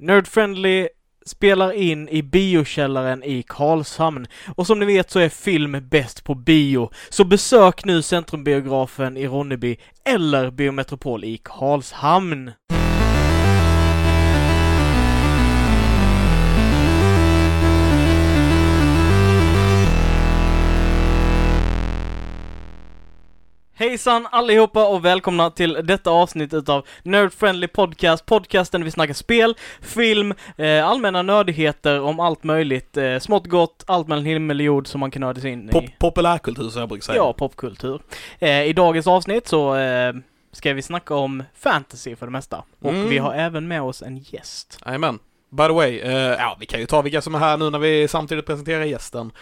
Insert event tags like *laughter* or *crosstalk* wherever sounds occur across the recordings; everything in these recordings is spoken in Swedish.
Nerdfriendly spelar in i biokällaren i Karlshamn. Och som ni vet så är film bäst på bio. Så besök nu Centrumbiografen i Ronneby eller Biometropol i Karlshamn. Hejsan allihopa och välkomna till detta avsnitt utav Nerd Friendly Podcast, podcasten där vi snackar spel, film, eh, allmänna nördigheter om allt möjligt, eh, smått gott, allt mellan himmel och jord som man kan nörda sig in i. Pop populärkultur som jag brukar säga. Ja, popkultur. Eh, I dagens avsnitt så eh, ska vi snacka om fantasy för det mesta. Och Mm. vi har även med oss en gäst. Jajamän. By the way, eh, ja vi kan ju ta vilka som är här nu när vi samtidigt presenterar gästen.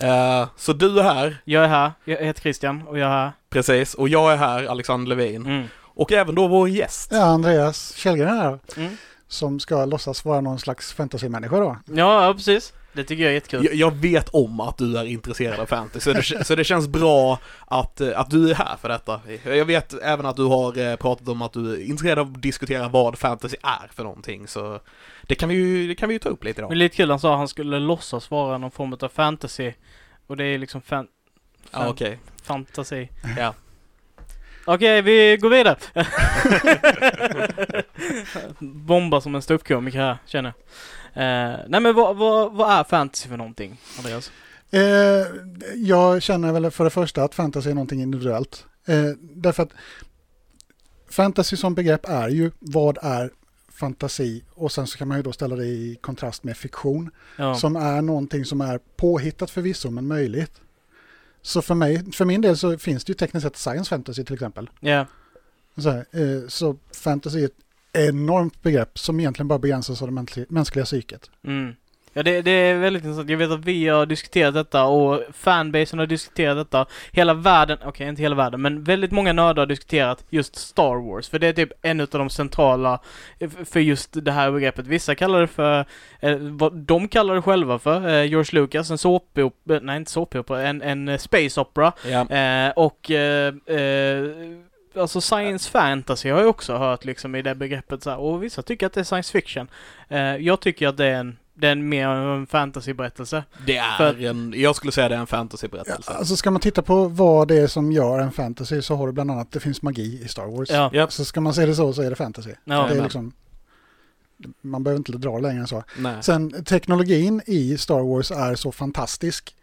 Eh, så du är här, Jag är här, jag heter Christian och jag är här. precis, och jag är här, Alexander Levin. Mm. Och även då vår gäst. Ja, Andreas Källgren här. Mm. Som ska låtsas vara någon slags fantasymänniska då. Ja, precis. Det tycker jag är jättekul. Jag, jag vet om att du är intresserad av fantasy, så det, så det känns bra att, eh, att du är här för detta. Jag vet även att du har eh, pratat om att du är intresserad av att diskutera vad fantasy är för någonting, så det kan vi ju, det kan vi ju ta upp lite Men då. lite kul, han sa att han skulle låtsas vara någon form av fantasy. Och det är liksom fan, Ja, okej. fantasi. Ja. Okej, vi går vidare. *laughs* Bomba som en ståuppkomiker här, känner jag. Eh, nej men vad, vad, vad är fantasy för någonting, Andreas? Eh, jag känner väl för det första att fantasy är någonting individuellt. Eh, därför att fantasy som begrepp är ju vad är fantasi och sen så kan man ju då ställa det i kontrast med fiktion Ja. som är någonting som är påhittat förvisso men möjligt. Så för mig, för min del så finns det ju tekniskt sett science fantasy till exempel. Ja. Så, här, eh, så fantasy är ett enormt begrepp som egentligen bara begränsas av det mänskliga, psyket. Mm. Ja, det, det är väldigt intressant. Jag vet att vi har diskuterat detta och fanbasen har diskuterat detta. Hela världen, okej inte hela världen, men väldigt många nördar har diskuterat just Star Wars. För det är typ en av de centrala eh, för just det här begreppet. Vissa kallar det för, eh, vad de kallar det själva för, eh, George Lucas, en såpopera, nej inte såpopera, en, en eh, space opera. Ja. Eh, och eh, eh, alltså science fantasy har jag också hört liksom i det begreppet så här. Och vissa tycker att det är science fiction. Eh, jag tycker att det är en, det är en mer en fantasyberättelse. Det är För- en, jag skulle säga det är en Ja, fantasyberättelse. alltså ska man titta på vad det är som gör en fantasy så har du bland annat det finns magi i Star Wars. Ja. Japp. Så ska man se det så så är det fantasy. Ja, det är liksom, man behöver inte dra längre än så. Nej. Sen teknologin i Star Wars är så fantastisk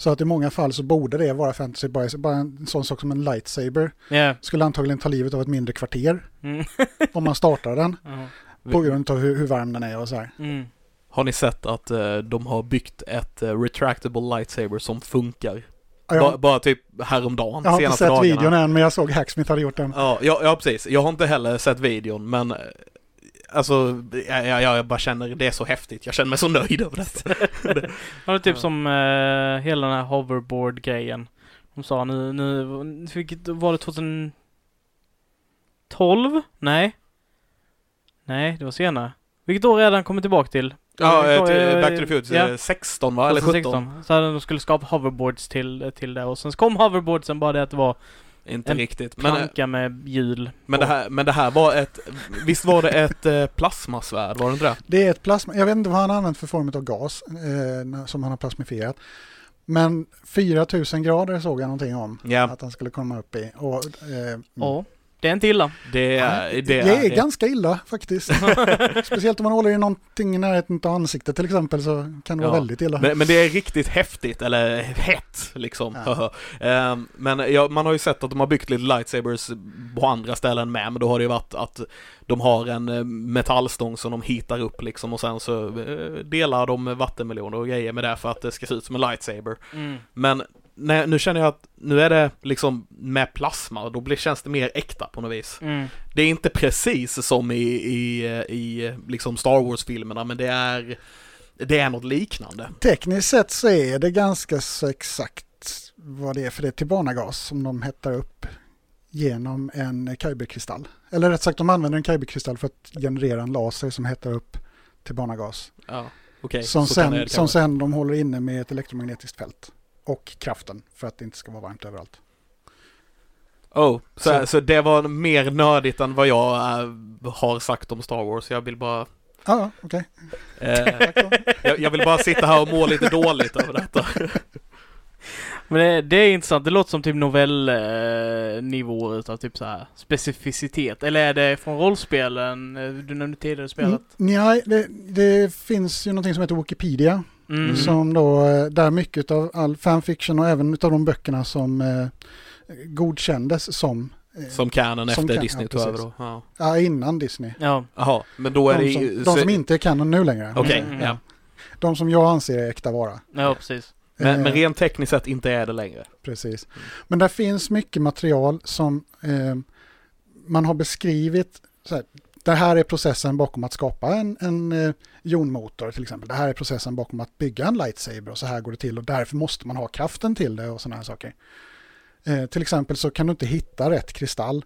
så att i många fall så borde det vara fantasy. Bara, bara en sån sak som en lightsaber Ja. skulle antagligen ta livet av ett mindre kvarter Mm. *laughs* om man startar den Ja. på grund av hur, hur varm den är och så här. Mm. Har ni sett att eh, de har byggt ett uh, retractable lightsaber som funkar? Ja, bara typ häromdagen, jag har inte senaste sett dagarna. videon än men jag såg Hacksmith hade gjort den. Ja, ja, ja, precis. Jag har inte heller sett videon, men eh, alltså, jag, jag, jag bara känner det är så häftigt. Jag känner mig så nöjd över *laughs* det. Ja, det är typ som eh, hela den här hoverboard-grejen. De sa nu, nu, vilket var det 2012? Nej? Nej, det var senare. Vilket år är den kommit tillbaka till? Ja, eh, till Back to the Future, ja. eh, 16 va? Eller 17? 2016. Så hade de skulle skapa hoverboards till, till det och sen kom hoverboardsen bara det att det var Inte En riktigt. Men, eh, planka med hjul. men, det här, men det här var ett, visst var det ett eh, plasmasvärd, var det inte det? Det är ett plasma, jag vet inte vad han har använt för form av gas eh, som han har plasmifierat. Men 4000 grader såg jag någonting om Ja, att han skulle komma upp i. Och, eh, mm. Ja, det är inte illa. det är det. det är ganska illa faktiskt. *laughs* Speciellt om man håller i någonting i närheten av ansiktet till exempel så kan det vara Ja. väldigt illa. Men, men det är riktigt häftigt, eller hett liksom. Ja. *laughs* Ehm, men ja, man har ju sett att de har byggt lite lightsabers på andra ställen med, men då har det ju varit att de har en eh, metallstång som de hitar upp liksom och sen så eh, delar de vattenmeloner och grejer med det för att det ska se ut som en lightsaber. Mm. Men nej, nu känner jag att nu är det liksom med plasma och då blir, känns det mer äkta på något vis. Mm. Det är inte precis som i, i, i liksom Star Wars-filmerna men det är det är något liknande. Tekniskt sett så är det ganska så exakt vad det är för det är tillbanagas som de hettar upp genom en kyberkristall. Eller rätt sagt de använder en kyberkristall för att generera en laser som hettar upp tillbanagas. Ja, okej. som, så kan sen, som sen de håller inne med ett elektromagnetiskt fält. Och kraften för att det inte ska vara varmt överallt. Oh, så, Så- så det var mer nördigt än vad jag äh, har sagt om Star Wars. Jag vill bara Ja, okej. Eh, *laughs* jag, jag vill bara sitta här och må lite dåligt över detta. *laughs* Men det, det är intressant. Det låter som typ novellnivå utav typ så här specificitet. Eller är det från rollspelen? Eh, Du nämnde tidigare spelet. Nej, det, det finns ju någonting som heter Wikipedia. Mm. Som då, eh, där mycket av all fanfiction och även utav de böckerna som eh, godkändes som, eh, Som canon Som efter can- Disney ja, tog över. Ja. ja, innan Disney. Ja. Jaha, men då är det De ju... som, de som inte är canon nu längre. Okej, Mm, ja. De som jag anser är äkta vara. ja, precis. Men, Eh, men rent tekniskt sett inte är det längre. Precis. Men där finns mycket material som eh, man har beskrivit. Så här, det här är processen bakom att skapa en, en eh, jonmotor till exempel. Det här är processen bakom att bygga en lightsaber och så här går det till och därför måste man ha kraften till det och sådana här saker. Eh, till exempel så kan du inte hitta rätt kristall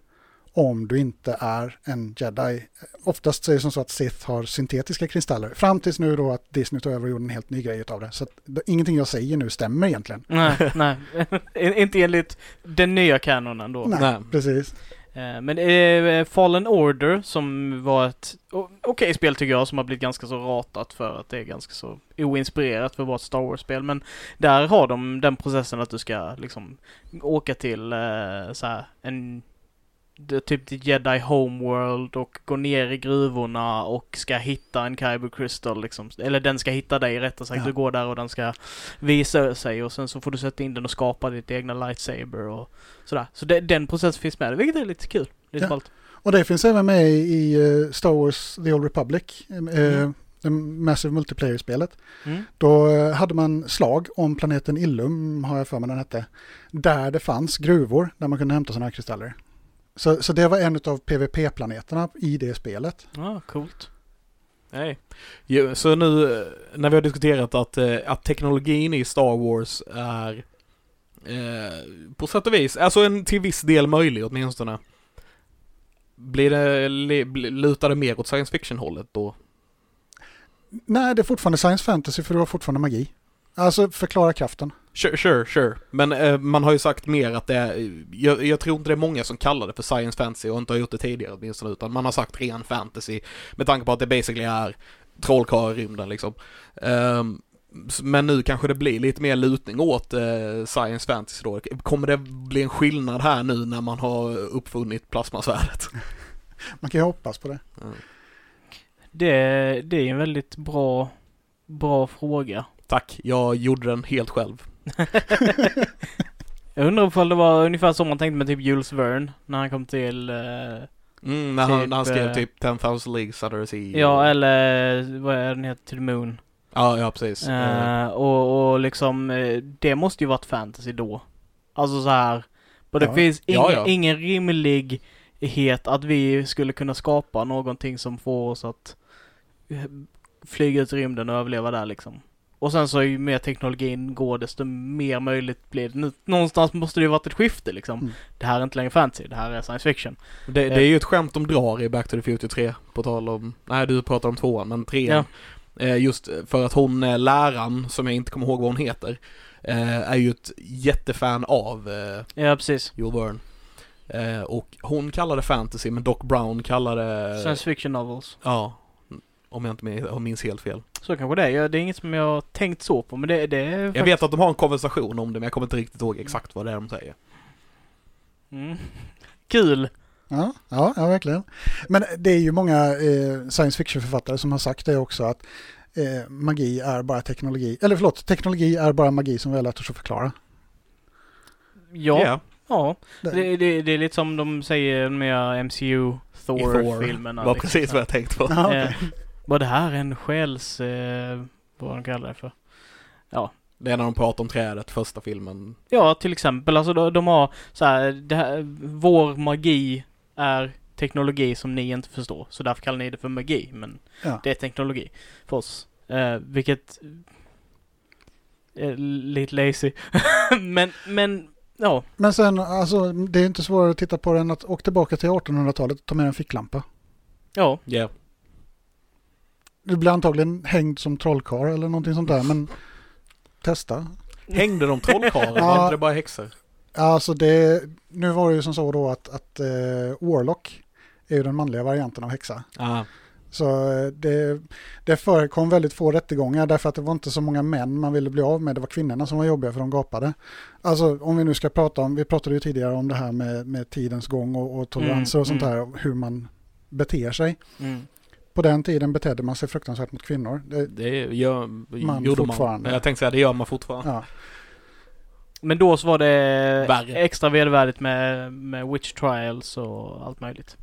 om du inte är en jedi. Oftast så är det som så att Sith har syntetiska kristaller. Fram tills nu då att Disney tog över och gjorde en helt ny grej av det. Så att, det, ingenting jag säger nu stämmer egentligen. Nej, nej. *laughs* inte enligt den nya kanonen då. Nej, Nej. precis. Eh, men eh, eh, Fallen Order som var ett okej okej spel tycker jag som har blivit ganska så ratat för att det är ganska så oinspirerat för att vara ett Star Wars-spel. Men där har de den processen att du ska liksom åka till eh, så här en det, typ till Jedi Homeworld och gå ner i gruvorna och ska hitta en Kyber Crystal liksom. Eller den ska hitta dig rättare sagt. Ja. Du går där och den ska visa sig och sen så får du sätta in den och skapa ditt egna lightsaber och sådär. Så det, den processen finns med, vilket är lite kul. Lite Ja. ballt. Och det finns även med i eh, Star Wars The Old Republic, eh, Mm. det Massive Multiplayer-spelet. Mm. Då eh, hade man slag om planeten Illum, har jag för mig den hette, där det fanns gruvor där man kunde hämta sådana här kristaller. Så, så det var en av PVP-planeterna i det spelet. Ja, coolt. Nej. Jo, så nu eh, när vi har diskuterat att, eh, att teknologin i Star Wars är eh, på sätt och vis, alltså en till viss del möjlig åtminstone. Blir det, lutar det mer åt science fiction-hållet då? Nej, det är fortfarande science fantasy för det var fortfarande magi. Alltså förklara kraften. Sure, sure, sure. Men eh, man har ju sagt mer att det är, jag, jag tror inte det är många som kallar det för science fantasy och inte har gjort det tidigare åtminstone, utan man har sagt ren fantasy med tanke på att det basically är trollkarlar i rymden liksom. S- men nu kanske det blir lite mer lutning åt eh, science fantasy då. Kommer det bli en skillnad här nu när man har uppfunnit plasmasvärdet? *laughs* Man kan ju hoppas på det. Det, det är en väldigt bra, bra fråga. Tack, jag gjorde den helt själv. *laughs* Jag undrar ifall det var ungefär så man tänkte med typ Jules Verne när han kom till eh, Mm, när, han, Typ, när han skrev eh, typ 10,000 Leagues Under the Sea. Ja, eller vad är den heter? To the Moon. ja, ja, precis. Eh, Eh, och, och liksom, eh, det måste ju varit fantasy då. Alltså så här. Och det Ja. finns ingen, Ja, ja. ingen rimlighet att vi skulle kunna skapa någonting som får oss att eh, flyga ut i rymden och överleva där liksom. Och sen så ju mer teknologin går desto mer möjligt blir det. Någonstans måste det ju varit ett skifte liksom. Mm. Det här är inte längre fantasy, det här är science fiction. Det, det är ju ett skämt de drar i Back to the Future 3, på tal om, nej du pratar om tvåan, men trean. Eh, just för att hon, eh, läraren, som jag inte kommer ihåg vad hon heter, eh, är ju ett jättefan av eh, Ja, precis. Verne. Eh, och hon kallar det fantasy, men Doc Brown kallar det... Science fiction novels. Ja. Om jag inte minns, helt fel. Så kanske det är. Det är inget som jag har tänkt så på, men det, det är Jag vet att de har en konversation om det, men jag kommer inte riktigt ihåg exakt vad det är de säger. Mm. Kul! Ja, ja, ja, verkligen. Men det är ju många eh, science fiction-författare som har sagt det också att eh, magi är bara teknologi, eller förlåt, teknologi är bara magi som vi har lärt oss att förklara. Ja, Ja. ja. Det, Det, det, det är lite som de säger med MCU Thor-filmerna. var liksom. precis vad jag tänkte på. ja, Eh, okej. Var det här en själs... Eh, vad de kallar det för? Det är när de pratar om trädet, första filmen. Ja, till exempel. Alltså de, de har så här, det här, vår magi är teknologi som ni inte förstår. Så därför kallar ni det för magi. Men Ja. det är teknologi för oss. Eh, vilket är lite lazy. *laughs* men, men, ja. Men sen, alltså, det är inte svårare att titta på det än att åka tillbaka till 1800-talet och ta med en ficklampa. Ja, Ja. Du blir antagligen hängd som trollkarl eller någonting sånt där, men testa. Hängde de trollkarlar? Ja. Var inte det bara häxor? Alltså det, nu var det ju som så då att, att eh, Warlock är ju den manliga varianten av häxa. Ah. Så eh, det, det förekom väldigt få rättegångar därför att det var inte så många män man ville bli av med. Det var kvinnorna som var jobbiga för de gapade. Alltså om vi nu ska prata om, vi pratade ju tidigare om det här med, med tidens gång och, och toleranser Mm, och sånt mm. här, och hur man beter sig. Mm. På den tiden betedde man sig fruktansvärt mot kvinnor. Det, Det gör, Man gjorde fortfarande. man. Jag tänkte säga det gör man fortfarande. ja. Men då så var det Värre. extra vedervärdigt med, med witch trials och allt möjligt.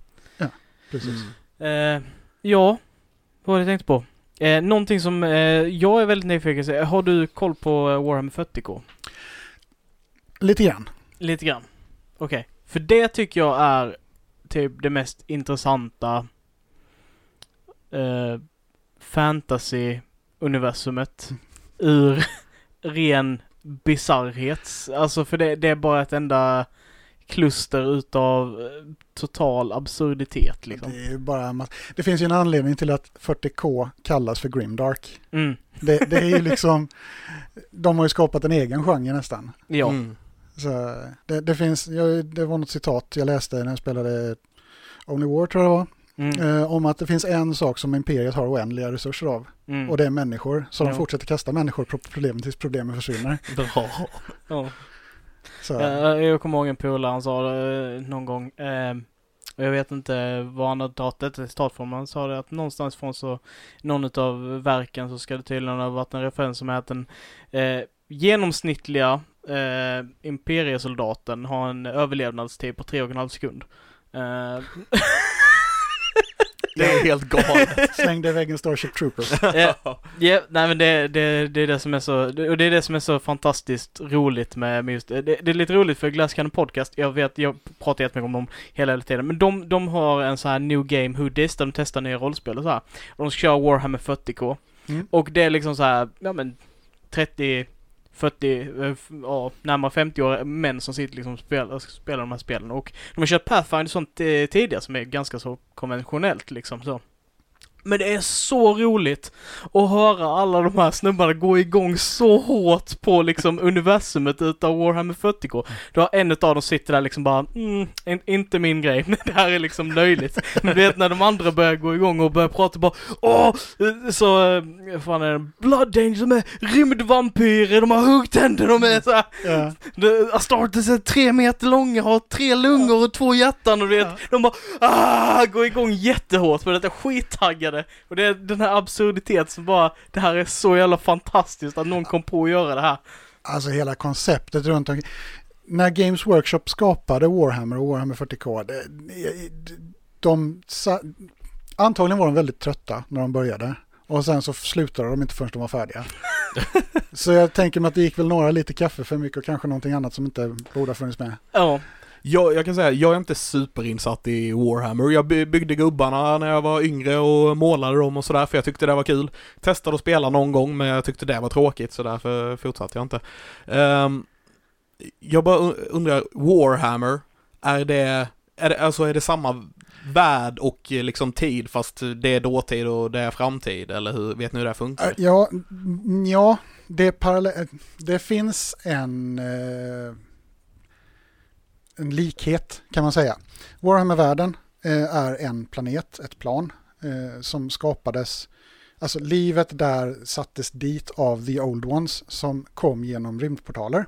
Precis. Mm. Eh, ja, vad var det jag tänkte på? Eh, någonting som eh, jag är väldigt nyfiken på. Har du koll på eh, Warhammer 40K? Lite grann. Lite grann. Okej. För det tycker jag är typ det mest intressanta eh, fantasy-universumet ur *laughs* ren bisarrhet. Alltså för det, det är bara ett enda kluster utav eh, total absurditet liksom. Det, är ju bara en massa- det finns ju en anledning till att 40K kallas för Grimdark. Mm. Det, det är ju liksom, de har ju skapat en egen genre nästan. Ja. Mm. Så det, det finns, jag, det var något citat jag läste när jag spelade Only War tror jag det var. Mm. Eh, om att det finns en sak som Imperiet har oändliga resurser av. Mm. Och det är människor. Så Ja. de fortsätter kasta människor på problemen tills problemen försvinner. *laughs* Bra. Ja. Så, Ja, jag kommer ihåg en polare, han sa det eh, någon gång. Eh, och jag vet inte var han hade tagit detta citat från, men han sa det att någonstans från så, någon av verken så ska det tydligen ha varit en referens som är att den eh, genomsnittliga eh, imperiesoldaten har en överlevnadstid på tre och en halv sekund. Eh, *laughs* Det är helt galet. *laughs* Slängde i väggen Starship Troopers. *laughs* Eh, Ja, nej men det, det, det är det som är så, och det är det som är så fantastiskt roligt med, med just det. det. Är lite roligt för Glass Cannon Podcast, jag vet, jag pratar jättemycket om dem hela tiden, men de, de har en så här New Game Who Dis där de testar nya rollspel och så här. Och de kör Warhammer 40K. Mm. Och det är liksom så här, ja men 30, 40, eh, ja, närmare 50 år män som sitter liksom och spelar, spelar de här spelen. Och de har kört Pathfinder och sånt eh, tidigare som är ganska så konventionellt liksom så. Men det är så roligt att höra alla de här snubbarna gå igång så hårt på liksom *laughs* universumet utav Warhammer 40K. Du har en utav dem sitter där liksom bara, mm, in, inte min grej, *laughs* det här är liksom löjligt. Men du vet när de andra börjar gå igång och börjar prata bara, åh, så, eh, fan är det, Blood Angels, de är rymdvampyrer, de har huggtänder, de är så här, Ja. de- Astartes är tre meter långa, har tre lungor och två hjärtan och du vet, Ja. de bara ah, går igång jättehårt för detta, skittaggade. Och det är den här absurditet som bara, det här är så jävla fantastiskt att någon kom på att göra det här. Alltså hela konceptet runt omkring. När Games Workshop skapade Warhammer och Warhammer 40K, det, det- de, sa- antagligen var de väldigt trötta när de började. Och sen så slutade de inte förrän de var färdiga. *laughs* så jag tänker mig att det gick väl några lite kaffe för mycket och kanske någonting annat som inte borde ha funnits med. Ja, jag, jag kan säga, jag är inte superinsatt i Warhammer. Jag byggde gubbarna när jag var yngre och målade dem och sådär för jag tyckte det var kul. Testade att spela någon gång men jag tyckte det var tråkigt så därför fortsatte jag inte. Um, jag bara undrar, Warhammer, är det, är det, alltså är det samma värld och eh, liksom tid fast det är dåtid och det är framtid eller hur, vet ni hur det här funkar? Äh, ja, ja det, är det finns en, eh, en likhet kan man säga. Warhammer-världen eh, är en planet, ett plan, eh, som skapades, alltså livet där sattes dit av The Old Ones som kom genom rymdportaler.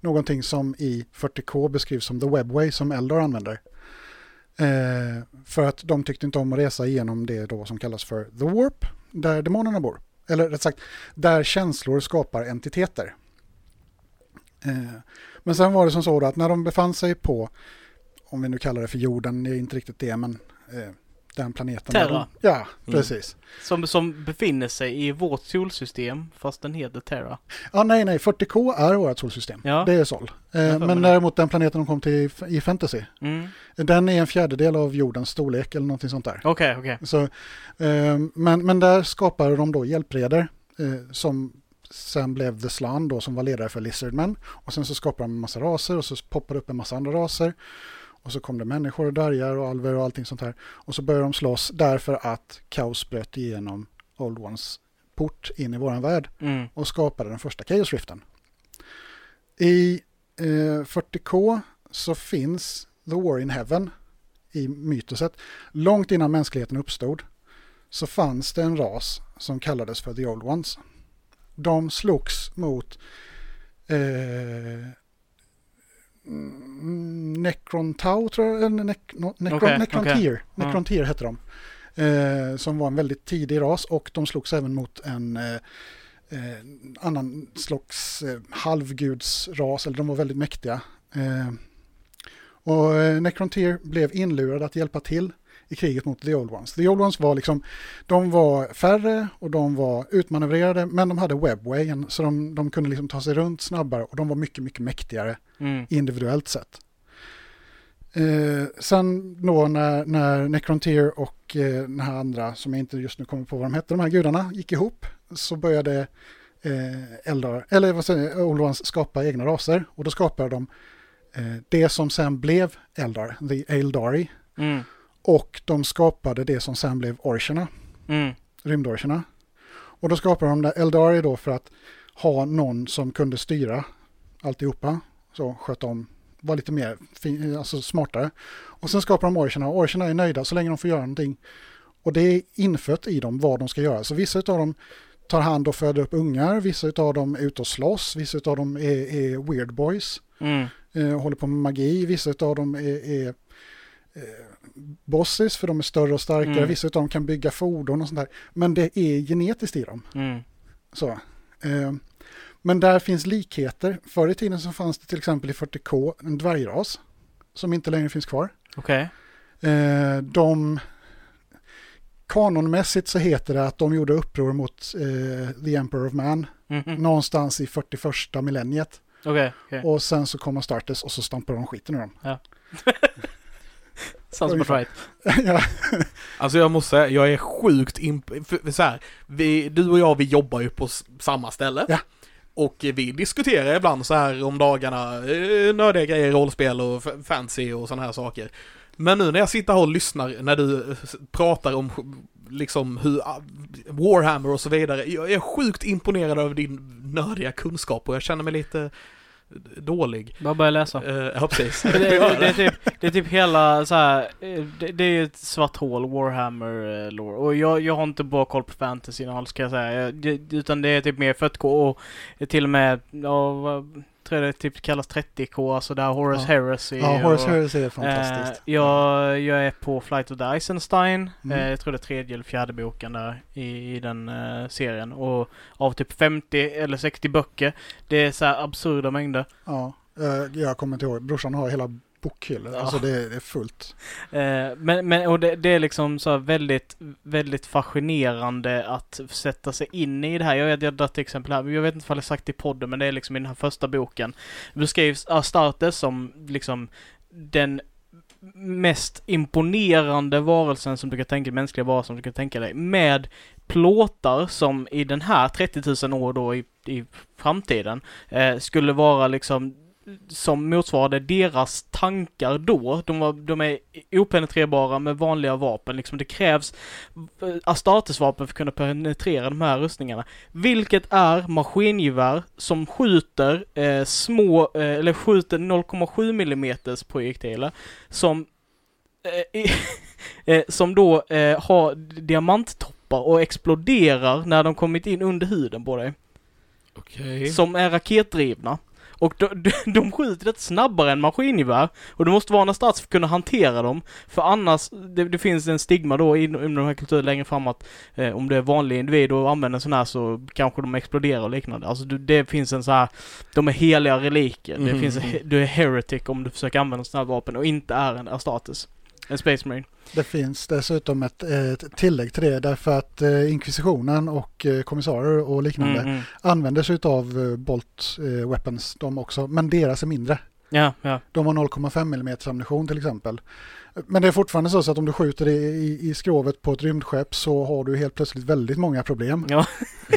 Någonting som i 40K beskrivs som The Webway som Eldar använder. Eh, för att de tyckte inte om att resa genom det då som kallas för The Warp, där demonerna bor. Eller rätt sagt, där känslor skapar entiteter. Eh, men sen var det som så då att när de befann sig på, om vi nu kallar det för jorden, det är inte riktigt det, men eh, den planeten. där Terra. De, ja, Mm. precis. som, som befinner sig i vårt solsystem, fast den heter Terra. Ja, nej, nej, 40K är vårt solsystem. Ja. Det är Sol. Eh, men däremot den planeten de kom till i, i Fantasy, Mm. den är en fjärdedel av jordens storlek eller någonting sånt där. Okej, okej. Så, eh, men, men där skapade de då hjälpreder eh, som sen blev The Slan då som var ledare för Lizardmen. Och sen så skapade de en massa raser och så poppade upp en massa andra raser. Och så kom det människor och dvärgar och alver och allting sånt här. Och så började de slåss därför att kaos bröt igenom Old Ones port in i våran värld Mm. och skapade den första Chaos Riften. I eh, 40K så finns The War in Heaven i mytoset. Långt innan mänskligheten uppstod så fanns det en ras som kallades för The Old Ones. De slogs mot eh, mm, Necron Tau tror jag, eller Nec, no, Necron, Okej, Necrontyr. okej. Necrontyr hette de. Eh, som var en väldigt tidig ras och de slogs även mot en eh, eh, annan slags eh, halvgudsras, eller de var väldigt mäktiga. Eh, och eh, Necrontyr blev inlurad att hjälpa till i kriget mot The Old Ones. The Old Ones var liksom, de var färre och de var utmanövrerade men de hade webwayen så de, de kunde liksom ta sig runt snabbare och de var mycket, mycket mäktigare Mm. individuellt sett. Eh, sen då när, när Necrontyr och eh, den här andra, som jag inte just nu kommer på vad de hette, de här gudarna gick ihop så började eh, Eldar, eller vad säger Old Ones skapa egna raser och då skapade de eh, det som sen blev Eldar, The Eldari, Mm. Och de skapade det som sen blev Orcherna, Mm. rymdorcherna. Och då skapade de det Eldari då för att ha någon som kunde styra alltihopa, så sköta om, var lite mer fin, alltså smartare. Och sen skapar de Orcherna och Orcherna är nöjda så länge de får göra någonting. Och det är infött i dem vad de ska göra. Så vissa av dem tar hand och föder upp ungar, vissa av dem är ute och slåss, vissa av dem är, är weird boys Mm. eh, håller på med magi. Vissa av dem är, är eh, bosses för de är större och starkare. Mm. Vissa av dem kan bygga fordon och sånt där. Men det är genetiskt i dem. Mm. Så. Eh, men där finns likheter. Förr i tiden så fanns det till exempel i 40K en dvärgras som inte längre finns kvar. Okej. Eh, de Kanonmässigt så heter det att de gjorde uppror mot eh, The Emperor of Man Mhm. någonstans i 41 millenniet. Okej. okej. Och sen så kom Astartes och så stampade de skiten ur dem. *laughs* Sounds about right. *laughs* ja, Alltså jag måste säga, jag är sjukt imp... för- för Så här, vi, du och jag, vi jobbar ju på samma ställe. Ja. Och vi diskuterar ibland så här om dagarna, eh, nördiga grejer, rollspel och fancy och sådana här saker. Men nu när jag sitter här och lyssnar när du pratar om liksom hur ah, Warhammer och så vidare. Jag är sjukt imponerad över din nördiga kunskap och jag känner mig lite dålig. Bara börja läsa. Eh, ja, precis. *laughs* det, det, det, är typ, *laughs* det är typ hela så här, eh, det, det är ju ett svart hål, Warhammer eh, lore. Och jag, jag har inte bra koll på fantasy alls ska jag säga. Jag, utan det är typ mer 40K och till och med, ja, tror det typ kallas 30K, alltså där Horus Ja. Heresy. ja Horse och, är fantastiskt. Eh, jag, jag är på Flight of the Eisenstein. Mm. Eh, jag tror det är tredje eller fjärde boken där i, i den eh, serien. Och av typ 50 eller 60 böcker. Det är så här absurda mängder. Ja, eh, jag kommer inte ihåg. Brorsan har hela bokhyllor. Ja. Alltså det, är- det är fullt. Eh, men, men och det, det är liksom så här väldigt, väldigt fascinerande att sätta sig in i det här. Jag vet, jag har dragit exempel här, jag vet inte om jag sagt det i podden, men det är liksom i den här första boken. Beskrivs Astartes som liksom den mest imponerande varelsen som du kan tänka mänskliga varelsen som du kan tänka dig. Med plåtar som i den här 30 000 år då i, i framtiden eh, skulle vara liksom som motsvarade deras tankar då. De, var, de är openetrerbara med vanliga vapen. Liksom det krävs eh, Astartes-vapen för att kunna penetrera de här rustningarna. Vilket är maskingevär som skjuter eh, små, eh, eller skjuter 0,7 mm projektiler som eh, *laughs* eh, som då eh, har diamanttoppar och exploderar när de kommit in under huden på dig. Okej. Som är raketdrivna. Och de, de, skjuter det snabbare än maskingevär. Och du måste vara en stats för att kunna hantera dem. För annars, det, det finns en stigma då inom inom de här kulturerna längre fram att eh, om det är vanliga individer och använder sån här så kanske de exploderar och liknande. Alltså du, det finns en så här, de är heliga reliker. Det Mhm. finns, du är heretic om du försöker använda sådana här vapen och inte är en Astartes. En Space Marine. Det finns dessutom ett, ett tillägg till det därför att eh, inkvisitionen och eh, kommissarier och liknande Mm, mm. använder sig av eh, Bolt Weapons de också, men deras är mindre. Ja, ja. De har 0,5 mm ammunition till exempel. Men det är fortfarande så att om du skjuter det i, i skrovet på ett rymdskepp så har du helt plötsligt väldigt många problem. Ja.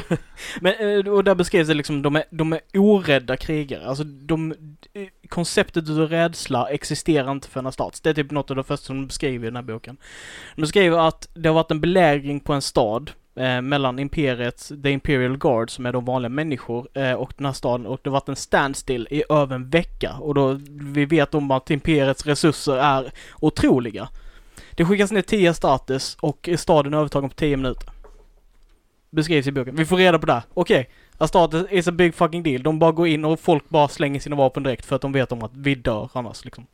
*laughs* Men, eh, och där beskrivs det liksom, de är, de är orädda krigare. Alltså de, eh, konceptet utav rädsla existerar inte för en stats. Det är typ något av det första som de beskriver i den här boken. De beskriver att det har varit en belägring på en stad eh, mellan imperiet, the imperial guard som är de vanliga människor eh, och den här staden och det har varit en standstill i över en vecka och då vi vet om att imperiets resurser är otroliga. Det skickas ner 10 status och staden är övertagen på 10 minuter. Beskrivs i boken. Vi får reda på det. Okej. Astartes is a big fucking deal. De bara går in och folk bara slänger sina vapen direkt för att de vet om att vi dör annars liksom.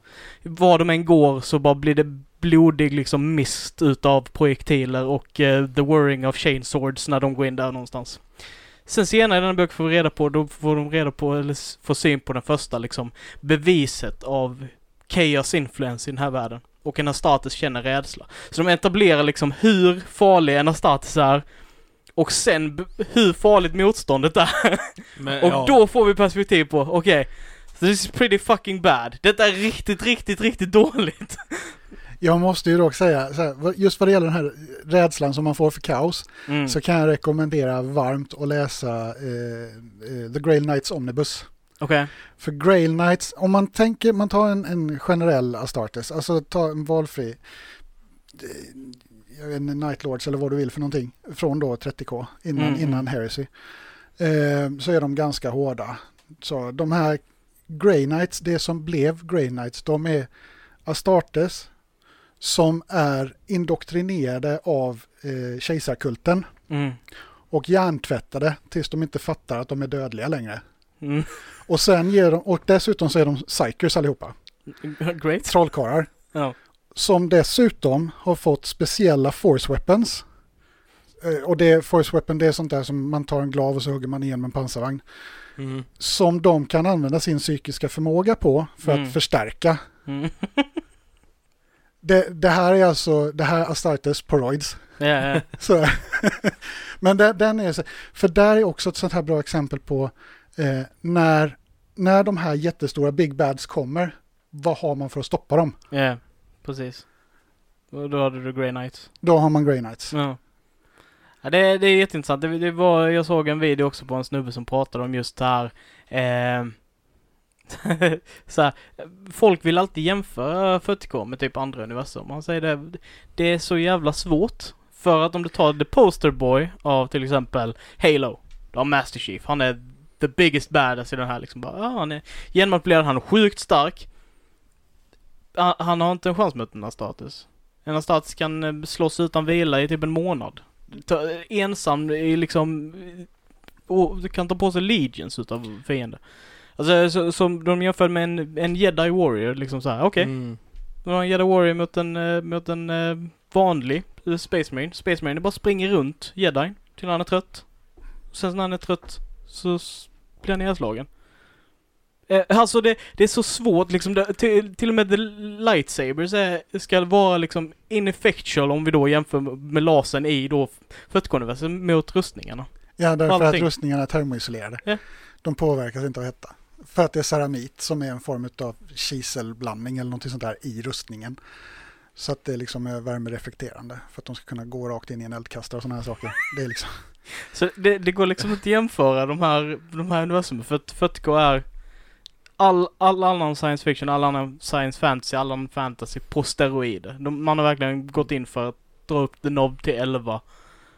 Var de än går så bara blir det blodig liksom mist utav projektiler och eh, the whirring of chainswords när de går in där någonstans. Sen senare i den här boken får vi reda på, då får de reda på, eller får syn på den första liksom beviset av chaos influence i den här världen. Och en Astartes känner rädsla. Så de etablerar liksom hur farlig en Astartes är och sen hur farligt motståndet är. *laughs* Men, Och ja. då får vi perspektiv på, okej, this is pretty fucking bad. Detta är riktigt, riktigt, riktigt dåligt. Jag måste ju dock säga, så här, just vad det gäller den här rädslan som man får för kaos, Mm. så kan jag rekommendera varmt att läsa eh, eh, The Grail Knights Omnibus. Okej. För Grail Knights, om man tänker, man tar en, en generell Astartes, alltså ta en valfri, eh, jag vet inte, Night Lords eller vad du vill för någonting, från då 30K, innan, Mm. innan Heresy, eh, så är de ganska hårda. Så de här Grey Knights, det som blev Grey Knights, de är Astartes som är indoktrinerade av eh, kejsarkulten Mm. och hjärntvättade tills de inte fattar att de är dödliga längre. Mm. *laughs* Och sen ger de, och dessutom så är de psykers allihopa, Great. trollkarlar, Ja. som dessutom har fått speciella force weapons. Eh, Och det force weapon det är sånt där som man tar en glav och så hugger man igen med en pansarvagn. Mm. Som de kan använda sin psykiska förmåga på för Mm. att förstärka. Mm. *laughs* Det, det här är alltså, det här är Astartes poroids. ja. *laughs* Så. Men den, den är så, för där är också ett sånt här bra exempel på eh, när, när de här jättestora big bads kommer, vad har man för att stoppa dem? Ja, precis. Och då hade du Grey Knights. Då har man Grey Knights. Ja. ja det, det är jätteintressant. Det, det var, jag såg en video också på en snubbe som pratade om just det här. Eh, *laughs* så här, folk vill alltid jämföra 40K med typ andra universum. Han säger det, det är så jävla svårt. För att om du tar The Poster Boy av till exempel Halo. Du har Master Chief. Han är the biggest badass i den här liksom. Bara, ja, han är genmanipulerad, han är sjukt stark. Han, han har inte en chans mot den här status. En status kan eh, slåss utan vila i typ en månad. Ta, eh, ensam i liksom... Eh, och du kan ta på sig legions utav fiender. Alltså så, som de jämför med en, en jedi warrior liksom så här. okej. Mm. Du har en jedi warrior mot en, eh, mot en eh, vanlig eh, space marine. Space marine bara springer runt jedin till han är trött. Sen när han är trött så blir han nedslagen. Eh, alltså det, det är så svårt liksom. Det, till, till och med the lightsabers är, ska vara liksom ineffectual om vi då jämför med lasern i då 40 mot rustningarna. Ja, därför att rustningarna är termoisolerade. Ja. De påverkas inte av hetta. För att det är ceramit som är en form av kiselblandning eller något sånt där i rustningen. Så att det liksom är värmereflekterande för att de ska kunna gå rakt in i en eldkastare och sådana här saker. Det är liksom, *laughs* Så det, det går liksom inte att jämföra de här, de här universumen för att 40K är all, all annan science fiction, all annan science fantasy, all annan fantasy på steroider. De, man har verkligen gått in för att dra upp the knob till 11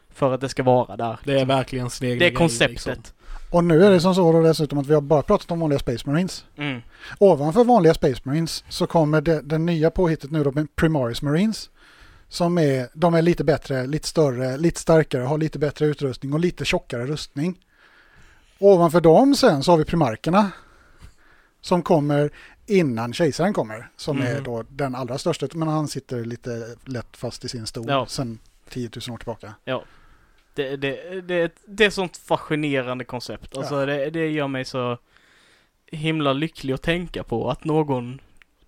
för att det ska vara där. Det är verkligen sin egen Det är grej, konceptet. liksom. Och nu är det som så då dessutom att vi har bara pratat om vanliga Space Marines. Mm. Ovanför vanliga Space Marines så kommer det, den nya påhittet nu då med Primaris Marines. Som är, de är lite bättre, lite större, lite starkare, har lite bättre utrustning och lite tjockare rustning. Ovanför dem sen så har vi primarkerna. Som kommer innan kejsaren kommer. Som är Mhm. då den allra största, men han sitter lite lätt fast i sin stol Ja. sen 10 000 år tillbaka. Det, det, det, det är ett sånt fascinerande koncept. Alltså Ja. det, det gör mig så himla lycklig att tänka på att någon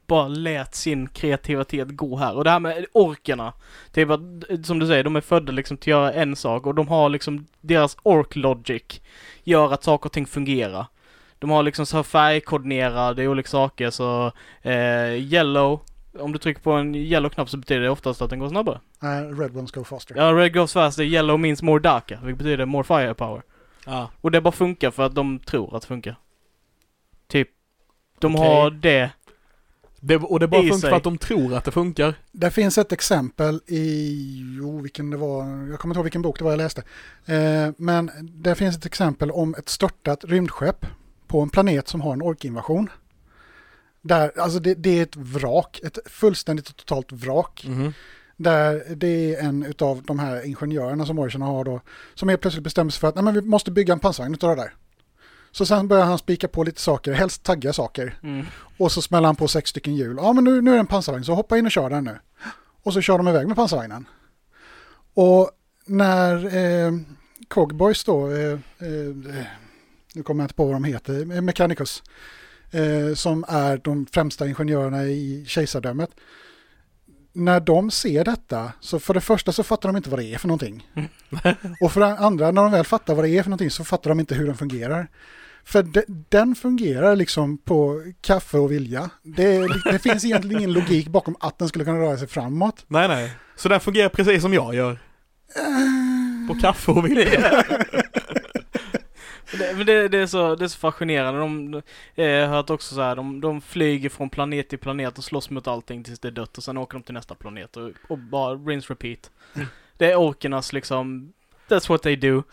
bara lät sin kreativitet gå här. Och det här med orkerna. Typ att, som du säger, de är födda liksom till att göra en sak och de har liksom deras ork logic gör att saker och ting fungerar. De har liksom så här färgkoordinerade olika saker så eh, yellow, om du trycker på en yellow knapp så betyder det oftast att den går snabbare. Nej, Red Ones Go Faster. Ja, red goes faster, yellow means more darker, vilket betyder more firepower. Ja. Och det bara funkar för att de tror att det funkar. Typ, de Okej. har det. Det, och det bara funkar sig. för att de tror att det funkar. Det finns ett exempel i, jo vilken det var, jag kommer inte ihåg vilken bok det var jag läste. Eh, men det finns ett exempel om ett störtat rymdskepp på en planet som har en orkinvasion. Där, alltså det, det är ett vrak, ett fullständigt och totalt vrak. Mhm. Där det är en utav de här ingenjörerna som Morrison har då, som helt plötsligt bestämmer sig för att Nej, men vi måste bygga en pansarvagn utav det där. Så sen börjar han spika på lite saker, helst tagga saker. Mm. Och så smäller han på sex stycken hjul. Ja men nu, nu är det en pansarvagn, så hoppa in och kör den nu. Och så kör de iväg med pansarvagnen. Och när eh, Cogboys då, eh, eh, nu kommer jag inte på vad de heter, eh, Mechanicus, eh, som är de främsta ingenjörerna i kejsardömet. När de ser detta, så för det första så fattar de inte vad det är för någonting. *laughs* Och för det andra, när de väl fattar vad det är för någonting så fattar de inte hur den fungerar. För de, den fungerar liksom på kaffe och vilja. Det, det finns egentligen ingen logik bakom att den skulle kunna röra sig framåt. Nej, nej. Så den fungerar precis som jag gör. På kaffe och vilja. *laughs* Det, men det, det, är så, det är så fascinerande. De, eh, jag har hört också så här, de, de flyger från planet till planet och slåss mot allting tills det är dött och sen åker de till nästa planet och, och bara rinse repeat. Mm. Det är orkernas liksom, that's what they do.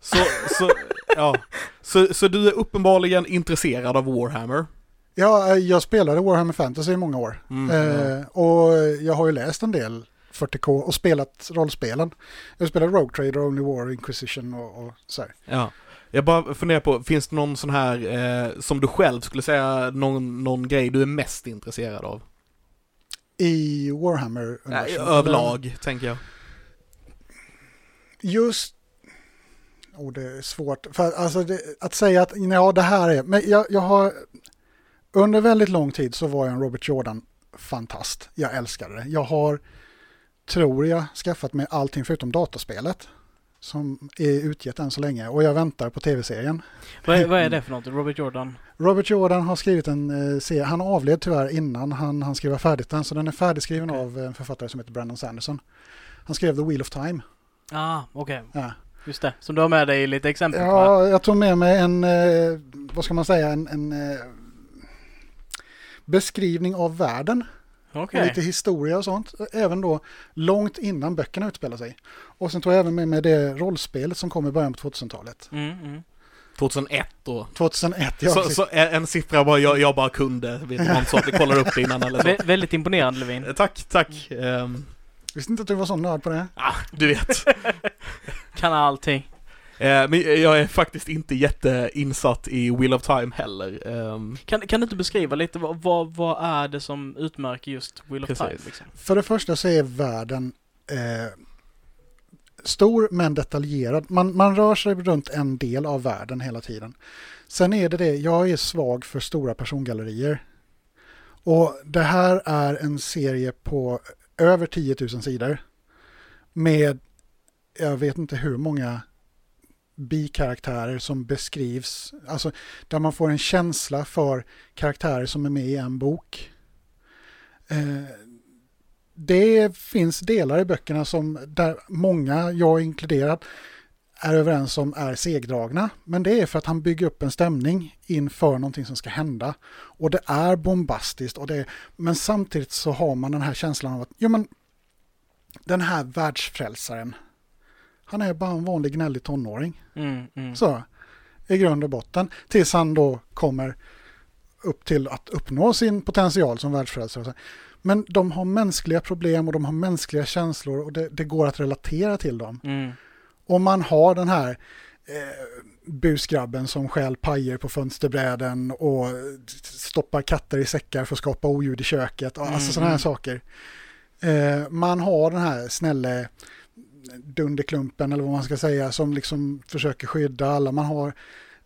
Så, så, *laughs* ja. Så, så du är uppenbarligen intresserad av Warhammer? Ja, eh, jag spelade Warhammer Fantasy i många år. Mm, Eh, och jag har ju läst en del 40K och spelat rollspelen. Jag spelade Rogue Trader, Only War, Inquisition och, och så här. Ja. Jag bara funderar på, finns det någon sån här, eh, som du själv skulle säga, någon, någon grej du är mest intresserad av? I Warhammer. Nej, överlag, tänker jag. Just... Oh, det är svårt. För alltså det, att säga att ja, det här är... Men jag, jag har... Under väldigt lång tid så var jag en Robert Jordan-fantast. Jag älskade det. Jag har, tror jag, skaffat mig allting förutom dataspelet. Som är utgett än så länge. Och jag väntar på tv-serien. Vad är, vad är det för något? Robert Jordan? Robert Jordan har skrivit en eh, serie. Han avled tyvärr innan han, han skrev färdigt den. Så den är färdigskriven av en författare som heter Brandon Sanderson. Han skrev The Wheel of Time. Ah, okej. Ja. Just det. Som du har med dig lite exempel på. Ja, jag tog med mig en, eh, vad ska man säga, en, en eh, beskrivning av världen. Okej. Och lite historia och sånt. Även då långt innan böckerna utspelar sig. Och sen tog jag även med mig det rollspelet som kom i början på 2000-talet. Mm, mm. 2001 då. 2001, ja. så, så en siffra bara jag, jag bara kunde, vet man så att vi kollar upp innan eller så. Vä väldigt imponerande Levin. Eh, Tack, tack. Ehm, Visste inte att du var sån nörd på det. ah, du vet. *laughs* Kan allting. Eh, men jag är faktiskt inte jätteinsatt i Wheel of Time heller. Ehm, Kan, kan du inte beskriva lite vad, vad, är det som utmärker just Wheel of Precis. Time? Liksom? För det första så är världen eh, stor men detaljerad. Man, man rör sig runt en del av världen hela tiden. Sen är det det, jag är svag för stora persongallerier. Och det här är en serie på över 10 000 sidor. Med, jag vet inte hur många bikaraktärer som beskrivs. Alltså där man får en känsla för karaktärer som är med i en bok. Eh, det finns delar i böckerna som där många, jag inkluderad, är överens om är segdragna. Men det är för att han bygger upp en stämning inför någonting som ska hända. Och det är bombastiskt. Och det är, men samtidigt så har man den här känslan av att jo, men, den här världsfrälsaren, han är bara en vanlig gnällig tonåring. Mm, mm. Så, i grund och botten. Tills han då kommer upp till att uppnå sin potential som världsfrälsare. Men de har mänskliga problem och de har mänskliga känslor och det, det går att relatera till dem. Mm. Om man har den här eh, busgrabben som stjäl pajer på fönsterbräden och stoppar katter i säckar för att skapa oljud i köket. Och, Alltså Mm, sådana här mm. saker. Eh, man har den här snälle dunderklumpen eller vad man ska säga som liksom försöker skydda alla. Man har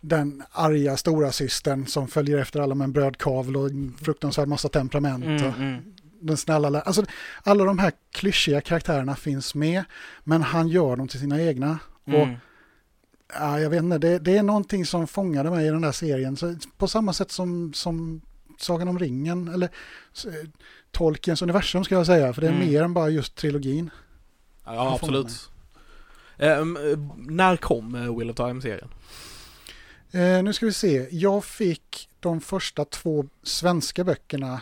den arga stora systern som följer efter alla med en brödkavel och en fruktansvärd massa temperament. Mm, och mm. den snälla, alltså alla de här klyschiga karaktärerna finns med, men han gör dem till sina egna. Och Mm. ja, jag vet inte, det, det är någonting som fångade mig i den där serien. Så, på samma sätt som, som Sagan om ringen, eller eh, Tolkiens universum ska jag säga, för det är Mm. mer än bara just trilogin. Ja, absolut. Ehm, eh, när kom eh, Wheel of Time-serien? Eh, nu ska vi se, jag fick de första två svenska böckerna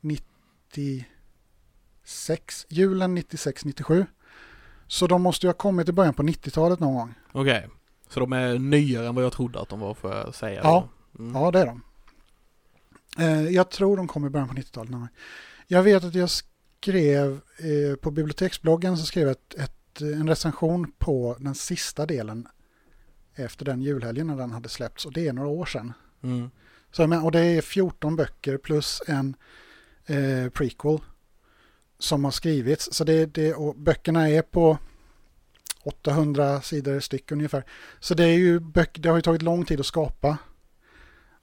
96, julen 96-97. Så de måste ju ha kommit i början på 90-talet någon gång. Okej. Så de är nyare än vad jag trodde att de var, får jag säga. Ja. Mm. Ja, det är de. Eh, jag tror de kom i början på 90-talet. någon gång. Jag vet att jag, sk- skrev eh, på biblioteksbloggen så skrev jag ett, ett, en recension på den sista delen efter den julhelgen när den hade släppts och det är några år sedan. Mm. Så, menar, och det är 14 böcker plus en eh, prequel som har skrivits. Så det, det, och böckerna är på 800 sidor styck ungefär. Så det, är ju böcker, det har ju tagit lång tid att skapa.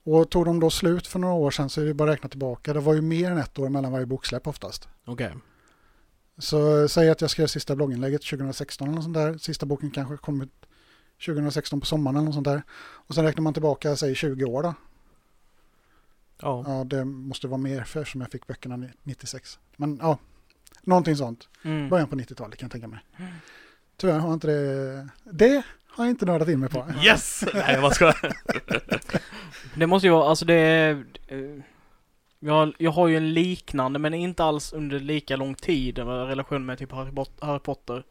Och tog de då slut för några år sedan så är det bara att räkna tillbaka. Det var ju mer än ett år mellan varje boksläpp oftast. Okej. Så säg att jag skrev sista blogginlägget 2016 eller något sånt där. Sista boken kanske kom ut 2016 på sommaren eller något sånt där. Och sen räknar man tillbaka, säg 20 år då. Ja. Ja, det måste vara mer för som jag fick böckerna ni- 96. Men ja, någonting sånt. Mm. Början på 90-talet kan jag tänka mig. Tyvärr har jag inte det. Det har jag inte nördat in mig på. Yes! Nej, vad ska *laughs* Det måste ju vara, alltså det är... eh, Jag, jag har ju en liknande, men inte alls under lika lång tid, relation med typ Harry, Pot- Harry Potter.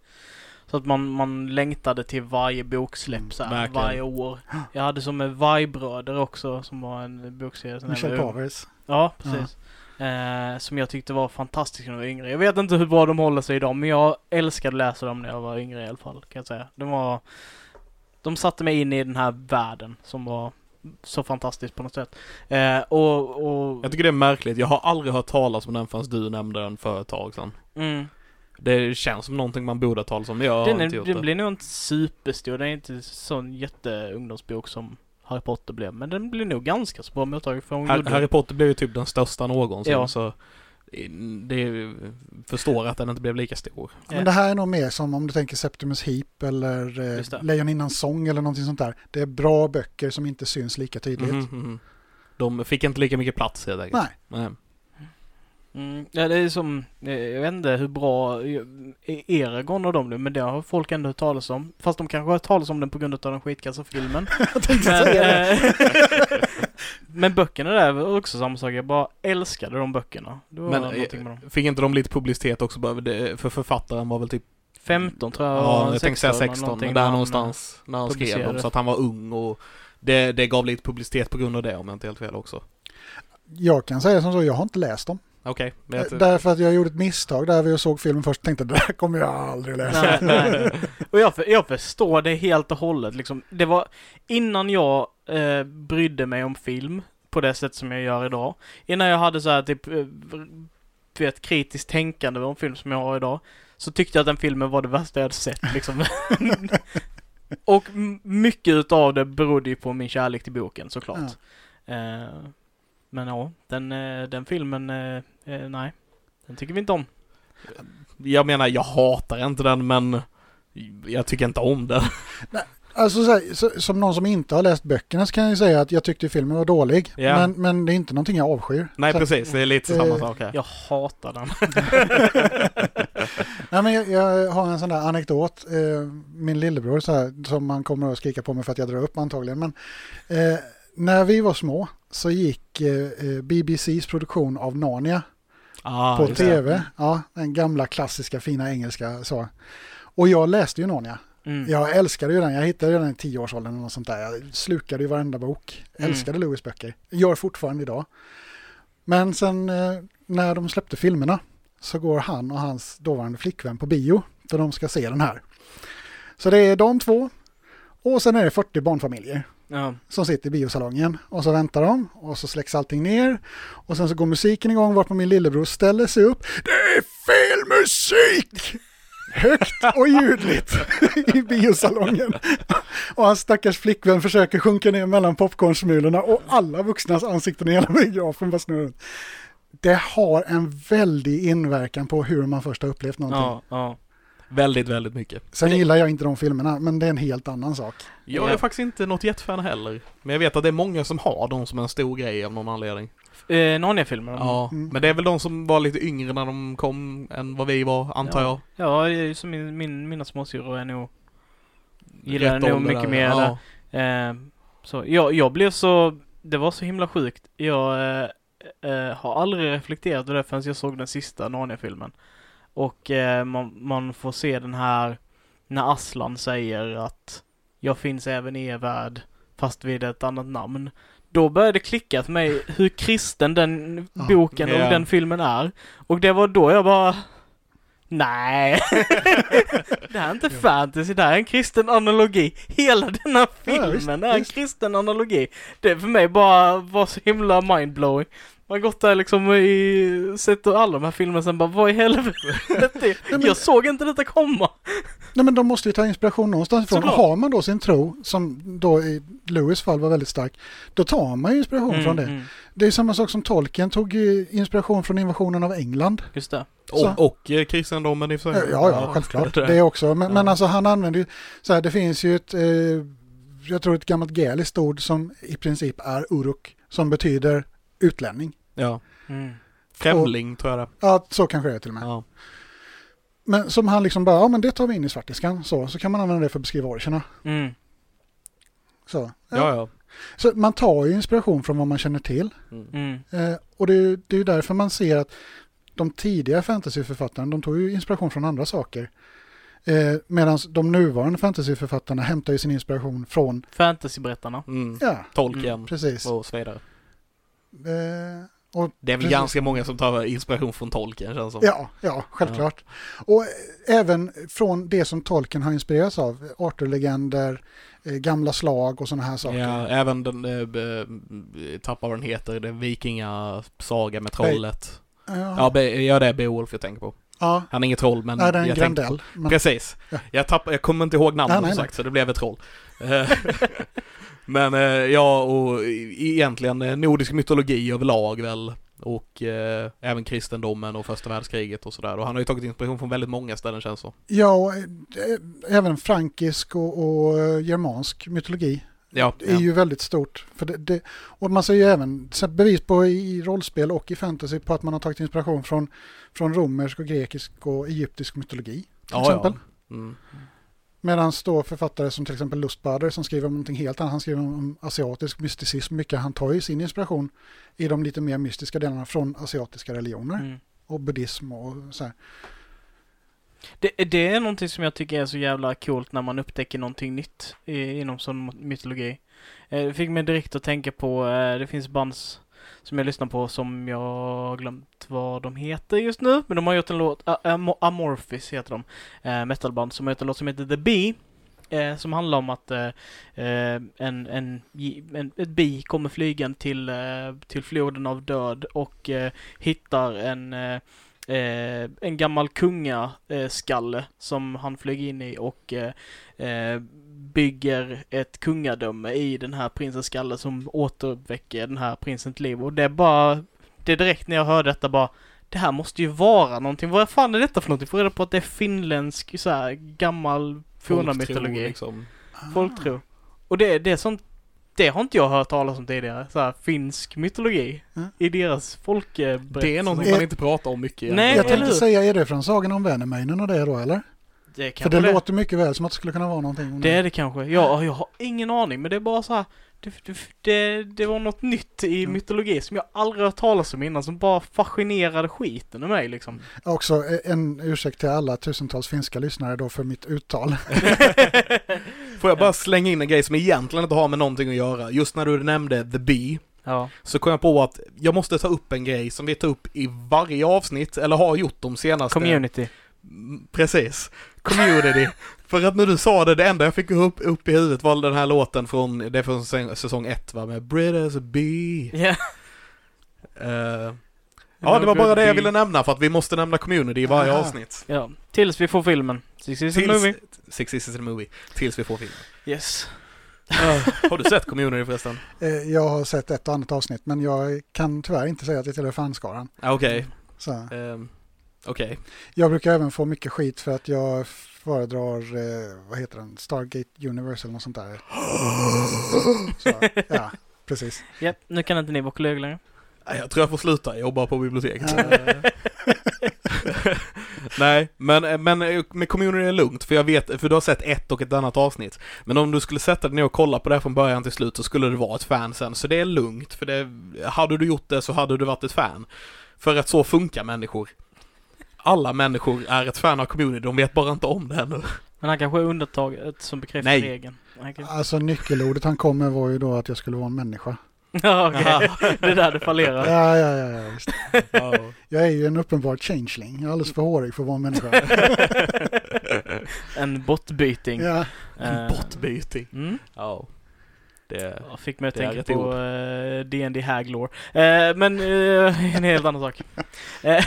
Så att man, man längtade till varje Mm, boksläpp så här, varje år. Jag hade som med Vargbröder också, som var en bokserie. sen jag Michel var ung. Pavers. Ja, precis. Eh, som jag tyckte var fantastisk när jag var yngre. Jag vet inte hur bra de håller sig idag, men jag älskade att läsa dem när jag var yngre i alla fall, kan jag säga. De var... De satte mig in i den här världen som var så fantastisk på något sätt. Eh, och... och Jag tycker det är märkligt. Jag har aldrig hört talas om den förrän du nämnde den för ett tag sedan. mm, Det känns som någonting man borde ha talat om, men jag har den, inte är, gjort den det. blir nog inte superstor. Den är inte sån jätteungdomsbok som Harry Potter blev. Men den blir nog ganska så bra mottagen för hon Har- gjorde- Harry Potter blev ju typ den största någonsin, Ja. så det förstår att den inte blev lika stor. Men det här är nog mer som om du tänker Septimus Heap eller eh. Lejoninans sång eller någonting sånt där. Det är bra böcker som inte syns lika tydligt. Mhm, mhm. De fick inte lika mycket plats helt enkelt. Nej. Nej. Mm, ja, det är som, eh, jag vet inte hur bra eh, Eragon och dem nu, men det har folk ändå hört talas om. Fast de kanske har hört talas om den på grund av den skitkassa filmen. *laughs* Jag tänkte men, säga det. eh, *laughs* men böckerna där var också samma sak, jag bara älskade de böckerna. Det var Men någonting med dem. fick inte de lite publicitet också? För författaren var väl typ 15 tror jag, Ja, jag tänkte säga 16 16, någonting men där någonstans när han skrev dem, så att han var ung och det, det gav lite publicitet på grund av det om jag inte helt fel också. Jag kan säga som så, jag har inte läst dem. Okej, men jag Därför att jag gjorde ett misstag där vi såg filmen först och tänkte *laughs* det där kommer jag aldrig läsa. Nej, nej. Och jag, för, jag förstår det helt och hållet liksom. Det var innan jag eh, brydde mig om film på det sätt som jag gör idag. Innan jag hade så här typ, eh, du vet, kritiskt tänkande om film som jag har idag. Så tyckte jag att den filmen var det värsta jag hade sett liksom. *laughs* och mycket utav det berodde ju på min kärlek till boken såklart. Eh, men ja, den, eh, den filmen, eh, eh, nej. Den tycker vi inte om. jag menar, jag hatar inte den men jag tycker inte om den. Alltså så här, så, som någon som inte har läst böckerna så kan jag säga att jag tyckte filmen var dålig. Ja. Men, men det är inte någonting jag avskyr. Nej Så- precis, det är lite Eh, samma sak här. Jag hatar den. *laughs* Nej, men jag, jag har en sån där anekdot. Eh, min lillebror så här, som man kommer att skrika på mig för att jag drar upp antagligen. Men eh, när vi var små så gick eh, eh, BBCs produktion av Narnia Ah, på det. tv. Ja, den gamla klassiska fina engelska så. Och jag läste ju Narnia. Mm. Jag älskade ju den. Jag hittade den i tioårsåldern något sånt där. Jag slukade ju varenda bok. Mm. Älskade Lewis böcker. Gör fortfarande idag. Men sen eh, när de släppte filmerna så går han och hans dåvarande flickvän på bio för de ska se den här. Så det är de två och sen är det 40 barnfamiljer Ja. som sitter i biosalongen och så väntar de och så släcks allting ner och sen så går musiken igång varpå min lillebror ställer sig upp. Det är fel musik! Högt och ljudligt i biosalongen. Och hans stackars flickvän försöker sjunka ner mellan popcornsmulorna och alla vuxnas ansikten i hela biografen bara snurrar runt. Det har en väldig inverkan på hur man först har upplevt någonting. Ja, ja. Väldigt, väldigt mycket. Sen gillar jag inte de filmerna, men det är en helt annan sak. Jag är Ja. faktiskt inte något jättefan heller. Men jag vet att det är många som har dem som en stor grej av någon anledning. Eh, Narnia-filmen? Ja, Mm. men det är väl de som var lite yngre när de kom än vad vi var, antar Ja. jag. Ja, det är ju som min, min, mina småsyrror är nog... Gillar nog mycket där, mer. ja. Eh, så jag, jag blev så... Det var så himla sjukt. Jag eh, eh, har aldrig reflekterat över det förrän jag såg den sista Narnia-filmen. Och eh, man, man får se den här när Aslan säger att jag finns även i er värld fast vid ett annat namn. då började det klicka för mig hur kristen den Ja. boken och Ja. den filmen är. Och det var då jag bara Nej, *laughs* det här är inte fantasy, det här är en kristen analogi. Hela denna Ja, filmen visst, är en visst. kristen analogi. Det för mig bara var så himla mindblowing. Man har gått där liksom i, sett alla de här filmerna sen bara, vad i helvete? *laughs* men- Jag såg inte detta komma. Nej men de måste ju ta inspiration någonstans ifrån. Och Såklart. har man då sin tro, som då i Lewis fall var väldigt stark, då tar man ju inspiration från det. mm, Det är samma sak som Tolkien tog ju inspiration från invasionen av England. just det. Så. Och, och eh, kristendomen i och för Ja, sig. ja, självklart. *laughs* det- också. Men, men Ja. alltså han använder ju, så här, det finns ju ett, eh, jag tror ett gammalt gäliskt ord som i princip är uruk, som betyder utlänning. Ja. Mm. Främling tror jag det Ja, så kanske det är till och med. ja. Men som han liksom bara, ja men det tar vi in i svartiskan, så, så kan man använda det för att beskriva orcherna. Mm. Så, ja, ja. så man tar ju inspiration från vad man känner till. Mm. Mm. Eh, och det är ju det är ju därför man ser att de tidiga fantasyförfattarna, de tog ju inspiration från andra saker. Eh, Medan de nuvarande fantasyförfattarna hämtar ju sin inspiration från, Fantasyberättarna. Mm. ja, Tolkien precis. och så vidare. Eh, och, Det är väl Precis. ganska många som tar inspiration från Tolkien känns som. ja, ja, självklart. Och eh, även från det som Tolkien har inspirerats av, Arthur-legender, eh, gamla slag och sådana här saker. Ja, även den, äh, tappar vad den heter, det vikingasaga med trollet. Ja, Ja, be, ja, det är Beowulf jag tänker på. ja. Han är inget troll men Nej, det är en Grandell. Men, Precis. Ja. Jag, tapp, jag kommer inte ihåg namnet Nej, nej, som sagt så det blev ett troll. *laughs* *laughs* Men eh, ja, och e- egentligen eh, nordisk mytologi överlag väl. Och eh, även kristendomen och första världskriget och sådär. Och han har ju tagit inspiration från väldigt många ställen känns så. ja, och, eh, även frankisk och, och germansk mytologi Ja, Det är ja. ju väldigt stort. För det, det, och man ser ju även bevis på i rollspel och i fantasy på att man har tagit inspiration från, från romersk och grekisk och egyptisk mytologi. Till ja, exempel. Ja. Mm. Medan då författare som till exempel Lustbader som skriver om någonting helt annat. Han skriver om asiatisk mysticism mycket. Han tar ju sin inspiration i de lite mer mystiska delarna från asiatiska religioner Mm. och buddhism och så här. Det, det är någonting som jag tycker är så jävla coolt när man upptäcker någonting nytt i, inom sån mytologi. Eh, Det fick mig direkt att tänka på, eh, det finns bands som jag lyssnar på som jag har glömt vad de heter just nu. Men de har gjort en låt, Am- Amorphis heter de, eh, metalband, som har gjort en låt som heter The Bee. Eh, som handlar om att eh, eh en, en, en, ett bi kommer flygande till, eh, till floden av död och eh, hittar en eh, eh, eh, en gammal kungaskalle som han flög in i och eh, eh, bygger ett kungadöme i den här prinsens skalle som återuppväcker den här prinsens liv. Och det är bara, det är direkt när jag hör detta bara, det här måste ju vara någonting. Vad fan är detta för någonting? Får reda på att det är finländsk så här gammal forna mytologi. Liksom. Folktro. Och det, det är sånt, det har inte jag hört talas om tidigare. Så här, finsk mytologi. Mm. I deras folkberättelse. Det är någonting Eh, man inte pratar om mycket egentligen. Nej, Jag tänkte hur? säga, är det från Sagan om Vänermöinen och det då eller? Det är För det, det. låter mycket väl som att det skulle kunna vara någonting. om Det är det kanske. Ja, jag har ingen aning, men det är bara så här. Det, det, det, det var något nytt i Mm. mytologi som jag aldrig hört talas om innan, som bara fascinerade skiten ur mig liksom. Också en ursäkt till alla tusentals finska lyssnare då för mitt uttal. *laughs* *laughs* Får jag bara slänga in en grej som egentligen inte har med någonting att göra. Just när du nämnde The Bee, Ja. så kom jag på att jag måste ta upp en grej som vi tar upp i varje avsnitt, eller har gjort de senaste... Community. Mm, Precis. Community. *laughs* För att när du sa det, det enda jag fick upp, upp i huvudet var den här låten från, det är från säsong- säsong ett va, med Brit as a bee. Ja. Eh, ja, det var bara det jag ville nämna för att vi måste nämna community i varje Aha. avsnitt. Ja, tills vi får filmen. Six is a Tills, movie. Six is a movie. Tills vi får filmen. Yes. *laughs* Har du sett community förresten? Eh, Jag har sett ett och annat avsnitt men jag kan tyvärr inte säga att jag tillhör fanskaran. Ah, Okej. Så. Ehm, Okej. Jag brukar även få mycket skit för att jag föredrar, eh, vad heter den, Stargate Universe eller något sånt där. *gasps* Så, ja, precis. Japp, nu kan inte ni vara kollegor längre. Nej, Jag tror jag får sluta, jag jobbar på biblioteket. *laughs* Nej, men, men med community är lugnt, för jag vet, för du har sett ett och ett annat avsnitt. Men om du skulle sätta dig ner och kolla på det här från början till slut så skulle du vara ett fan sen, så det är lugnt, för det, hade du gjort det så hade du varit ett fan. För att så funkar människor. Alla människor är ett fan av community, de vet bara inte om det ännu. Men han kanske är undantaget som bekräftar Nej. regeln. Kan- Alltså nyckelordet han kom med var ju då att jag skulle vara en människa. Ja, okej. Det är där det fallerar. Ja, ja, ja, ja. Ja. Jag är ju en uppenbar changeling. Jag är alldeles för hårig för att vara en människa. en bottbyting. Ja, Eh, Bortbyting. Mm. Ja. Det, Jag fick mig att tänka på ord. uh, D&D Haglore. Eh, men eh, *laughs* en helt annan sak. *laughs* Eh,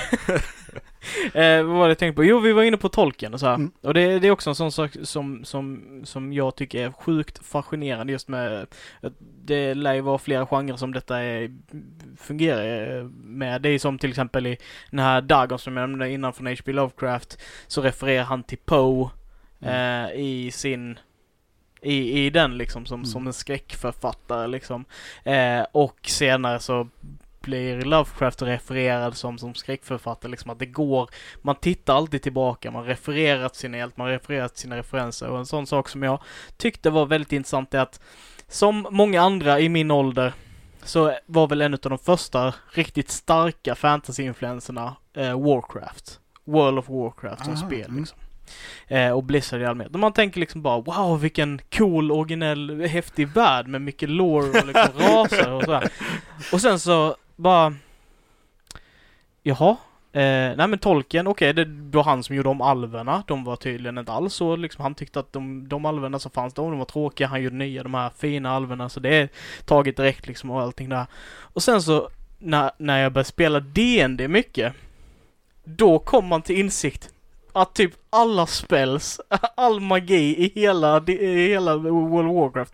*laughs* eh, vad var det jag tänkte på? Jo, vi var inne på tolken och så. Mm. Och det, det är också en sån sak som, som, som jag tycker är sjukt fascinerande just med det lär ju vara flera genrer som detta är, fungerar med. Det är som till exempel i den här Dagon som jag nämnde innan från H.P. Lovecraft så refererar han till Poe eh, i sin i, i den liksom som, Mm. som en skräckförfattare liksom. Eh, och senare så blir Lovecraft refererad som, som skräckförfattare liksom att det går, man tittar alltid tillbaka, man refererar till sina hjältar, man refererar till sina referenser och en sån sak som jag tyckte var väldigt intressant är att som många andra i min ålder så var väl en av de första riktigt starka fantasy-influenserna eh, Warcraft. World of Warcraft som Aha, spel mm. Eh, och Blizzard i allmänhet. Man tänker liksom bara wow vilken cool, originell, häftig värld med mycket lore och liksom *laughs* raser och sådär. Och sen så bara Jaha? Eh, nej men tolken, okej det var han som gjorde om alverna. De var tydligen inte alls så liksom. Han tyckte att de, de alverna som fanns då, de var tråkiga. Han gjorde nya, de här fina alverna. Så det är taget direkt liksom och allting där. Och sen så när, när jag började spela D&D mycket. Då kom man till insikt att typ alla spells, *laughs* all magi i hela, i hela World of Warcraft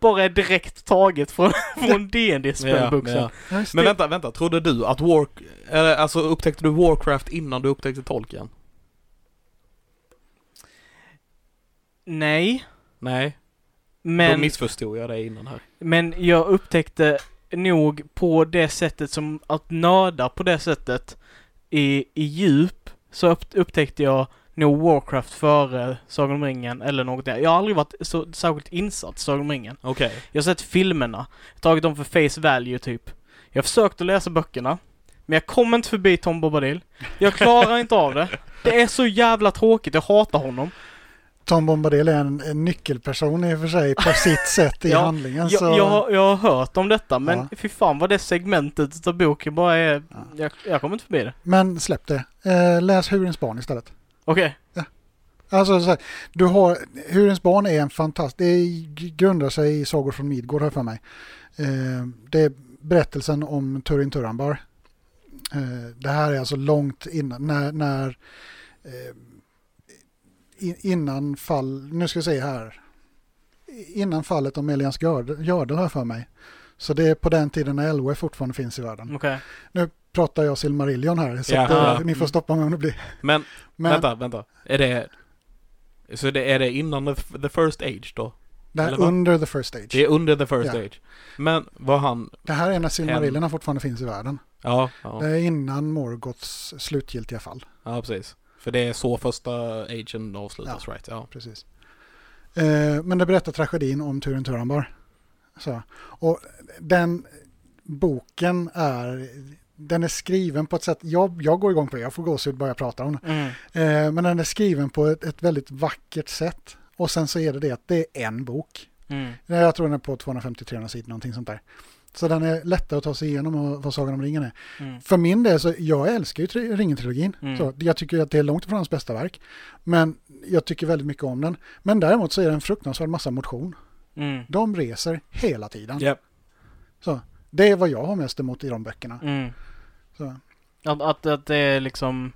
bara är direkt taget från, *laughs* från D&D spelboxen. Ja, ja. Men vänta, vänta. Trodde du att War... Eller alltså upptäckte du Warcraft innan du upptäckte Tolkien? Nej, Nej, då men, missförstod jag det innan här. men jag upptäckte nog på det sättet som att nörda på det sättet i, i djup så upp, upptäckte jag nog Warcraft före Sagan om ringen eller något där. Jag har aldrig varit så särskilt insatt i Sagan om ringen. Okej. Jag har sett filmerna, tagit dem för face value typ. Jag har försökt att läsa böckerna, men jag kommer inte förbi Tom Bombadil. Jag klarar inte av det. Det är så jävla tråkigt, jag hatar honom. Tom Bombadil är en, en nyckelperson i och för sig på sitt *laughs* sätt i Ja, handlingen. Jag, så... jag, har- jag har hört om detta, men Ja. fy fan vad det segmentet av boken bara är... Ja. Jag, jag kommer inte förbi det. Men släpp det. Eh, läs Hurens barn istället. Okej. Alltså, så här, du har, Hurens barn är en fantastisk, det grundar sig i sagor från Midgård jag för mig. Eh, det är berättelsen om Turin Turambar. Eh, det här är alltså långt innan, när, när eh, innan fall, nu ska vi se här, innan fallet om Elians Gördel har jag för mig. Så det är på den tiden när Elwe fortfarande finns i världen. Okej. Nu pratar jag Silmarillion här, så att, eh, ni får stoppa mig om det blir. Men, Men vänta, vänta. Är det... Så det, är det innan the, the first age då? det är vad? under the first stage. Det är under the first Ja. age. Men var han... Det här är när Silmarillierna fortfarande finns i världen. Ja, ja, Det är innan Morgoths slutgiltiga fall. ja precis. För det är så första agen avslutas, right? Ja. Precis. Eh, men det berättar tragedin om Turin Turambar. Så. Och den boken är, den är skriven på ett sätt, jag, jag går igång på det, jag får gåshud bara jag pratar om det. Mm. Eh, men den är skriven på ett, ett väldigt vackert sätt. Och sen så är det det att det är en bok. Mm. Jag tror den är på 250-300 sidor, någonting sånt där. Så den är lättare att ta sig igenom och vad Sagan om ringen är. Mm. För min del så, jag älskar ju tri- Ringen-trilogin. Mm. Så jag tycker att det är långt ifrån hans bästa verk. Men jag tycker väldigt mycket om den. Men däremot så är det en fruktansvärd massa motion. Mm. De reser hela tiden. Japp. Så, det är vad jag har mest emot i de böckerna. Mm. Att, att, att det är liksom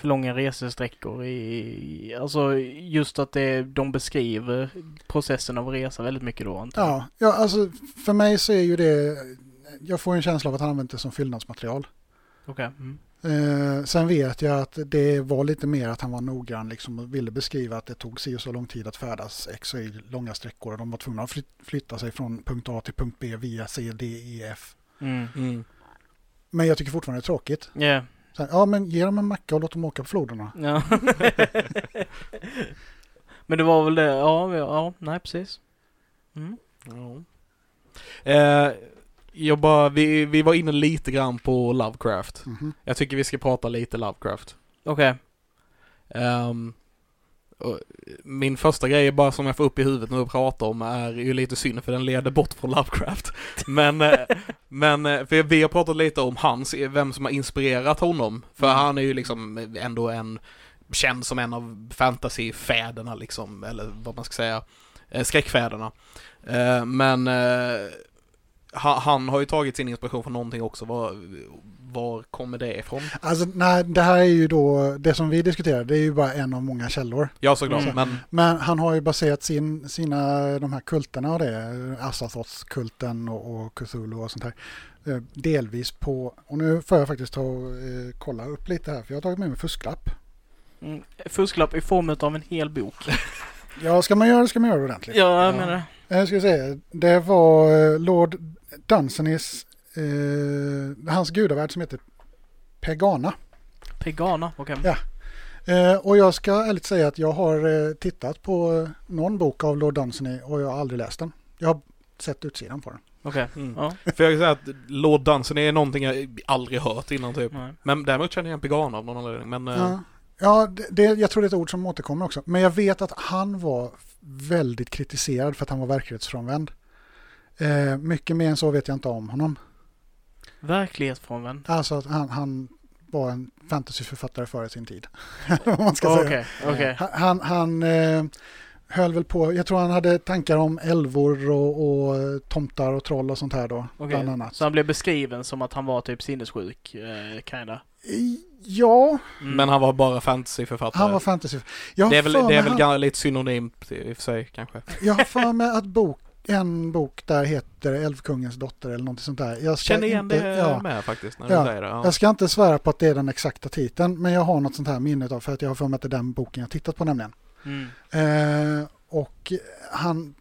för långa resesträckor i, alltså just att det, de beskriver processen av resa väldigt mycket då antar jag. ja, ja, alltså för mig så är ju det, jag får en känsla av att han använt det som fyllnadsmaterial. Okej. Mm. Eh, sen vet jag att det var lite mer att han var noggrann liksom, och ville beskriva att det tog sig så lång tid att färdas X och Y långa sträckor och de var tvungna att fly- flytta sig från punkt A till punkt B via C, D, E, F. Mm. Mm. Men jag tycker fortfarande det är tråkigt. Ja. Så här, ja, men ge dem en macka och låt dem åka på floderna. Ja. *laughs* Men det var väl det, ja, ja, nej precis. Mm. Ja. Eh, jag bara, vi, vi var inne lite grann på Lovecraft. Mhm. Jag tycker vi ska prata lite Lovecraft. Okej. Ehm, Och min första grej bara som jag får upp i huvudet nu att prata om är ju lite synd för den leder bort från Lovecraft. *laughs* Men, eh, men eh, för vi har pratat lite om hans, vem som har inspirerat honom. För Mm. han är ju liksom ändå en, känd som en av fantasyfäderna liksom, eller vad man ska säga, eh, skräckfäderna. Men ha- han har ju tagit sin inspiration från någonting också. Var, kommer det ifrån? Alltså, nej, det här är ju då, det som vi diskuterar, det är ju bara en av många källor. Ja såklart, Mm. men Men han har ju baserat sin, sina, de här kulterna och det, Asathoth-kulten och, och Cthulhu och sånt här, eh, delvis på, och nu får jag faktiskt ta och eh, kolla upp lite här, för jag har tagit med mig fusklapp. Mm. Fusklapp i form av en hel bok. *laughs* Ja, ska man göra det ska man göra det ordentligt. Ja, jag Ja. menar Jag ska säga, det var eh, Lord Dunsenis, eh, hans gudavärld som heter Pegana. Pegana, okej. Ja. Eh, och jag ska ärligt säga att jag har eh, tittat på eh, någon bok av Lord Dunsany och jag har aldrig läst den. Jag har sett utsidan på den. Okej. Mm. Ja. För jag kan säga att Lord Dunson är någonting jag aldrig hört innan typ. Nej. Men däremot känner jag igen Pegana av någon anledning. Men eh, Ja, ja det, det, jag tror det är ett ord som återkommer också. Men jag vet att han var väldigt kritiserad för att han var verklighetsfrånvänd. Eh, mycket mer än så vet jag inte om honom. Verklighetsfrånvänd. Alltså att han, han var en fantasyförfattare före sin tid. *laughs* Om man ska Okej, säga. okej. Han, han, han eh, höll väl på, jag tror han hade tankar om älvor och, och tomtar och troll och sånt här då. Annat. Så han blev beskriven som att han var typ sinnessjuk, eh, kinda. Ja, Mm. men han var bara fantasyförfattare. han var fantasy. Jag har det är väl, det är väl han- lite synonymt i och för sig kanske. Jag har för mig att bok, en bok där heter Älvkungens dotter eller någonting sånt där. Jag Känner igen inte, det ja, med faktiskt när Ja. du säger det. Ja. Jag ska inte svära på att det är den exakta titeln, men jag har något sånt här minne av för att jag har för mig att det är den boken jag tittat på nämligen. Mm. Eh, och han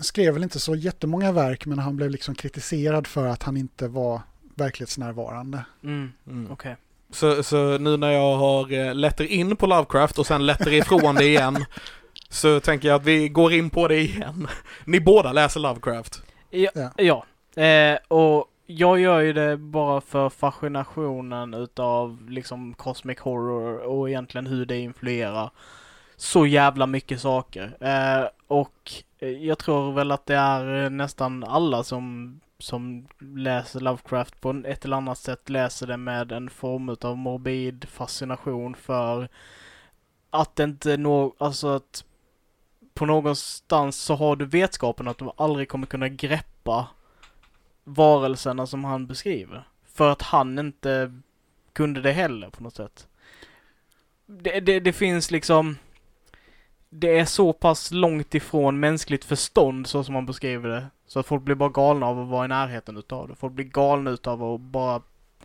skrev väl inte så jättemånga verk, men han blev liksom kritiserad för att han inte var verklighetsnärvarande. Mm. Mm. Okej. Så, så nu när jag har eh, lett er in på Lovecraft och sen lett er ifrån det igen *laughs* så tänker jag att vi går in på det igen. *laughs* Ni båda läser Lovecraft. Ja. Ja. Eh, och jag gör ju det bara för fascinationen utav liksom cosmic horror och egentligen hur det influerar så jävla mycket saker. Eh, och jag tror väl att det är eh, nästan alla som, som läser Lovecraft på ett eller annat sätt läser det med en form utav morbid fascination för att det inte nå, alltså att på någonstans så har du vetskapen att du aldrig kommer kunna greppa varelserna som han beskriver. För att han inte kunde det heller på något sätt. Det, det, det finns liksom det är så pass långt ifrån mänskligt förstånd så som man beskriver det. Så att folk blir bara galna av att vara i närheten utav det. Folk blir galna utav att bara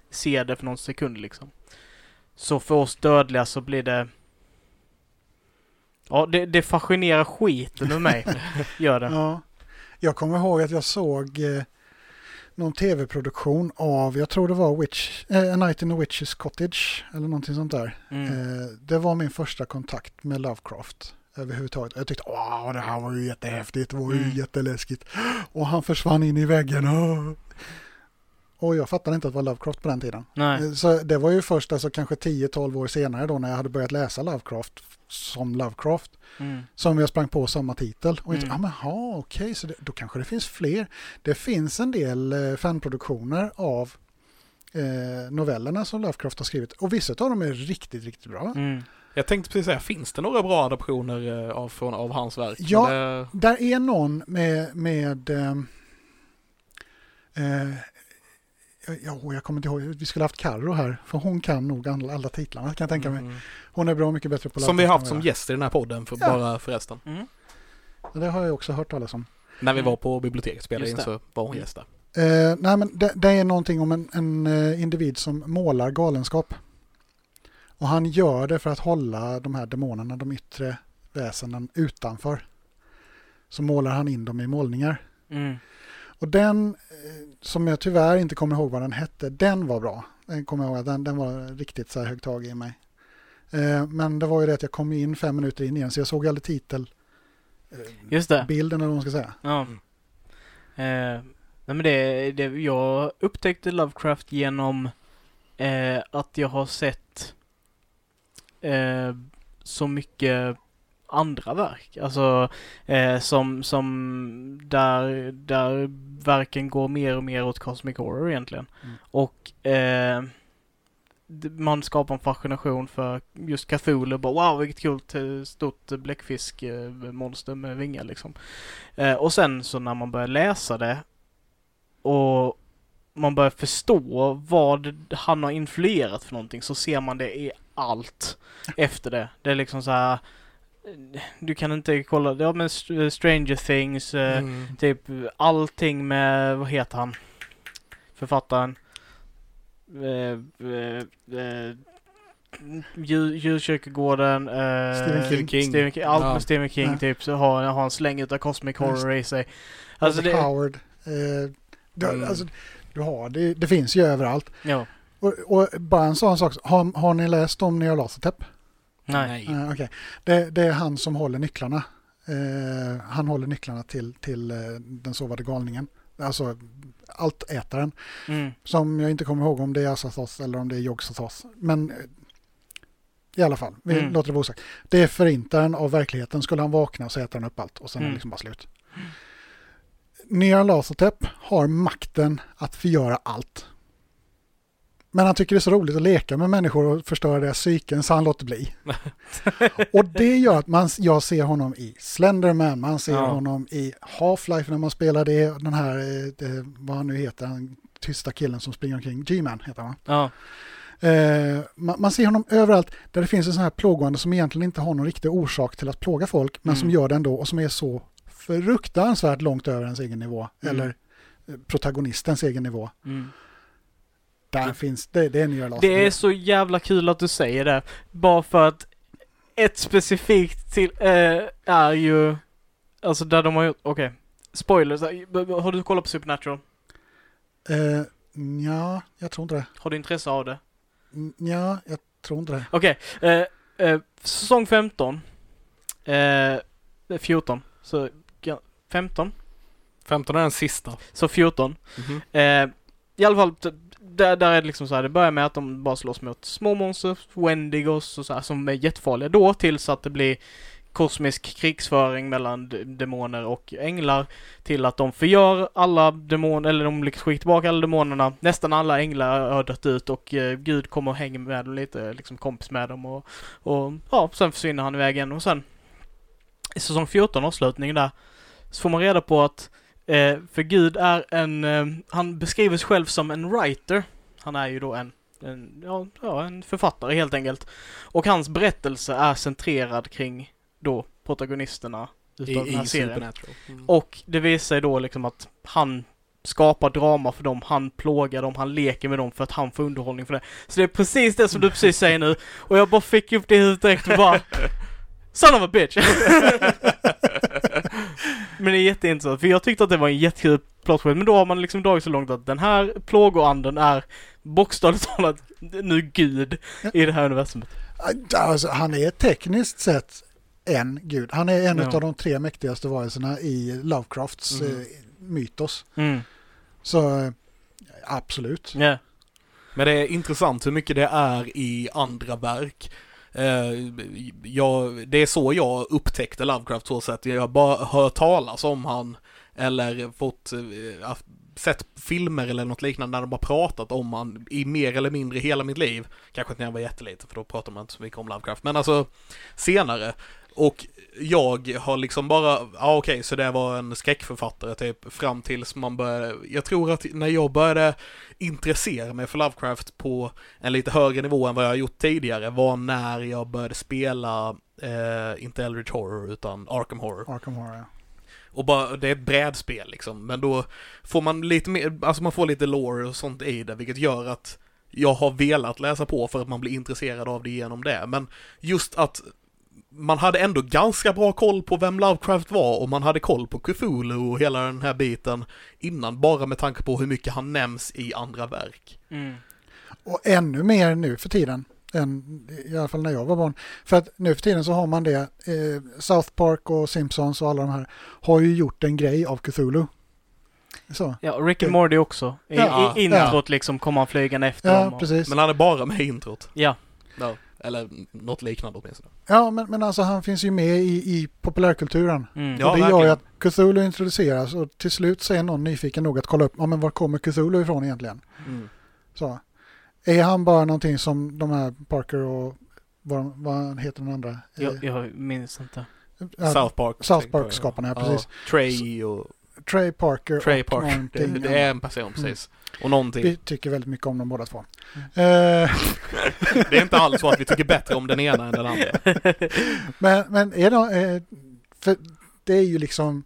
se det för någon sekund liksom. Så för oss dödliga så blir det... Ja, det, det fascinerar skiten ur mig. *laughs* Gör det. Ja. Jag kommer ihåg att jag såg eh, någon tv-produktion av, jag tror det var Witch, eh, A Night in a Witch's Cottage eller någonting sånt där. Mm. Eh, det var min första kontakt med Lovecraft överhuvudtaget. Jag tyckte wow, det här var ju jättehäftigt, det var ju Mm. jätteläskigt. Och han försvann in i väggen. åh. Och jag fattade inte att det var Lovecraft på den tiden. Nej. Eh, Så det var ju först alltså kanske 10-12 år senare då när jag hade börjat läsa Lovecraft som Lovecraft Mm. som jag sprang på samma titel. Och inte, Mm. ah, men ha, okej, så det, då kanske det finns fler. Det finns en del eh, fanproduktioner av eh, novellerna som Lovecraft har skrivit. Och vissa av dem är riktigt, riktigt bra. Mm. Jag tänkte precis säga, finns det några bra adaptioner eh, av, från, av hans verk? Ja. Det- Där är någon med, med ehm, eh, ja, jag kommer inte ihåg, vi skulle haft Carro här, för hon kan nog alla, alla titlarna kan jag tänka mig. Mm. Hon är bra mycket bättre på Som vi har haft som jag gäst i den här podden, för, Ja. bara förresten. Mm. Det har jag också hört talas om. När vi Mm. var på biblioteket spelade in så var hon gäst där. Eh, nej, men det, det är någonting om en, en eh, individ som målar galenskap. Och han gör det för att hålla de här demonerna, de yttre väsenen, utanför. Så målar han in dem i målningar. Mm. Och den, eh, som jag tyvärr inte kommer ihåg vad den hette, den var bra. Den kommer jag ihåg, den, den var riktigt så här hög tag i mig. Eh, men det var ju det att jag kom in fem minuter in igen, så jag såg aldrig titel, eh, Just det. bilden eller vad man ska säga. Ja. Mm. Eh, nej men det, det, jag upptäckte Lovecraft genom eh, att jag har sett eh, så mycket andra verk. Alltså eh, som, som där, där verken går mer och mer åt Cosmic Horror egentligen. Mm. Och eh, man skapar en fascination för just Cthulhu. Bara, wow, vilket coolt eh, stort bläckfiskmonster med vingar liksom. Eh, och sen så när man börjar läsa det och man börjar förstå vad han har influerat för någonting så ser man det i allt *laughs* efter det. Det är liksom så här. Eh, Du kan inte kolla, ja men Str- Stranger Things, eh, Mm. typ allting med, vad heter han? Författaren. Eh, eh, eh, djur- Djurkyrkogården. Eh, Stephen King. King. Stephen King. Allt Ja. med Stephen King Ja. typ så har, har en släng utav Cosmic Horror i sig. Alltså det, Howard. Eh, du, Mm. alltså, du har, det, det finns ju överallt. ja. Och, och bara en sån sak, har, har ni läst om Nya Lasertep? Nej. Eh, okej. det, det är han som håller nycklarna. Eh, han håller nycklarna till, till eh, den sovade galningen. Alltså altätaren. Mm. Som jag inte kommer ihåg om det är Asathos eller om det är Jogsathos. Men eh, i alla fall, vi Mm. låter det vara osagt. Det är förintaren av verkligheten. Skulle han vakna så äter han upp allt och sen är det Mm. liksom bara slut. Nya Lasertep har makten att förgöra allt. Men han tycker det är så roligt att leka med människor och förstöra deras psyken så han låter bli. *laughs* och det gör att man, jag ser honom i Slenderman, man ser Ja. honom i Half-Life när man spelar det, den här, eh, det, vad han nu heter, den tysta killen som springer omkring, G-Man heter han? Ja. Eh, man, man ser honom överallt där det finns en sån här plågande som egentligen inte har någon riktig orsak till att plåga folk, men Mm. som gör det ändå och som är så fruktansvärt långt över ens egen nivå, Mm. eller eh, protagonistens egen nivå. Mm. Där finns, det, det är nya Last Det är så jävla kul att du säger det. Bara för att ett specifikt till eh, är ju, alltså där de har gjort, okej. Spoilers, har du kollat på Supernatural? Eh, ja, jag tror inte det. Har du intresse av det? Mm, Ja, jag tror inte det. Okej, eh, eh, säsong 15. Eh, 14. Så, ja, 15? 15 är den sista. Så 14. Mhm. Eh, I alla fall, där, där är det liksom så här, det börjar med att de bara slåss mot små monster, Wendigos och så här, som är jättefarliga då, tills att det blir kosmisk krigsföring mellan demoner och änglar till att de förgör alla demoner, eller de lyckas skicka tillbaka alla demonerna. Nästan alla änglar har dött ut och eh, Gud kommer och hänger med dem lite, liksom kompis med dem och, och ja, sen försvinner han iväg igen och sen i säsong 14 avslutningen där så får man reda på att Eh, för Gud är en, eh, han beskriver sig själv som en writer. Han är ju då en, en, ja, ja, en författare helt enkelt. Och hans berättelse är centrerad kring då protagonisterna I, utav den här i serien. Mm. Och det visar sig då liksom att han skapar drama för dem, han plågar dem, han leker med dem för att han får underhållning för det. Så det är precis det som du precis säger nu. Och jag bara fick upp det i huvudet direkt och bara Son of a bitch! *laughs* men det är jätteintressant, för jag tyckte att det var en jättekul plot twist, men då har man liksom dragit så långt att den här plågoanden är bokstavligt talat nu gud i det här universumet. Alltså, han är tekniskt sett en gud. Han är en Ja. av de tre mäktigaste varelserna i Lovecrafts Mm. eh, mytos. Mm, Så absolut. ja. Men det är intressant hur mycket det är i andra verk. Eh, jag, det är så jag upptäckte Lovecraft så sätt. Jag har bara hört talas om han eller fått eh, sett filmer eller något liknande där de har pratat om han i mer eller mindre hela mitt liv. Kanske inte när jag var jätteliten för då pratade man inte så mycket om Lovecraft. Men alltså senare. Och jag har liksom bara, ja okej, så det var en skräckförfattare typ fram tills man började, jag tror att när jag började intressera mig för Lovecraft på en lite högre nivå än vad jag har gjort tidigare var när jag började spela, eh, inte Eldritch Horror utan Arkham Horror. Arkham Horror. ja. Och bara, det är ett brädspel liksom, men då får man lite mer, alltså man får lite lore och sånt i det, vilket gör att jag har velat läsa på för att man blir intresserad av det genom det. Men just att man hade ändå ganska bra koll på vem Lovecraft var och man hade koll på Cthulhu och hela den här biten innan, bara med tanke på hur mycket han nämns i andra verk. Mm. Och ännu mer nu för tiden. Än, I alla fall när jag var barn. För att nu för tiden så har man det. Eh, South Park och Simpsons och alla de här har ju gjort en grej av Cthulhu. Så. Ja, Rick and Morty också. I, Ja, i introt liksom kommer han flygande efter Ja, dem. Och, precis. Men han är bara med i introt. ja. Ja. Eller något liknande åtminstone. Ja, men, men alltså han finns ju med i, i populärkulturen. Mm. Ja, och det gör ju verkligen. att Cthulhu introduceras och till slut så är någon nyfiken nog att kolla upp, ja men var kommer Cthulhu ifrån egentligen? Mm. Så. Är han bara någonting som de här Parker och vad, vad heter den andra? Jag, Eh, jag minns inte. ja, South Park. South Park-skaparna, ja, precis. Trey och Trey Parker Trey och Park. Det, någonting det är en person precis. Och någonting. Vi tycker väldigt mycket om dem båda två. Mm. Eh, *laughs* Det är inte alls så att vi tycker bättre om den ena än den andra. *laughs* men, men är de, eh, för det är ju liksom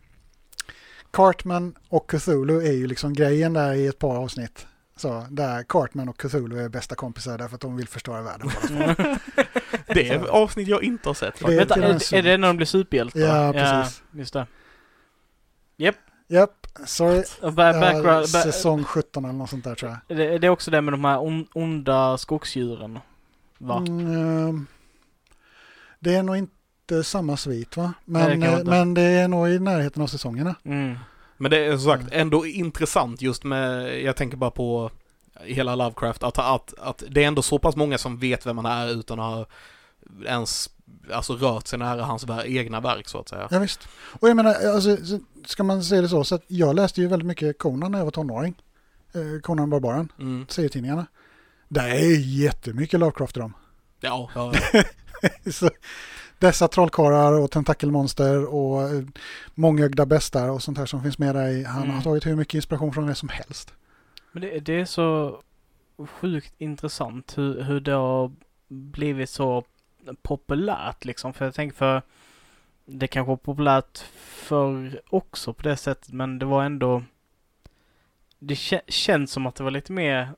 Cartman och Cthulhu är ju liksom grejen där i ett par avsnitt. Så där Cartman och Cthulhu är bästa kompisar därför att de vill förstöra världen. båda två. *laughs* Det är avsnitt jag inte har sett Det faktiskt. Vänta, till är, den är det när de blir superhjältar? Ja, precis. just det. Japp, sorry. Och ba- Ja, background, ba- säsong 17 eller något sånt där tror jag. det, det är också det med de här on, onda skogsdjuren. Va? Mm, eh, det är nog inte samma svit va? Nej, Men, det kan eh, men det är nog i närheten av säsongerna. Mm. Men det är som sagt ändå intressant just med, jag tänker bara på hela Lovecraft, att, att, att det är ändå så pass många som vet vem han är utan att ha ens alltså, rört sig nära hans egna verk så att säga. Ja, visst. Och jag menar, alltså, så- ska man se det så, så att jag läste ju väldigt mycket Conan när jag var tonåring. Eh, Conan Barbaren, Mm. serietidningarna. Det är jättemycket Lovecraft i dem. Ja, ja, *laughs* Så, dessa trollkarlar och tentakelmonster och eh, mångögda bestar och sånt här som finns med där i. Han Mm. har tagit hur mycket inspiration från det som helst. Men det, det är så sjukt intressant hur, hur det har blivit så populärt liksom. För jag tänker för det kanske var populärt för också på det sättet men det var ändå det kä- känns som att det var lite mer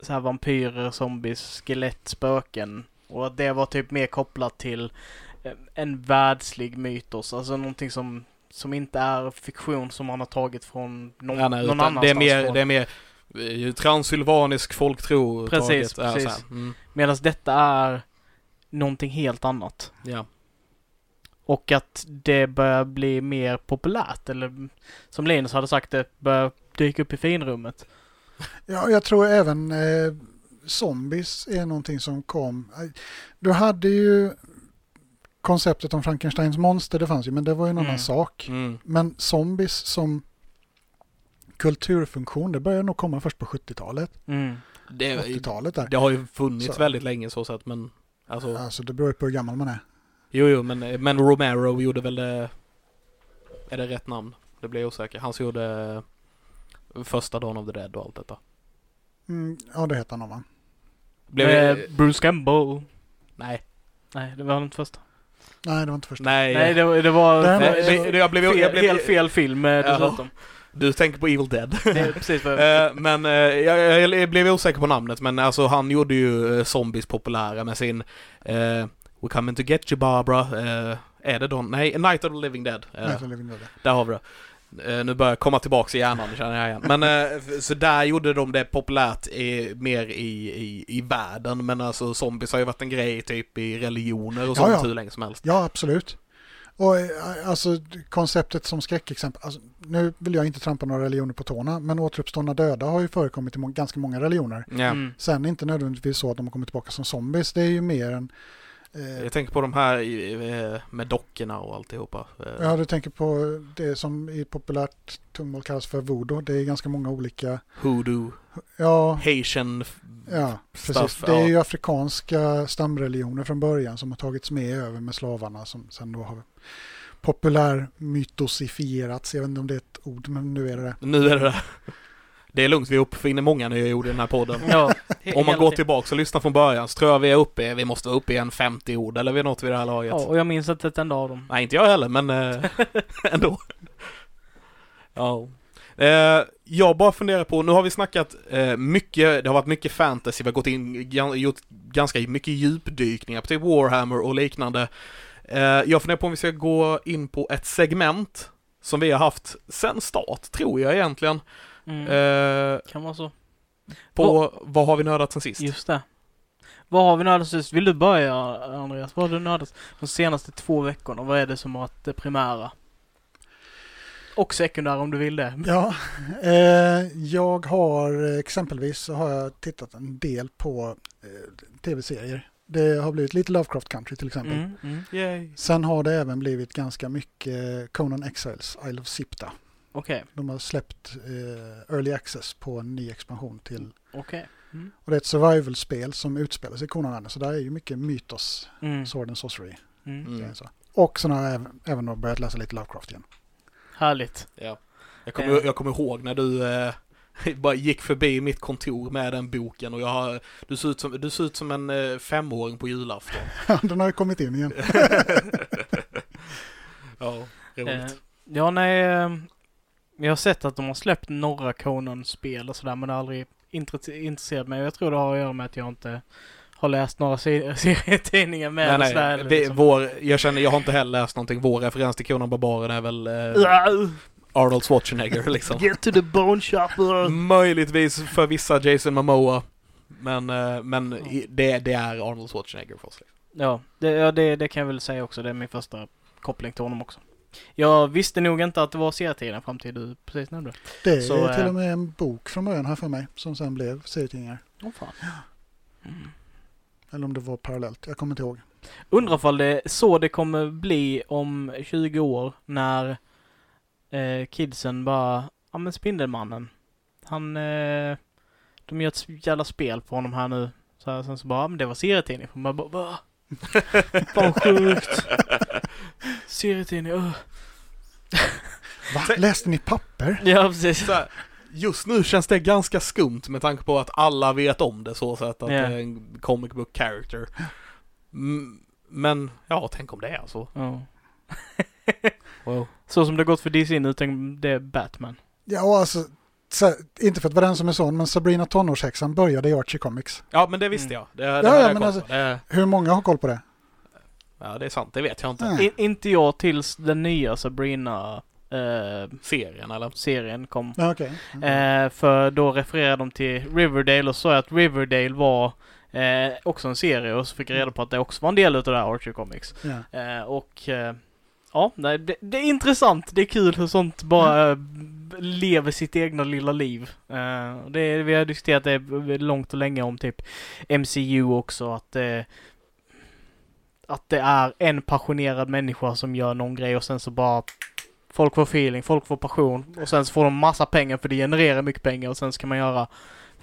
så här vampyrer, zombies, skelett, spöken och att det var typ mer kopplat till eh, en världslig mytos, alltså någonting som som inte är fiktion som man har tagit från någon, ja nej, någon annanstans det är mer, från. det är mer eh, transylvanisk folktro. Precis, taget. Precis. Mm, Medan detta är någonting helt annat. ja. Och att det börjar bli mer populärt, eller som Linus hade sagt, det börjar dyka upp i finrummet. Ja, jag tror även eh, zombies är någonting som kom. Du hade ju konceptet om Frankensteins monster, det fanns ju, men det var ju en Mm. annan sak. Mm. Men zombies som kulturfunktion, det började nog komma först på 70-talet, Mm. Det, 80-talet där. det har ju funnits Så. väldigt länge så sett men alltså, Alltså det beror ju på hur gammal man är. Jo jo men, men Romero gjorde väl det, är det rätt namn? Det blir jag osäker. Han som gjorde första Dawn of the Dead och allt detta. Mm, ja, det heter han nog va? Blev Eh, Bruce Campbell. Nej. Nej, det var inte första. Nej, det var inte första. Nej. Nej, det, var- det var fel, det- det- jag blev- jag fel, blev- helt fel film eh, dessutom. Du tänker på Evil Dead. Det är precis jag... *laughs* Eh, men eh, jag, jag, jag blev osäker på namnet men alltså han gjorde ju eh, zombies populära med sin eh, We're coming to get you Barbara. Eh, är det då? Nej, Night of the Living Dead. är det. Nej, det lever inte det. Där har vi det. Eh, nu börjar jag komma tillbaks i hjärnan, känner jag igen. Men f- så där gjorde de det populärt i, mer i, i, i världen. Men alltså zombies har ju varit en grej typ i religioner och Ja, sånt ja. hur länge som helst. Ja, absolut. Och alltså konceptet som skräckexempel, alltså, nu vill jag inte trampa några religioner på tårna, men återuppstådda döda har ju förekommit i må- ganska många religioner. Mm. Sen inte nödvändigtvis så att de har kommit tillbaka som zombies, det är ju mer en... Eh, Jag tänker på de här i- med dockorna och alltihopa. Eh, ja, du tänker på det som i populärt tungomål kallas för voodoo. Det är ganska många olika... Hoodoo, Ja, Haitian ja precis. Stuff, det är ju afrikanska stamreligioner från början som har tagits med över med slavarna som sen då har populär mytosifierats. Jag vet inte om det är ett ord, men nu är det det. Nu är det det. Det är lugnt, vi uppfinner många nya ord i den här podden. Ja, Om man går tillbaka och lyssnar från början så tror jag vi är uppe, vi måste vara uppe i en 50 ord eller vid något vid det här laget. Ja, och jag minns inte ett enda av dem. Nej, inte jag heller, men eh, *laughs* ändå. Ja. Eh, jag bara funderar på, nu har vi snackat eh, mycket, det har varit mycket fantasy, vi har gått in, gjort ganska mycket djupdykningar på typ Warhammer och liknande. Eh, jag funderar på om vi ska gå in på ett segment som vi har haft sen start, tror jag egentligen. Mm. Eh, kan vara så. på vad har vi nördat sen sist? Just det. Vad har vi nördat sist? Vill du börja Andreas? Vad har du nördat de senaste två veckorna? Vad är det som har varit det primära? Och sekundära om du vill det. Ja, eh, jag har exempelvis så har jag tittat en del på eh, tv-serier. Det har blivit lite Lovecraft Country till exempel. Mm, mm. Yay. Sen har det även blivit ganska mycket Conan Exiles, Isle of Sipta. Okej, De har släppt eh, Early Access på en ny expansion till. okej. Mm. Och det är ett survival-spel som utspelar sig i Conan-världen. Så där är ju mycket mytos, Mm. Sword and Sorcery. Mm. Mm. Så. Och sen har jag även, börjat läsa lite Lovecraft igen. Härligt. Ja. Jag, kommer, jag kommer ihåg när du eh, *laughs* bara gick förbi mitt kontor med den boken och jag har, du ser ut som, du ser ut som en eh, femåring på julafton. *laughs* Den har ju kommit in igen. *laughs* ja, Eh, roligt. ja, nej. Eh, Jag har sett att de har släppt några Conan-spel och sådär men det har aldrig intresse- intresserat mig. Jag tror det har att göra med att jag inte har läst några se- *laughs* serietidningar med nej, nej, sådär, vi, liksom. vår, jag känner, jag har inte heller läst någonting. Vår referens till Conan Barbaren är väl eh, Uh, Arnold Schwarzenegger *laughs* liksom. Get to the bone chopper! Möjligtvis för vissa Jason Momoa. Men, eh, men i- det, det är Arnold Schwarzenegger för oss. Liksom. Ja, det, ja det, det kan jag väl säga också. Det är min första koppling till honom också. Jag visste nog inte att det var serietidningen fram till du precis nämnde. Det är Så, till eh, och med en bok från början här för mig som sen blev serietidningar. Åh fan. Mm. Eller om det var parallellt, jag kommer inte ihåg. Undrar ifall det är så det kommer bli om 20 år när eh, kidsen bara, ja men Spindelmannen. Han, eh, de gör ett jävla spel på honom här nu. Så här, sen så bara, ja, men det var serietidning. Man bara, va? *laughs* Fan sjukt. Serietidning, uh. Va? Läste ni papper? Ja precis. Så här, just nu känns det ganska skumt med tanke på att alla vet om det så sätt att Ja. det är en comic book character. Men ja, tänk om det är så. Ja. *laughs* Wow. Så som det gått för DC nu, tänk det är Batman. Ja, alltså, så, inte för att vara den som är sån, men Sabrina tonårshäxan började i Archie Comics. Ja, men det visste Mm. jag. Det, det Ja, ja, jag men alltså- det, Hur många har koll på det? Ja, det är sant. Det vet jag inte. Nej. In, inte jag tills den nya Sabrina eh, Serien eller? serien kom. Ja, okej. Mm. Eh, för då refererade de till Riverdale och sa att Riverdale var eh, också en serie och så fick jag reda på att det också var en del av det där Archie Comics. Ja. Eh, och eh, ja, nej, det, det är intressant. Det är kul hur sånt bara eh, lever sitt egna lilla liv. Det vi har diskuterat det långt och länge om typ MCU också. Att, att det är en passionerad människa som gör någon grej och sen så bara Folk får feeling, folk får passion och sen så får de massa pengar för det genererar mycket pengar och sen så kan man göra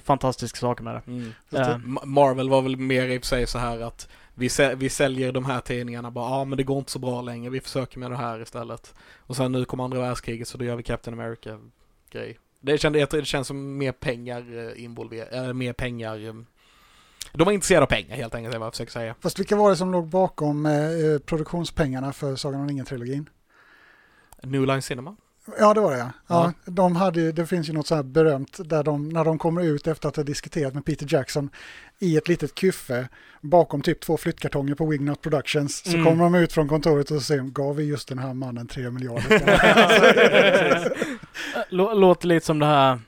fantastiska saker med det. Mm. Eh, Ma- Marvel var väl mer i och för sig så här att vi, vi säljer de här tidningarna bara, ja ah, men det går inte så bra längre, vi försöker med det här istället. Och sen nu kommer andra världskriget så då gör vi Captain America-grej. Det, kände, det känns som mer pengar eh, involverade, eller mer pengar. Eh, De var intresserade av pengar helt enkelt, är vad jag försöker säga. Fast vilka var det som låg bakom eh, produktionspengarna för Sagan om ringen-trilogin? New Line Cinema? Ja, det var det ja. ja. Ja. De hade, det finns ju något så här berömt där de, när de kommer ut efter att ha diskuterat med Peter Jackson i ett litet kyffe bakom typ två flyttkartonger på Wignut Productions så Mm. kommer de ut från kontoret och så säger gav vi just den här mannen tre miljarder? *laughs* *laughs* Lå- Låter lite som det här,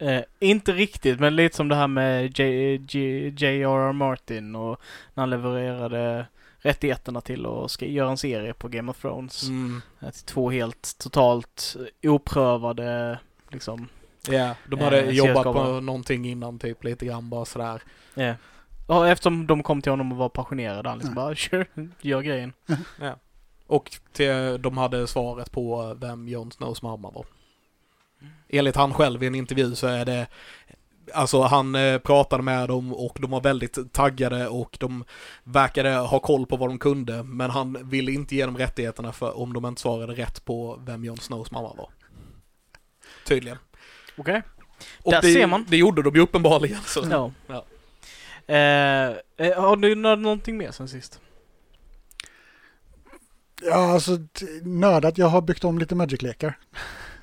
eh, inte riktigt, men lite som det här med J.R.R. Martin och när han levererade rättigheterna till att ska göra en serie på Game of Thrones. Mm. Eh, två helt totalt oprövade, liksom, Ja, de Eh, hade jobbat på någonting innan typ lite grann bara sådär. ja. Och eftersom de kom till honom och var passionerade, han liksom Ja. bara sure, gör grejen. *laughs* Och till, de hade svaret på vem Jon Snows mamma var. Enligt han själv i en intervju så är det Alltså han eh, pratade med dem och de var väldigt taggade och de verkade ha koll på vad de kunde men han ville inte ge dem rättigheterna för om de inte svarade rätt på vem Jon Snows mamma var. Tydligen. Okej? Och Där det, ser man. det gjorde de ju uppenbarligen. Så. Ja. Ja. Eh, eh, har du någonting mer sen sist? ja, alltså nördat. Jag har byggt om lite Magic-lekar.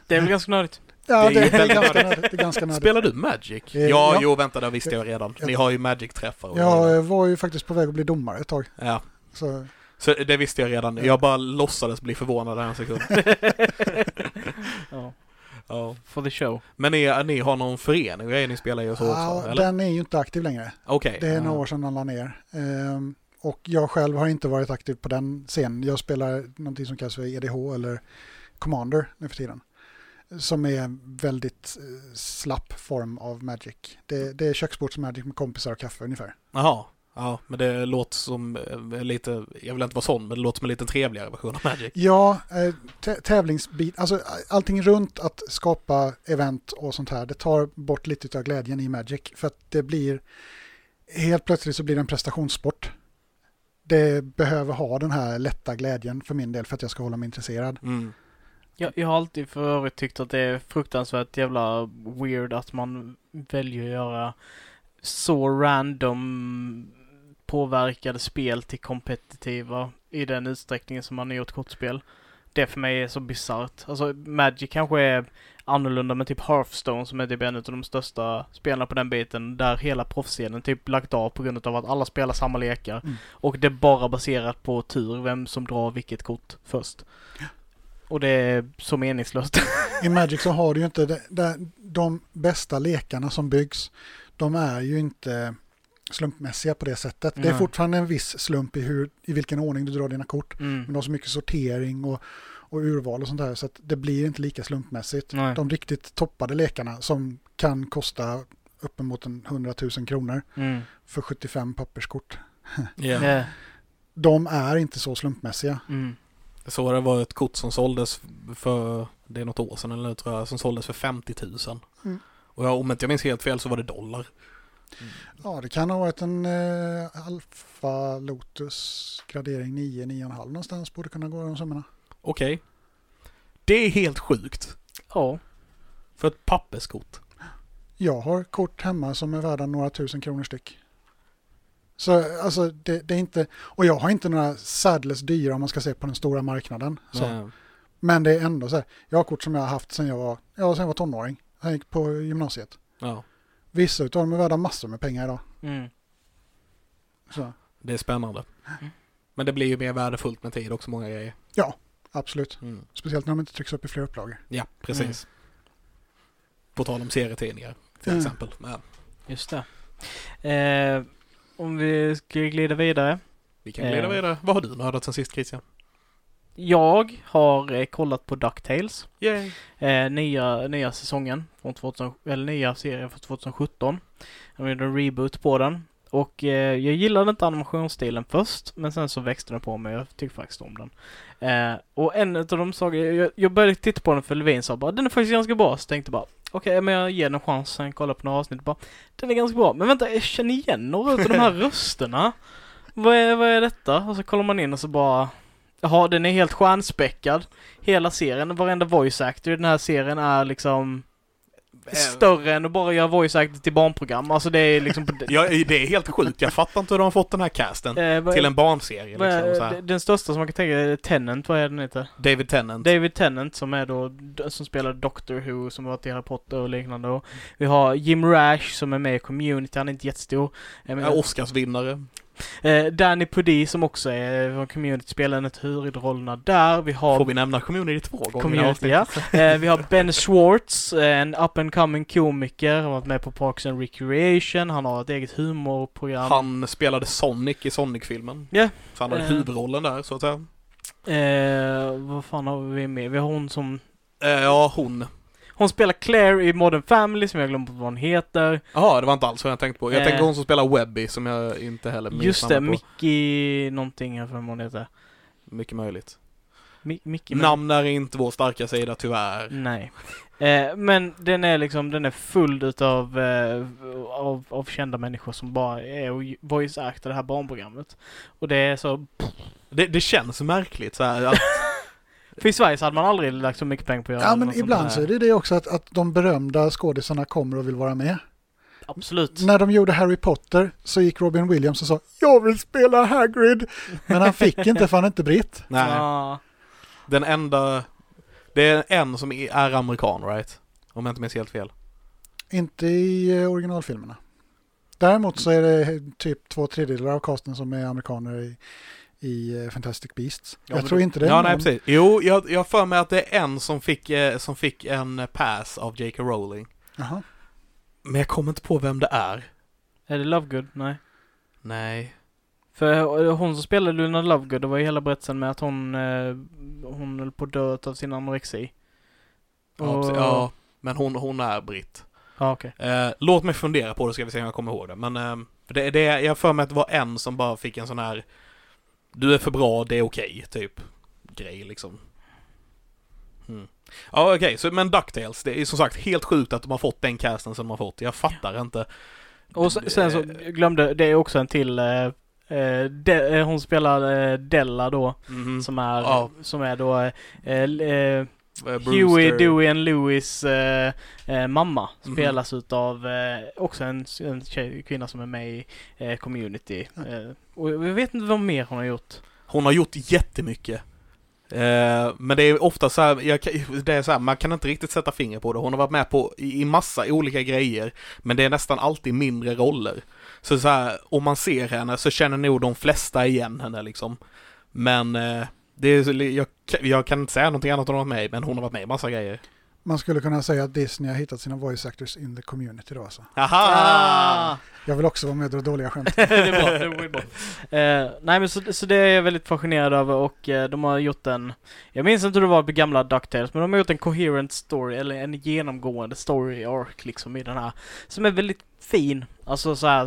Det är väl ganska nördigt? Ja, Det det är är, väldigt ganska nördigt. Det är ganska nördigt. Spelar du Magic? Eh, ja, ja. jo vänta det visste jag redan. Ni har ju Magic-träffar. Jag var ju faktiskt på väg att bli domare ett tag. Ja, Så, så det visste jag redan. Jag bara låtsades bli förvånad en sekund. *laughs* ja, Ja. for the show. Men ni, ni har någon förening grejer ni spelar och så ja, också? Eller? den är ju inte aktiv längre. Okej. Det är Ja. några år sedan den la ner. Ehm, och jag själv har inte varit aktiv på den scenen. Jag spelar någonting som kallas för EDH eller Commander nu för tiden. Som är en väldigt eh, slapp form av Magic. Det, det är köksbords Magic med kompisar och kaffe ungefär. Jaha. Ja, men det låter som eh, lite, jag vill inte vara sån, men det låter som en lite trevligare version av Magic. Ja, eh, tä- tävlingsbit, alltså allting runt att skapa event och sånt här, det tar bort lite av glädjen i Magic. För att det blir, helt plötsligt så blir det en prestationssport. Det behöver ha den här lätta glädjen för min del för att jag ska hålla mig intresserad. Mm. Jag, jag har alltid för övrigt tyckt att det är fruktansvärt jävla weird att man väljer att göra så random påverkade spel till kompetitiva i den utsträckningen som man har gjort kortspel. Det för mig är så bisarrt. Alltså Magic kanske är annorlunda med typ Hearthstone som är typ en av de största spelarna på den biten där hela proffsscenen typ lagt av på grund av att alla spelar samma lekar. Mm. Och det är bara baserat på tur, vem som drar vilket kort först. Och det är så meningslöst. *laughs* I Magic så har du ju inte, det, det, de bästa lekarna som byggs, de är ju inte slumpmässiga på det sättet. Det är fortfarande en viss slump i, hur, i vilken ordning du drar dina kort. Mm. Men de har så mycket sortering och, och urval och sånt där så att det blir inte lika slumpmässigt. Nej. De riktigt toppade lekarna som kan kosta uppemot en 100 000 kronor Mm. för 75 papperskort. *laughs* Yeah. De är inte så slumpmässiga. Mm. Jag såg det var ett kort som såldes för, det är något år sedan eller nu tror jag, som såldes för 50 000. Mm. Och jag, om inte jag minns helt fel så var det dollar. Ja, det kan ha varit en eh, Alfa Lotus gradering 9, 9,5 någonstans borde kunna gå de summorna. Okej. Det är helt sjukt. Ja. För ett papperskort. Jag har kort hemma som är värda några tusen kronor styck. Så alltså det, det är inte, och jag har inte några särdeles dyra om man ska se på den stora marknaden. Så. Men det är ändå så här, jag har kort som jag har haft sedan jag var, ja, sedan jag var tonåring. Jag gick på gymnasiet. Ja, Vissa utav dem är värda massor med pengar idag. Mm. Så det är spännande. Mm. Men det blir ju mer värdefullt med tid också, många grejer. absolut. Mm. Speciellt när de inte trycks upp i fler upplagor. Ja, precis. På tal om serietidningar till Mm. exempel. Ja, Just det. Eh, om vi ska glida vidare. vi kan glida Eh. vidare. Vad har du nördat sen sist Christian? Jag har eh, kollat på DuckTales. Yay! Eh, nya, nya säsongen, från 2000, eller nya serien från 2017. De gjorde en reboot på den. Och eh, jag gillade inte animationsstilen först, men sen så växte den på mig. Jag tycker faktiskt om den. Eh, och en av de saker, jag, jag började titta på den för Levin sa bara den är faktiskt ganska bra. Så tänkte bara okej, men jag ger den en chans. Sen kolla på några avsnitt bara den är ganska bra. Men vänta, jag känner igen några av de här *laughs* rösterna. Vad är, vad är detta? Och så kollar man in och så bara Jaha, den är helt stjärnspäckad. Hela serien, varenda voice actor i den här serien är liksom större än att bara göra voice actor till barnprogram. Alltså det är liksom... Ja, det är helt sjukt. Jag fattar inte hur de har fått den här casten. Eh, Till en barnserie liksom. Så här. Den största som man kan tänka är Tennant, vad är den heter? David Tennant. David Tennant som är då, som spelar Doctor Who, som varit i Harry Potter och liknande. Och vi har Jim Rash som är med i Community, han är inte jättestor. Ja, Oscarsvinnare. Eh, Danny Pudi som också är från Community, spelar en av huvudrollerna där. Vi har Får vi nämna Community två gånger Community, ja. Eh, vi har Ben Schwartz, en up and coming komiker. Han har varit med på Parks and Recreation. Han har ett eget humorprogram. Han spelade Sonic i Sonic-filmen. Ja. Så han hade Eh. huvudrollen där, så att säga. Eh, vad fan har vi med? Vi har hon som... Eh, ja, hon. Hon spelar Claire i Modern Family, som jag glömt vad hon heter. Jaha, det var inte alls vad jag tänkte på. Jag Eh. tänkte hon som spelar Webby, som jag inte heller minns Just det. Mickey någonting, jag för hon heter. Mycket möjligt. Mi- Mickey Namn är inte vår starka sida, tyvärr. Nej. Eh, men den är liksom, den är full utav eh, av, av kända människor som bara är och voice actar det här barnprogrammet. Och det är så... Det, det känns märkligt så här. Att, För i Sverige så hade man aldrig lagt så mycket pengar på att göra Ja, men ibland så är det det också att, att de berömda skådisarna kommer och vill vara med. Absolut. När de gjorde Harry Potter så gick Robin Williams och sa jag vill spela Hagrid. Men han fick inte för han är inte britt. *laughs* nej. Ja, Den enda... Det är en som är är amerikan, right? Om jag inte minns helt fel. Inte i eh, originalfilmerna. Däremot så är det typ två tredjedelar av casten som är amerikaner i, i eh, Fantastic Beasts. Ja, jag tror det- inte det Ja, nej precis. Jo, jag jag för mig att det är en som fick, eh, som fick en pass av J.K. Rowling. Jaha. Men jag kommer inte på vem det är. är det Lovegood? Nej. Nej. För hon som spelade Luna Lovegood, det var ju hela berättelsen med att hon, eh, hon höll på att dö av sin anorexi. Ja, Och- precis. ja men hon, hon är britt. Ja, okej. Eh, låt mig fundera på det ska vi se om jag kommer ihåg det. Men eh, det, det, jag för mig att det var en som bara fick en sån här Du är för bra, det är okej, typ. Grej liksom. Mm. Ja okej, så men DuckTales, det är som sagt helt sjukt att de har fått den casten som de har fått. Jag fattar inte. Och sen, sen så jag glömde, det är också en till eh, eh, de, eh, hon spelar eh, Della då, Mhm. som är, Ja. som är då eh, eh, Eh, Huey. Dewey and Louis eh, eh, mamma Mhm. spelas utav eh, också en, en tjej, kvinna som är med i eh, Community. Eh, och jag vet inte vad mer hon har gjort. Hon har gjort jättemycket. Eh, men det är ofta så här, jag, det är så här, man kan inte riktigt sätta finger på det. Hon har varit med på i, i massa olika grejer, men det är nästan alltid mindre roller. Så så här, om man ser henne så känner nog de flesta igen henne liksom. Men eh, det är, jag, jag kan inte säga någonting annat om hon har varit med i, men hon har varit med i massa grejer. Man skulle kunna säga att Disney har hittat sina voice actors in the community då alltså. Aha! Jag vill också vara med och dra dåliga skämt. *laughs* det är bra, det är bra. Eh, nej men så, så det är jag väldigt fascinerad över och eh, de har gjort en, jag minns inte hur det var på gamla DuckTales, men de har gjort en coherent story, eller en genomgående story arc liksom i den här, som är väldigt fin. Alltså så här,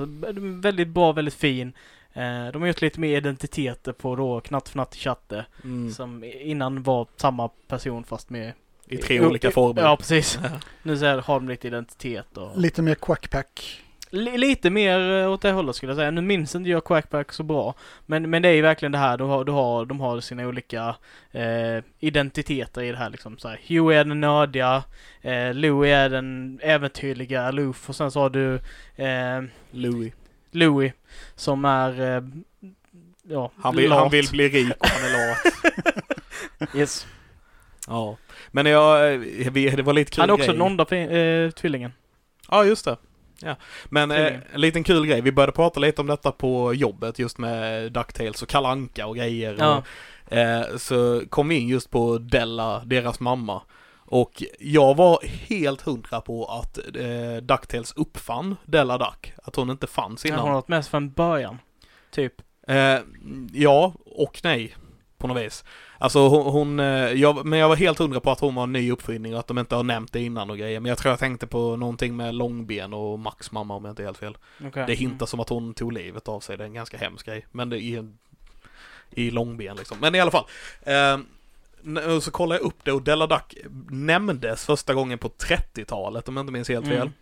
väldigt bra, väldigt fin. Eh, de har gjort lite mer identiteter på då Knatt Fnatt Chatte, Mm. som innan var samma person fast med I tre olika former. Ja, precis. Nu så här, har de lite identitet och... Lite mer quackpack. Li- lite mer eh, åt det hållet skulle jag säga. Nu minns inte jag Quackback så bra. Men, men det är ju verkligen det här, du har, du har, de har sina olika eh, identiteter i det här liksom. Så här, Hugh är den nördiga, eh, Louie är den äventyrliga, Loof och sen så har du eh, Louis. Louie som är eh, ja, Han vill, lat. han vill bli rik och han är lat. *laughs* Yes. Ja. Men jag, eh, det var lite kul Han är också den eh, tvillingen. Ja, just det. Ja. Men eh, en liten kul grej. Vi började prata lite om detta på jobbet just med DuckTales och Kalle Anka och grejer. Ja. Och, eh, så kom vi in just på Della, deras mamma. Och jag var helt hundra på att eh, DuckTales uppfann Della Duck. Att hon inte fanns innan. har varit med från början. Typ. Eh, ja och nej. På något vis. Alltså hon, hon eh, jag, men jag var helt hundra på att hon var en ny uppfinning och att de inte har nämnt det innan och grejer. Men jag tror jag tänkte på någonting med långben och Max mamma om jag inte är helt fel. Okay. Det hintas som att hon tog livet av sig. Det är en ganska hemsk grej. Men det är i långben liksom. Men i alla fall. Eh, så kollade jag upp det och Della Duck nämndes första gången på 30-talet om jag inte minns helt fel. Mm.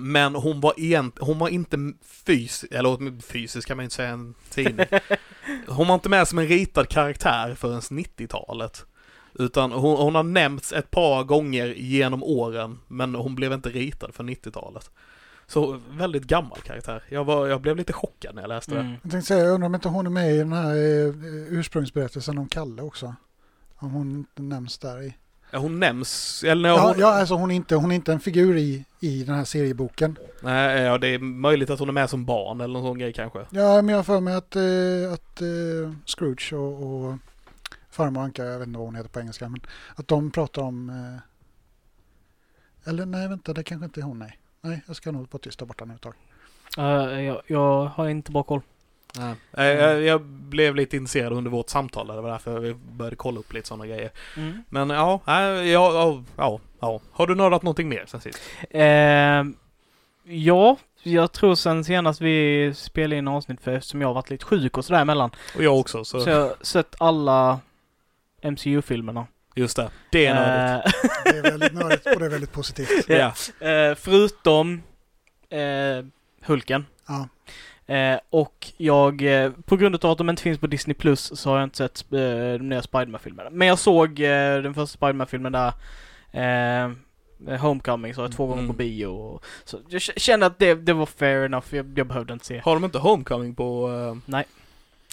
Men hon var, egent, hon var inte fysisk, eller fysisk kan man ju inte säga en tidning. *laughs* Hon var inte med som en ritad karaktär förrän 90-talet. Utan hon, hon har nämnts ett par gånger genom åren, men hon blev inte ritad för 90-talet. Så väldigt gammal karaktär. Jag, var, jag blev lite chockad när jag läste det. Mm. Jag tänkte säga, jag undrar om inte hon är med i den här eh, ursprungsberättelsen om Kalle också. Om hon inte nämns där i. Ja, Hon nämns, eller Ja, hon, ja alltså hon är, inte, hon är inte en figur i, i den här serieboken. Nej, ja, det är möjligt att hon är med som barn eller någon sån grej kanske. Ja, men jag har för mig att, eh, att eh, Scrooge och, och farmor Anka, jag vet inte vad hon heter på engelska, men att de pratar om... Eh, eller nej, vänta, det kanske inte är hon, nej. Nej, jag ska nog vara tyst där borta nu ett tag. Eh, jag, jag har inte bra koll. Nej. Jag, jag blev lite intresserad under vårt samtal, det var därför vi började kolla upp lite sådana grejer. Mm. Men ja, ja, ja, ja, ja. Har du nördat någonting mer sen sist? Eh, ja, jag tror sen senast vi spelade in avsnitt för eftersom jag har varit lite sjuk och sådär emellan. Och jag också, så, Så jag har sett alla MCU-filmerna. just det. Det är nördigt. Eh, Det är väldigt nördigt och det är väldigt positivt. ja. eh, förutom eh, Hulken. Ja. Eh, och jag, eh, på grund av att de inte finns på Disney Plus så har jag inte sett eh, de nya Spiderman-filmerna. Men jag såg eh, den första Spiderman-filmen där, eh, Homecoming, så jag två gånger Mm. på bio. Och, så jag kände att det, det var fair enough, jag, jag behövde inte se. Har de inte Homecoming på... Uh... Nej.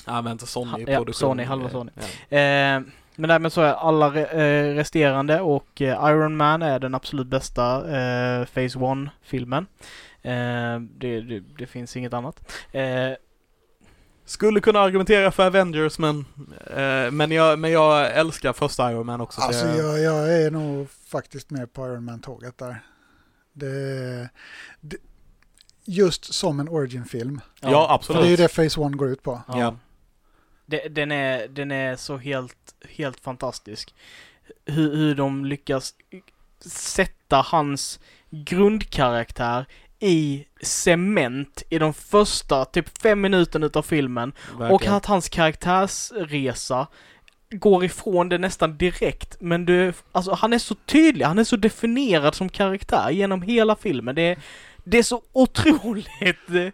Ja, men inte Sony Ha- ja, produktion. Sony, halva Sony. Ja. Eh, men därmed så är alla re, eh, resterande och eh, Iron Man är den absolut bästa eh, Phase One-filmen. Eh, det, det, det finns inget annat. Eh, Skulle kunna argumentera för Avengers, men, eh, men, jag, men jag älskar första Iron Man också. så Alltså jag, jag, jag är nog faktiskt med på Iron Man-tåget där. Det, det, just som en origin-film. ja, För absolut. det är ju det Phase One går ut på. Ja. Ja. Det, den, är, den är så helt, helt fantastisk. Hur, hur de lyckas sätta hans grundkaraktär i cement i de första typ fem minuterna utav filmen. Och Verkligen. att hans karaktärsresa går ifrån det nästan direkt. Men du, alltså han är så tydlig, han är så definierad som karaktär genom hela filmen. Det är, det är så otroligt... Det,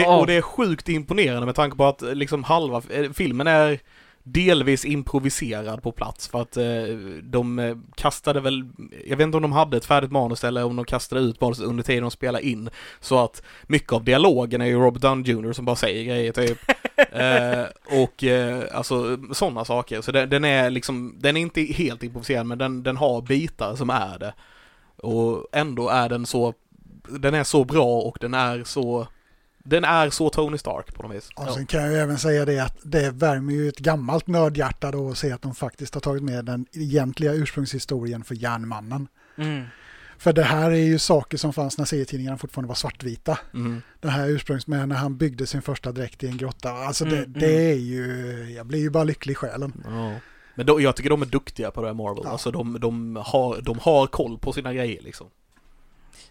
Ja. Och det är sjukt imponerande med tanke på att liksom halva eh, filmen är delvis improviserad på plats för att eh, de eh, kastade väl, jag vet inte om de hade ett färdigt manus eller om de kastade ut manus under tiden de spelade in. Så att mycket av dialogen är ju Robert Downey Jr som bara säger grejer typ. *laughs* eh, och eh, alltså sådana saker. Så den, den är liksom, den är inte helt improviserad men den, den har bitar som är det. Och ändå är den så, den är så bra och den är så den är så Tony Stark på något vis. Och sen kan jag ju även säga det att det värmer ju ett gammalt nördhjärta då att se att de faktiskt har tagit med den egentliga ursprungshistorien för Järnmannen. Mm. För det här är ju saker som fanns när serietidningarna fortfarande var svartvita. Mm. Det här ursprungsmed när han byggde sin första dräkt i en grotta. Alltså det, Mm, det är ju, jag blir ju bara lycklig i själen. Ja. Men då, jag tycker de är duktiga på det här Marvel. Ja. Alltså de, de, har, de har koll på sina grejer liksom.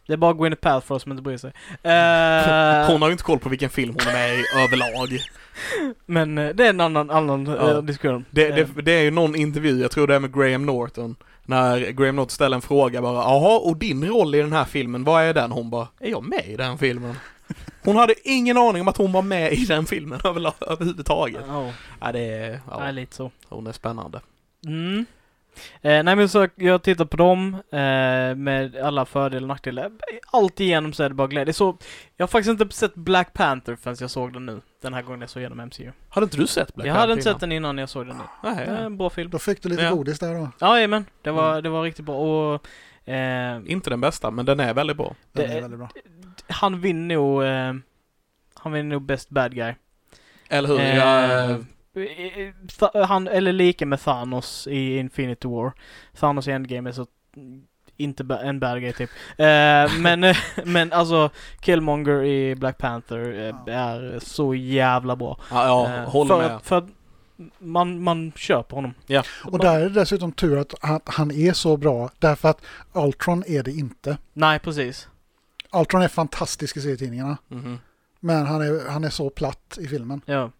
Det är bara Gwyneth Paltrow som inte bryr sig. Eh, Hon har ju inte koll på vilken film hon är med i överlag. *laughs* Men eh, det är en annan, annan Ja. eh, diskussion. Det, Eh, det, det är ju någon intervju, jag tror det är med Graham Norton. När Graham Norton ställer en fråga bara, jaha, och din roll i den här filmen, vad är den? Hon bara, är jag med i den filmen? Hon hade ingen aning om att hon var med i den filmen *laughs* överhuvudtaget. Ja, Ja, det är, ja. ja, lite så. hon är spännande. Mm. Eh, nej men så jag tittar på dem eh, med alla fördelar och nackdelar. Allt igenom så är det bara glädje. Så, jag har faktiskt inte sett Black Panther förrän jag såg den nu. Den här gången jag såg igenom MCU. Hade inte du sett Black jag hade inte Panther sett den innan jag såg den nu. innan? Det är en bra film. Då fick du lite Ja. godis där då. Ja, men det var, Mm. det var riktigt bra och eh, Inte den bästa, men den är väldigt bra. Den Det är väldigt bra. han vinner nog eh, Han vinner nog best bad guy. Eller hur? Eh, Jag, Eh, Han, eller lika med Thanos i Infinity War. Thanos i Endgame är så mm, inte en bad guy typ. Eh, *laughs* men, eh, men alltså Killmonger i Black Panther eh, är så jävla bra. ja, ja Eh, håller för, med. att- för man, man köper honom. Ja. Och där är det dessutom tur att, att han är så bra därför att Ultron är det inte. Nej, precis. Ultron är fantastisk i serietidningarna. Mhm. Men han är, han är så platt i filmen. Ja.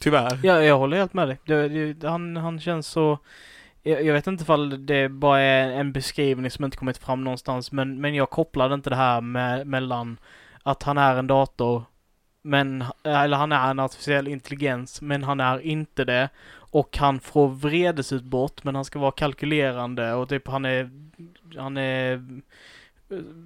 Tyvärr. Ja, jag håller helt med dig. Det, det, han, han känns så... Jag, jag vet inte ifall det bara är en beskrivning som inte kommit fram någonstans, men, men jag kopplade inte det här med, mellan att han är en dator, men, eller han är en artificiell intelligens, men han är inte det. Och han får vredesutbrott, men han ska vara kalkylerande och typ han är, han är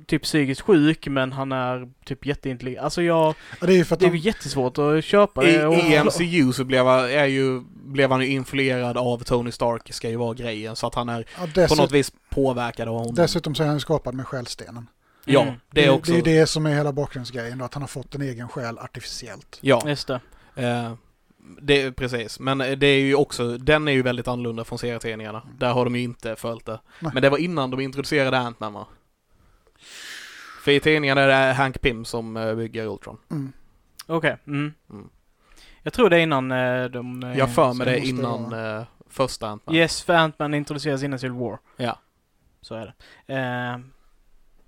typ psykiskt sjuk, men han är typ jätteintelligent. Alltså jag, Ja, det är ju för att det är de, ju jättesvårt att köpa I, det. och- I MCU så blev, han- är ju, blev han ju influerad av Tony Stark, ska ju vara grejen. Så att han är ja, på dessutom, något vis påverkad av honom. dessutom så är han skapad med själstenen. Ja, Mm. det är också... det är det som är hela bakgrundsgrejen då, att han har fått en egen själ artificiellt. Ja, Just det. eh, det är precis. Men det är ju också, den är ju väldigt annorlunda från serietidningarna. Där har de ju inte följt det. Nej. Men det var innan de introducerade Ant-Man va? För i tidningarna är det Hank Pym som eh, bygger Ultron. Mm. Okej. Mm. Mm. Jag tror det är innan eh, de... eh, Jag för mig det innan eh, första Ant-Man. Yes, för Ant-Man introduceras innan Civil War. Ja. Så är det. Eh,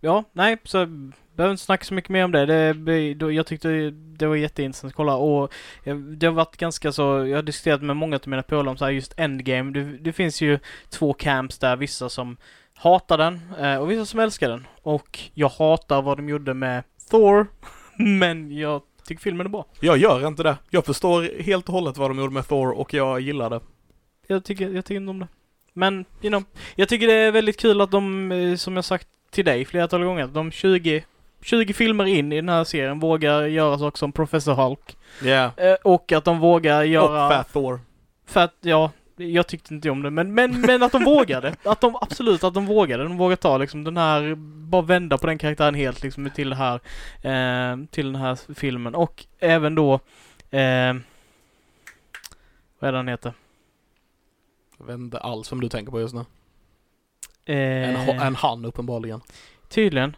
ja, nej, så behöver inte snacka så mycket mer om det. det då, jag tyckte det var jätteintressant att kolla och det har varit ganska så, jag har diskuterat med många av mina polare om så här just Endgame. Det, det finns ju två camps där, vissa som hatar den eh, och vissa som älskar den. Och jag hatar vad de gjorde med Thor, *laughs* men jag tycker filmen är bra. Jag gör inte det. Jag förstår helt och hållet vad de gjorde med Thor och jag gillar det. Jag tycker, jag tycker inte om det. Men, you know, jag tycker det är väldigt kul att de, eh, som jag sagt till dig flertal gånger, att de 20, 20 filmer in i den här serien vågar göra saker som Professor Hulk. Eh, och att de vågar Och göra... Fat Thor. För att, ja, jag tyckte inte om det, men, men, men att de vågade. *laughs* Att de, absolut att de vågade. De vågade ta liksom den här, bara vända på den karaktären helt liksom till det här, eh, till den här filmen. Och även då, eh, vad är det han heter? Jag vet inte alls vem du tänker på just nu. Eh, En, en han uppenbarligen. Tydligen.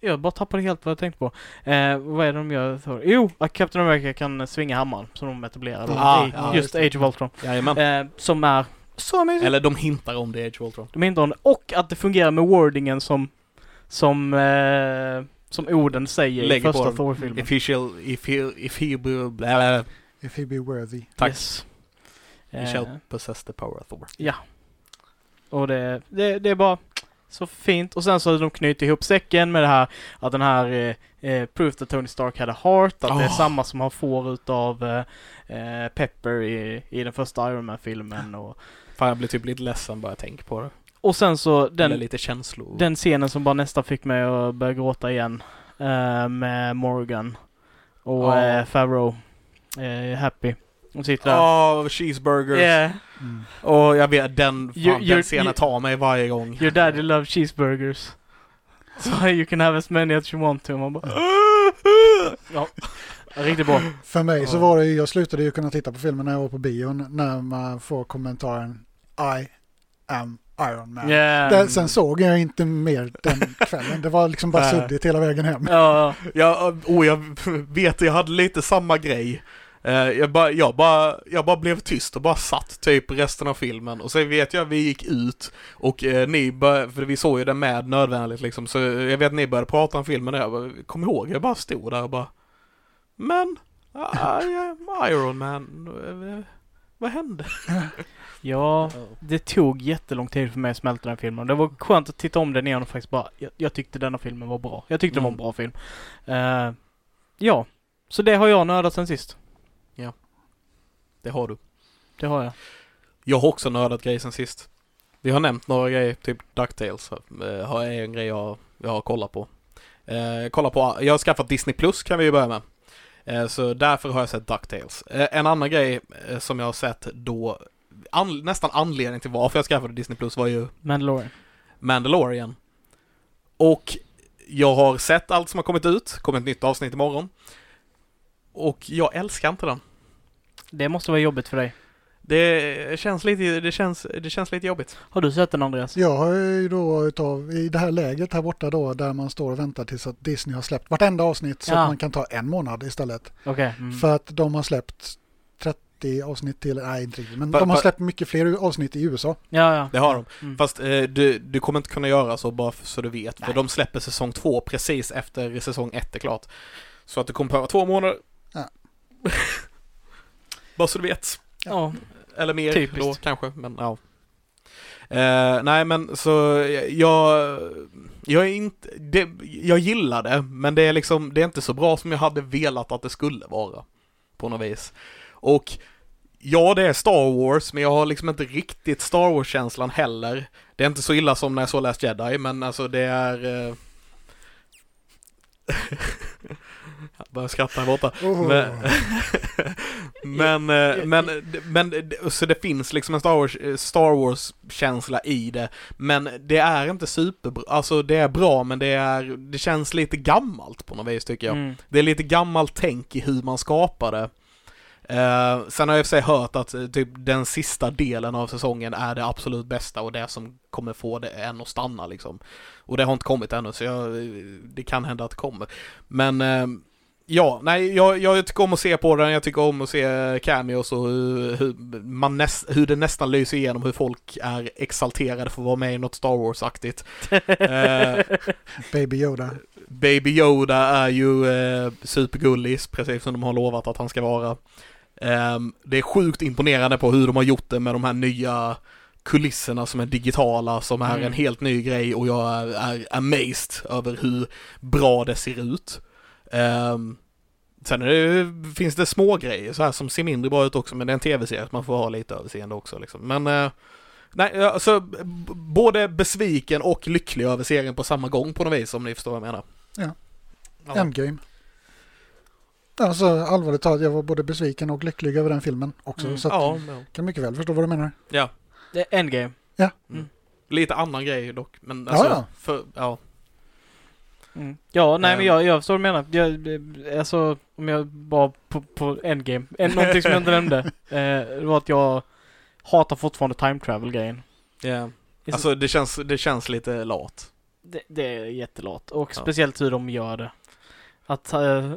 Jag bara tappade helt vad jag tänkte på. Eh, vad är det de gör? För? Jo, att Captain America kan svinga hammaren som de etablerade Ah, i ja, just Age of Ultron. Eh, som är så amazing. Eller de hintar om det i Age of Ultron. De hintar om det. Och att det fungerar med wordingen som som, eh, som Oden säger Lägger i på första. Thor-filmen. If he shall, if he, if he, blah, blah, If he be worthy. Tack. Yes. he Eh, shall possess the power of Thor. och det, det, det är bara så fint. Och sen så har de knutit ihop säcken med det här att den här eh, eh, Proof that Tony Stark had a heart, att det är Oh. samma som han får utav eh, eh, Pepper i, i den första Iron Man-filmen. Och, Fan jag blir typ lite ledsen bara jag tänker på det. och sen så Eller den, lite känslor. den scenen som bara nästan fick mig att börja gråta igen. Eh, med Morgan och Ja. eh, Favreau. Eh, happy. De sitter där. Åh, cheeseburgers. Yeah, Mm. Och jag vet, den, fan, You- den scenen tar mig varje gång. your daddy loves cheeseburgers. *laughs* So you can have as many as you want to. Man bara, ja, riktigt bra. För mig så Ja. var det ju, jag slutade ju kunna titta på filmen när jag var på bion när man får kommentaren I am Iron Man. Yeah. Det, sen såg jag inte mer den kvällen. Det var liksom bara suddigt hela vägen hem. Ja, Jag, oh, *laughs* jag vet, jag hade lite samma grej. Eh, jag, bara, jag, bara, jag bara blev tyst och bara satt typ resten av filmen. Och sen vet jag vi gick ut och eh, ni började, för vi såg ju den med nödvändigt liksom. Så jag vet att ni började prata om filmen och jag bara, kom ihåg, jag bara stod där och bara Men, I am Iron Man. Eh, Vad hände? *laughs* ja, det tog jättelång tid för mig att smälta den filmen. Det var skönt att titta om den igen och faktiskt bara, jag, jag tyckte denna filmen var bra. Jag tyckte det var en Mm. bra film. Eh, ja, så det har jag nördat sen sist. Det har du. Det har jag. Jag har också nördat grejer sen sist. Vi har nämnt några grejer, typ DuckTales eh, har är en grej jag, jag har kollat på. Eh, kolla på. Jag har skaffat Disney Plus kan vi ju börja med. Eh, så därför har jag sett DuckTales. Eh, en annan grej eh, som jag har sett då, an, nästan anledning till varför jag skaffade Disney Plus var ju Mandalorian. Mandalorian. Och jag har sett allt som har kommit ut, kommer ett nytt avsnitt imorgon. Och jag älskar inte den. Det måste vara jobbigt för dig. Det känns lite, det känns, det känns lite jobbigt. Har du sett den Andreas? Jag har ju då utav, i det här läget här borta då, där man står och väntar tills att Disney har släppt vartenda avsnitt så Ja. att man kan ta en månad istället. Okej. Mm. För att de har släppt 30 avsnitt till, nej inte riktigt, men Va- de har släppt mycket fler avsnitt i USA. Ja, ja. Det har de. Mm. Fast eh, du, du kommer inte kunna göra så bara f- så du vet. För Nej. de släpper säsong två precis efter säsong ett är klart. Så att du kommer behöva två månader. Ja. *laughs* bara så du vet. Ja. Eller mer Typiskt. då kanske, men ja. Eh, nej men så jag, jag är inte, det, jag gillar det, men det är liksom, det är inte så bra som jag hade velat att det skulle vara. På något vis. Och ja, det är Star Wars, men jag har liksom inte riktigt Star Wars-känslan heller. Det är inte så illa som när jag såg Last Jedi, men alltså det är... Eh... *laughs* jag börjar skratta här borta. Oh. Men, *laughs* men, eh, men, men, men, så det finns liksom en Star Wars, eh, Star Wars-känsla i det. Men det är inte superbra, alltså det är bra men det är, det känns lite gammalt på något vis tycker jag. Mm. Det är lite gammalt tänk i hur man skapar det. Eh, sen har jag i och för sig hört att eh, typ den sista delen av säsongen är det absolut bästa och det som kommer få det än att stanna liksom. Och det har inte kommit ännu så jag, det kan hända att det kommer. Men eh, ja, nej, jag, jag tycker om att se på den, jag tycker om att se cameos och hur, hur, man näst, hur det nästan lyser igenom hur folk är exalterade för att vara med i något Star Wars-aktigt. *laughs* Eh, Baby Yoda. Baby Yoda är ju eh, supergullis, precis som de har lovat att han ska vara. Ehm, det är sjukt imponerande på hur de har gjort det med de här nya kulisserna som är digitala, som är Mm. en helt ny grej och jag är, är amazed över hur bra det ser ut. Ehm, sen är det, finns det små grejer så här som ser mindre bra ut också, men det är en tv-serie man får ha lite överseende också liksom. Men eh, Nej, alltså både besviken och lycklig över serien på samma gång på något vis om ni förstår vad jag menar. Ja. Ja. Endgame. Alltså allvarligt talat, jag var både besviken och lycklig över den filmen också. Mm. Så att, Ja, ja. kan mycket väl förstå vad du menar. ja. Det är Endgame. Lite annan grej dock, men Ja, alltså, ja. För, ja. Mm. Ja, nej Ehm. men jag, jag förstår vad du menar. Jag, alltså, om jag bara på, på Endgame. En, någonting som jag inte nämnde. *laughs* Eh, var att jag hatar fortfarande time travel-grejen. ja. Alltså det känns, det känns lite lat. Det, det är jättelat. Och Ja. speciellt hur de gör det. Att, eh,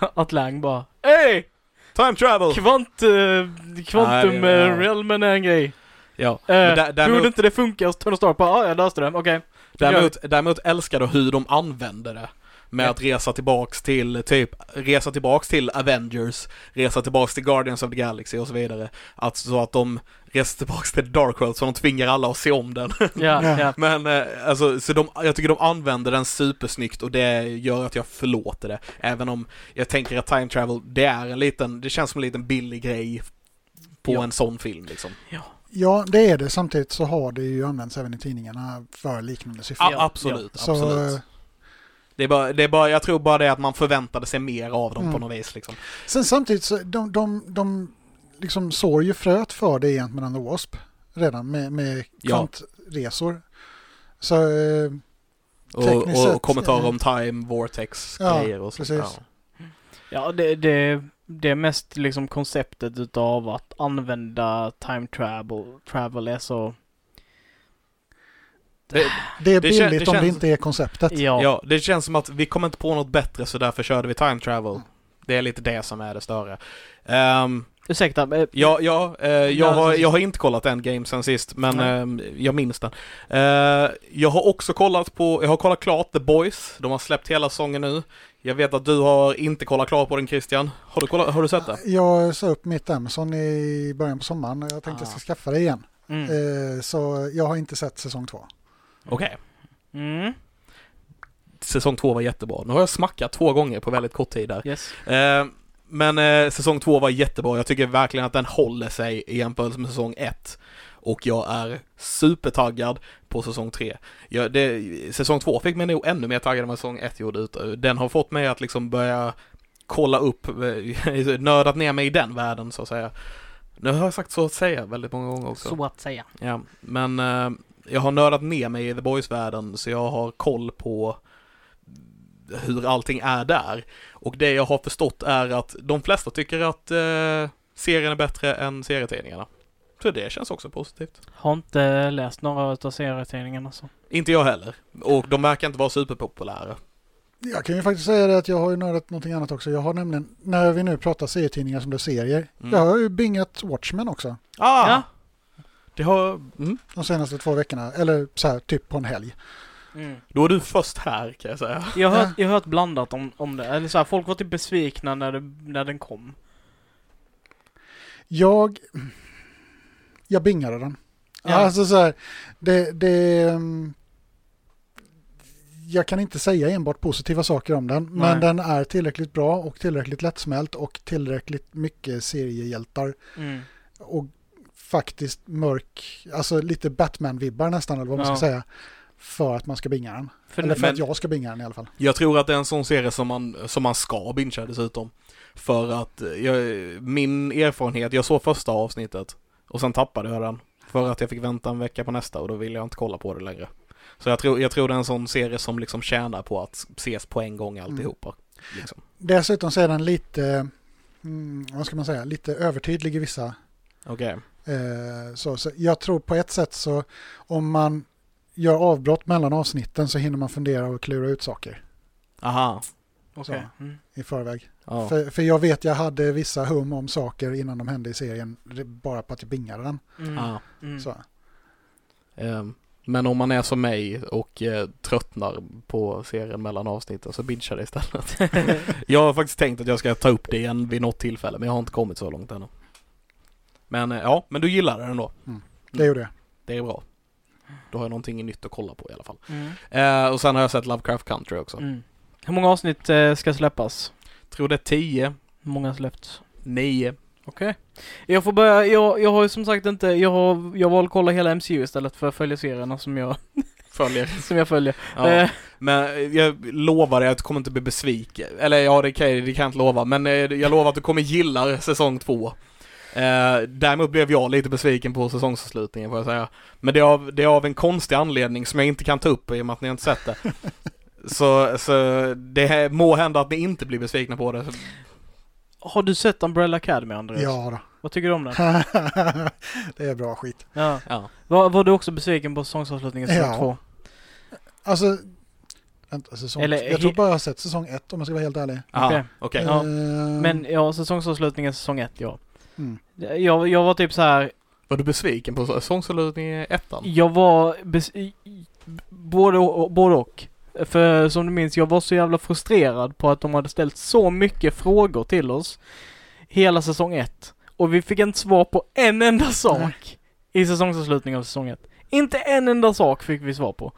*laughs* att Lang bara Hej! Time travel! Kvant, uh, Quantum Nej, ja. realmen är en grej. Ja. Eh, Men dä- Tror du inte det funkar hos Tony Stark? Bara, ja, jag löste det. Okej. Däremot, däremot älskar jag hur de använder det. Med Ja. att resa tillbaks till typ, resa tillbaks till Avengers, resa tillbaks till Guardians of the Galaxy och så vidare. Att, så att de reser tillbaks till Dark World så de tvingar alla att se om den. Ja, *laughs* Ja. Men eh, alltså, så de, jag tycker de använder den supersnyggt och det gör att jag förlåter det. Även om jag tänker att time travel, det är en liten, det känns som en liten billig grej på en sån film liksom. Ja, det är det. Samtidigt så har det ju använts även i tidningarna för liknande syften. Ja, absolut, Så, absolut. Det är, bara, det är bara, jag tror bara det är att man förväntade sig mer av dem på Mm. något vis liksom. Sen samtidigt så de, de, de liksom sår ju fröet för det and the Wasp redan med, med Ja. kvantresor. Så eh, Och, och, kommentarer eh, om time, vortex, Ja, grejer och så. precis. Ja. Ja, det, det, det är mest liksom konceptet utav att använda time travel, travel är så... Det, det är Det kän- billigt det om det inte är konceptet. Ja. ja, det känns som att vi kommer inte på något bättre så därför körde vi time travel. Det är lite det som är det större. Um, Ursäkta, eh, Ja, ja eh, jag, Ja, har, jag har inte kollat Endgame sen sist, men eh, jag minns den. Eh, jag har också kollat på, jag har kollat klart The Boys, de har släppt hela säsongen nu. Jag vet att du har inte kollat klart på den Christian. Har du, kollat, har du sett det? Jag sa upp mitt Amazon i början på sommaren och jag tänkte jag ska skaffa det igen. mm. Eh, så jag har inte sett säsong två. Okej. Mm. Säsong två var jättebra. Nu har jag smackat två gånger på väldigt kort tid där. Yes. Eh, men eh, säsong två var jättebra. Jag tycker verkligen att den håller sig i jämförelse med säsong ett. Och jag är supertaggad på säsong tre. Jag, det, säsong två fick mig nog ännu mer taggad än vad säsong ett gjorde. Ut. Den har fått mig att liksom börja kolla upp, eh, *laughs* nördat ner mig i den världen så att säga. Nu har jag sagt så att säga väldigt många gånger också. Så att säga. Ja, men eh, jag har nördat ner mig i The Boys-världen så jag har koll på hur allting är där. Och det jag har förstått är att de flesta tycker att eh, serien är bättre än serietidningarna. Så det känns också positivt. Har inte läst några utav serietidningarna så. Inte jag heller. Och de verkar inte vara superpopulära. Jag kan ju faktiskt säga det att jag har ju nördat någonting annat också. Jag har nämligen, när vi nu pratar serietidningar som du serier, Mm. jag har ju bingat Watchmen också. Ah! Ja. Det har... Mm. De senaste två veckorna, eller så här typ på en helg. Mm. Då är du först här kan jag säga. Jag har hört, Ja. jag har hört blandat om, om det. Eller så här, folk var typ besvikna när, det, när den kom. Jag, jag bingade den. Ja. Alltså så här, det, det, mm, jag kan inte säga enbart positiva saker om den, men Nej. den är tillräckligt bra och tillräckligt lättsmält och tillräckligt mycket seriehjältar Mm. och faktiskt mörk, alltså lite Batman-vibbar nästan eller vad man Ja. ska säga, för att man ska binga den. För Eller för men- att jag ska binga den i alla fall. Jag tror att det är en sån serie som man, som man ska bingea dessutom. För att jag, min erfarenhet, jag såg första avsnittet och sen tappade jag den. För att jag fick vänta en vecka på nästa och då ville jag inte kolla på det längre. Så jag tror, jag tror det är en sån serie som liksom tjänar på att ses på en gång alltihopa. Liksom. Dessutom så är den lite, mm, vad ska man säga, lite övertydlig i vissa Okej. Eh, så, så jag tror på ett sätt så om man gör avbrott mellan avsnitten så hinner man fundera och klura ut saker Aha. Okej. Mm. i förväg. Ja. För, för jag vet jag hade vissa hum om saker innan de hände i serien bara på att jag bingade den. Mm. Ah. Mm. Så. Ehm, Men om man är som mig och eh, tröttnar på serien mellan avsnitten så bingear det istället. *laughs* jag har faktiskt tänkt att jag ska ta upp det igen vid något tillfälle men jag har inte kommit så långt ännu. Men eh, ja, men du gillar den ändå. Det gjorde jag. Det är bra. Då har jag någonting nytt att kolla på i alla fall. Mm. Eh, och sen har jag sett Lovecraft Country också. Mm. Hur många avsnitt eh, ska släppas? Tror det är 10, Hur många har släppts? 9. Okej. Jag får börja, jag, jag har ju som sagt inte, jag har, jag valde att kolla hela MCU istället för att följa serierna som jag, *laughs* Följer. *laughs* som jag följer. Ja. Eh, Men jag lovar dig att du kommer inte bli besviken. Eller ja, det kan, det kan jag inte lova. Men eh, jag lovar att du kommer gilla säsong två. Eh, däremot blev jag lite besviken på säsongsavslutningen får jag säga. Men det är, av, det är av en konstig anledning som jag inte kan ta upp i och med att ni inte sett det. *laughs* Så, så det må hända att ni inte blir besvikna på det. har du sett Umbrella Academy Andreas? Ja då. Vad tycker du om den? *laughs* det är bra skit. Ja. Ja. Var, var du också besviken på säsongsavslutningen säsong Ja. två? Alltså, vänta, säsong, Eller- jag tror bara jag har sett säsong ett om jag ska vara helt ärlig. Aha, Okej. okej. Ja. Eh, Men ja, säsongsavslutningen säsong ett, ja. Mm. Jag, jag var typ så här. Var du besviken på säsongsavslutningen i ettan? Jag var bes- både och, både och. För som du minns, jag var så jävla frustrerad på att de hade ställt så mycket frågor till oss hela säsong ett. Och vi fick inte svar på en enda sak i säsongsavslutningen av säsong ett. Inte en enda sak fick vi svar på.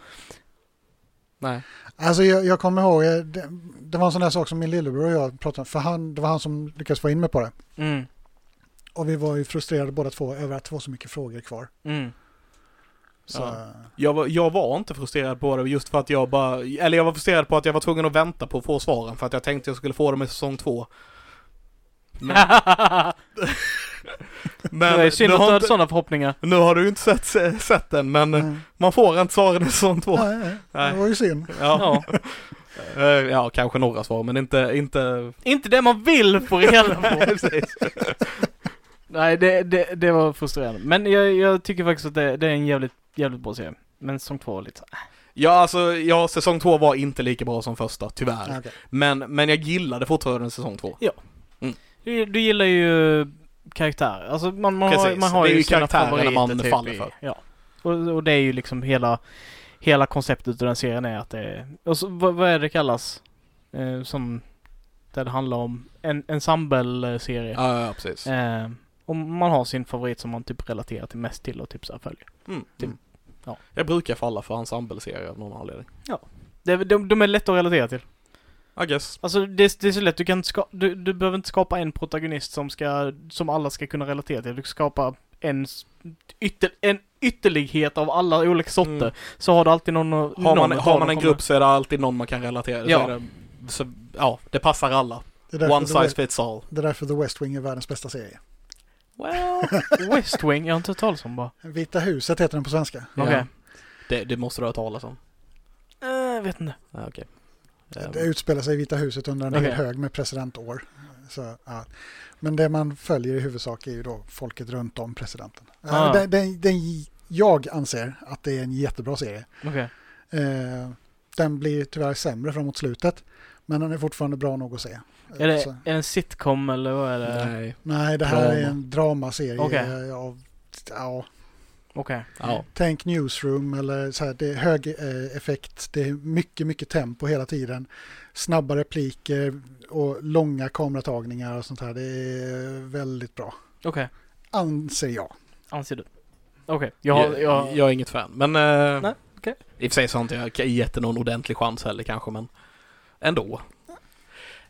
Nej. Alltså jag, jag kommer ihåg, eh, det, det var en sån där sak som min lillebror och jag pratade om, för han, det var han som lyckades få in mig på det. Mm, Och vi var ju frustrerade båda två över att det var så mycket frågor kvar. mm. Så, Ja. Jag var, jag var inte frustrerad på det just för att jag bara, eller jag var frustrerad på att jag var tvungen att vänta på att få svaren för att jag tänkte jag skulle få dem i säsong två. Men, *laughs* men det är synd att du hade sådana förhoppningar. nu har du ju inte sett, sett den men nej. man får inte svaren i säsong två. Nej, nej, Nej. det var ju synd. Ja. Ja. *laughs* Eh, ja, kanske några svar men inte, inte... Inte det man vill få reda på. *laughs* Nej, det, det, det var frustrerande. Men jag, jag tycker faktiskt att det, det är en jävligt, jävligt bra serie. Men säsong två var lite så här. Ja, alltså, ja, säsong två var inte lika bra som första, tyvärr. Ja, okej. Men, men jag gillade fortfarande säsong två. Du, du gillar ju karaktärer. Alltså man, man, har, Precis. man har Det är ju karaktärerna man typ faller i- för. Ja. Och, och det är ju liksom hela, hela konceptet av den serien är att det är, och så, vad, vad är det kallas? Eh, som, där det handlar om en ensemble-serie. Ja, ja, precis. Eh, och man har sin favorit som man typ relaterar till mest till och typ så här följer. Mm. typ. Mm. Ja. Jag brukar falla för ensemble-serier av någon anledning. Det, de, de är lätta att relatera till. I guess. Alltså det, det är så lätt, du kan ska, du, du behöver inte skapa en protagonist som ska, som alla ska kunna relatera till. Du kan skapa en, ytter, en ytterlighet av alla olika sorter. Mm. Så har du alltid någon Har någon man, av har man en grupp så är det alltid någon man kan relatera till. Ja. Så det, så, ja, det passar alla. One size fits all. det är därför The West Wing är världens bästa serie. Well, *laughs* West Wing, jag har inte hört talas om bara. Vita huset heter den på svenska. Okej. Ja. Det, det måste du ha talas om. Eh, jag vet inte. Okej. Ehm, Det utspelar sig i Vita huset under en Okej. hel hög med presidentår. Så, ja. Men det man följer i huvudsak är ju då folket runt om presidenten. Ah. Den, den, den, jag anser att det är en jättebra serie. Okej. Eh, den blir tyvärr sämre framåt slutet. Men den är fortfarande bra nog att se. Är det, är det en sitcom eller vad är det? Nej. nej, det här är drama. en dramaserie. Okej. eh, Av, ja, Okej. Ja. tänk Newsroom eller så här. Det är hög eh, effekt. Det är mycket, mycket tempo hela tiden. Snabba repliker och långa kameratagningar och sånt här. Det är väldigt bra. Okej. Anser jag. Anser du? Okej. Jag har, jag, jag, jag är inget fan. Men... eh, Nej, okej. I och för sig så har inte jag gett någon ordentlig chans heller kanske, men ändå.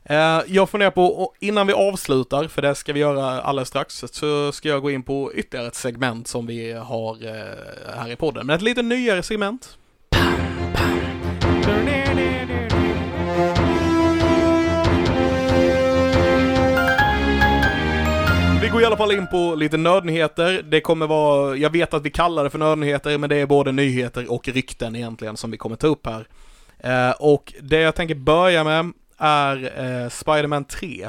Eh, jag funderar på, innan vi avslutar, för det ska vi göra alldeles strax, så ska jag gå in på ytterligare ett segment som vi har eh, här i podden. Men ett lite nyare segment. Vi går i alla fall in på lite nördnyheter. Det kommer vara, jag vet att vi kallar det för nördnyheter, men det är både nyheter och rykten egentligen som vi kommer ta upp här. Eh, och det jag tänker börja med är eh, Spider-Man 3.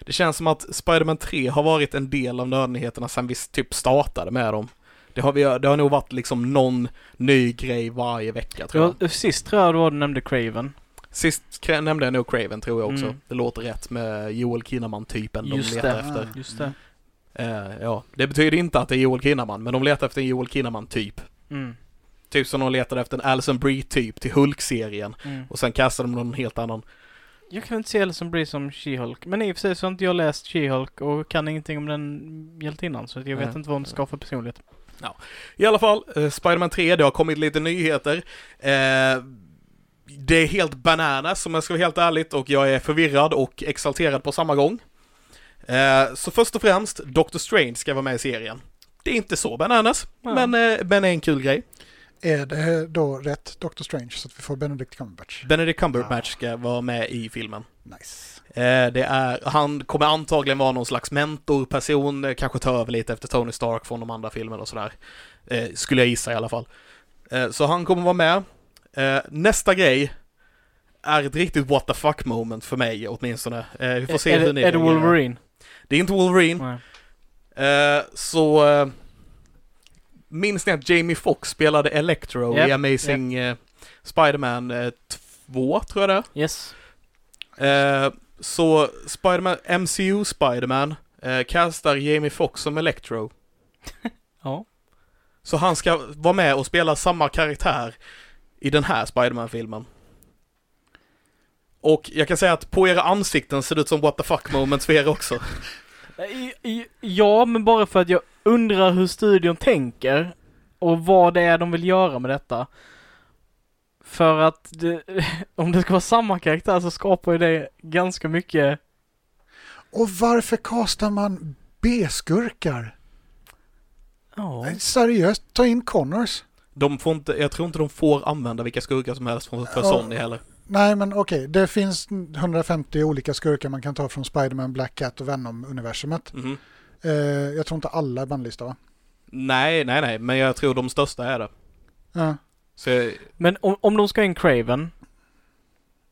Det känns som att Spider-Man 3 har varit en del av nördnyheterna sedan vi typ startade med dem. Det har, vi, det har nog varit liksom någon ny grej varje vecka tror jag. sist tror jag det var du nämnde Craven. Sist nämnde jag nog Craven tror jag också. Mm. Det låter rätt med Joel Kinnaman-typen de letar det. efter. Just det. Eh, ja, det betyder inte att det är Joel Kinnaman, men de letar efter en Joel Kinnaman-typ. Mm. Typ som de letade efter en Alison Brie-typ till Hulk-serien. Mm. Och sen kastade de någon helt annan. Jag kan inte se Alison Brie som She-Hulk. Men i och för sig så har inte jag läst She-Hulk och kan ingenting om den hjältinnan. Så jag vet Nej. inte vad hon ska för personlighet. I alla fall, eh, Spider-Man 3, det har kommit lite nyheter. Eh, det är helt bananas om jag ska vara helt ärligt och jag är förvirrad och exalterad på samma gång. Eh, så först och främst, Doctor Strange ska vara med i serien. Det är inte så bananas, Ja. men, eh, men är en kul grej. Är det då rätt Doctor Strange så att vi får Benedict Cumberbatch? Benedict Cumberbatch ska vara med i filmen. Nice. Eh, det är, han kommer antagligen vara någon slags mentorperson, eh, kanske ta över lite efter Tony Stark från de andra filmerna och sådär. Eh, skulle jag gissa i alla fall. Så han kommer vara med. Nästa grej är ett riktigt what the fuck moment för mig åtminstone. Vi får se är, hur ni är det. Wolverine? Det är inte Wolverine. Nej. Så minns ni att Jamie Foxx spelade Electro Japp, i Amazing eh, Spider-Man eh, 2, tror jag det. Yes. Eh, så Spiderman, MCU Spiderman eh, castar Jamie Foxx som Electro. *laughs* Ja. Så han ska vara med och spela samma karaktär i den här Spiderman-filmen. Och jag kan säga att på era ansikten ser det ut som what the fuck moments för er också. *laughs* Ja, men bara för att jag undrar hur studion tänker och vad det är de vill göra med detta. För att det, *laughs* om det ska vara samma karaktär så skapar ju det ganska mycket Och varför kastar man B-skurkar? Nej, Seriöst, ta in Connors. De får inte, jag tror inte de får använda vilka skurkar som helst för, för. Sony heller. Nej, men okej, det finns 150 olika skurkar man kan ta från Spider-Man, Black Cat och Venom-universumet. Mhm. Eh, jag tror inte alla är bannlysta va? Nej, nej, nej, men jag tror de största är det. Ja. Så jag, Men om, om de ska in Craven.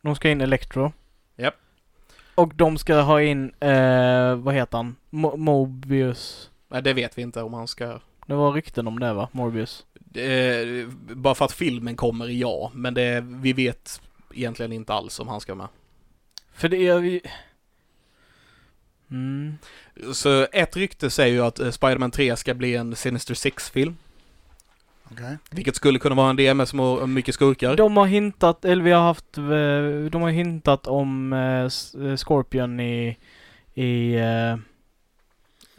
De ska in Electro. Japp. Och de ska ha in, eh, vad heter han? Mo- Mobius. nej, det vet vi inte om han ska... Det var rykten om det va? Morbius. Eh, bara för att filmen kommer, ja. Men det, vi vet egentligen inte alls om han ska med. För det är ju... Mm. Så ett rykte säger ju att eh, Spider-Man 3 ska bli en Sinister Six-film. Okej. Vilket skulle kunna vara en del med små, mycket skurkar. De har hintat, eller vi har haft, eh, de har hintat om eh, Scorpion i, i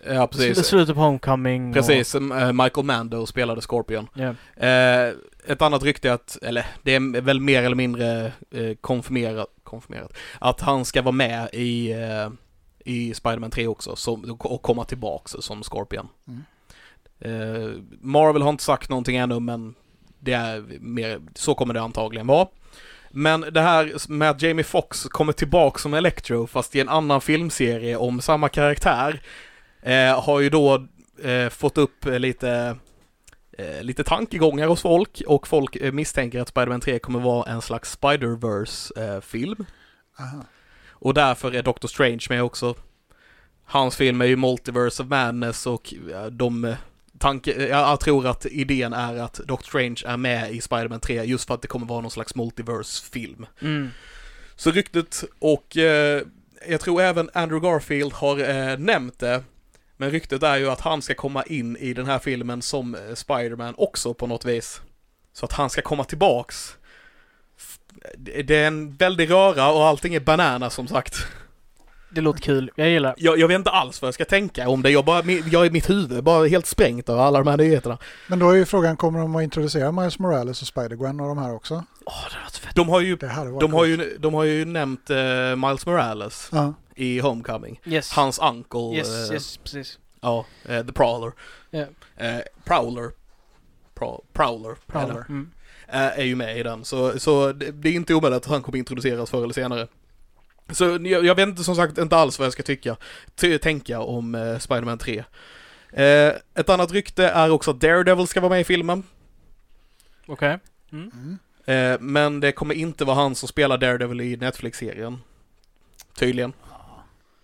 Ja, precis. slutet på Homecoming. Precis, eh, Michael Mando spelade Scorpion. Och. Eh, ett annat rykte är att, eller det är väl mer eller mindre eh, konfirmerat, konfirmerat, att han ska vara med i, eh, i Spider-Man 3 också som, och komma tillbaks som Scorpion. Mm. Eh, Marvel har inte sagt någonting ännu men det är mer, så kommer det antagligen vara. Men det här med att Jamie Foxx kommer tillbaks som Electro fast i en annan filmserie om samma karaktär eh, har ju då eh, fått upp eh, lite eh, lite tankegångar hos folk och folk eh, misstänker att Spider-Man 3 kommer vara en slags Spider-Verse-film. Aha. Och därför är Doctor Strange med också. Hans film är ju Multiverse of Madness och eh, de eh, tanke, eh, jag tror att idén är att Doctor Strange är med i Spider-Man 3 just för att det kommer vara någon slags multiverse-film. Mm. Så ryktet och eh, jag tror även Andrew Garfield har eh, nämnt det. Men ryktet är ju att han ska komma in i den här filmen som Spiderman Spider-Man också på något vis. Så att han ska komma tillbaks. Det det är en väldig röra och allting är banana som sagt. Det låter kul, jag gillar. Jag, jag vet inte alls vad jag ska tänka om det. Jag, bara, jag i mitt huvud är bara helt sprängt av alla de här nyheterna. Men då är ju frågan, kommer de att introducera Miles Morales och Spider-Gwen och de här också? Åh, det låter fett. De har ju, de har coolt. ju, de har ju nämnt eh, Miles Morales Ja. i Homecoming. Yes. Hans uncle. Yes, eh, yes, precis. Ja, eh, The Prowler. Eh, Prowler. Pro, Prowler. är. Prowler. Mm. Är ju med i den. Så, så det, det är inte omöjligt att han kommer introduceras förr eller senare. Så jag, jag vet inte som sagt inte alls vad jag ska tycka, ty, tänka om eh, Spider-Man 3. Eh, ett annat rykte är också att Daredevil ska vara med i filmen. Okej. Mm. Mm. Eh, men det kommer inte vara han som spelar Daredevil i Netflix-serien. Tydligen.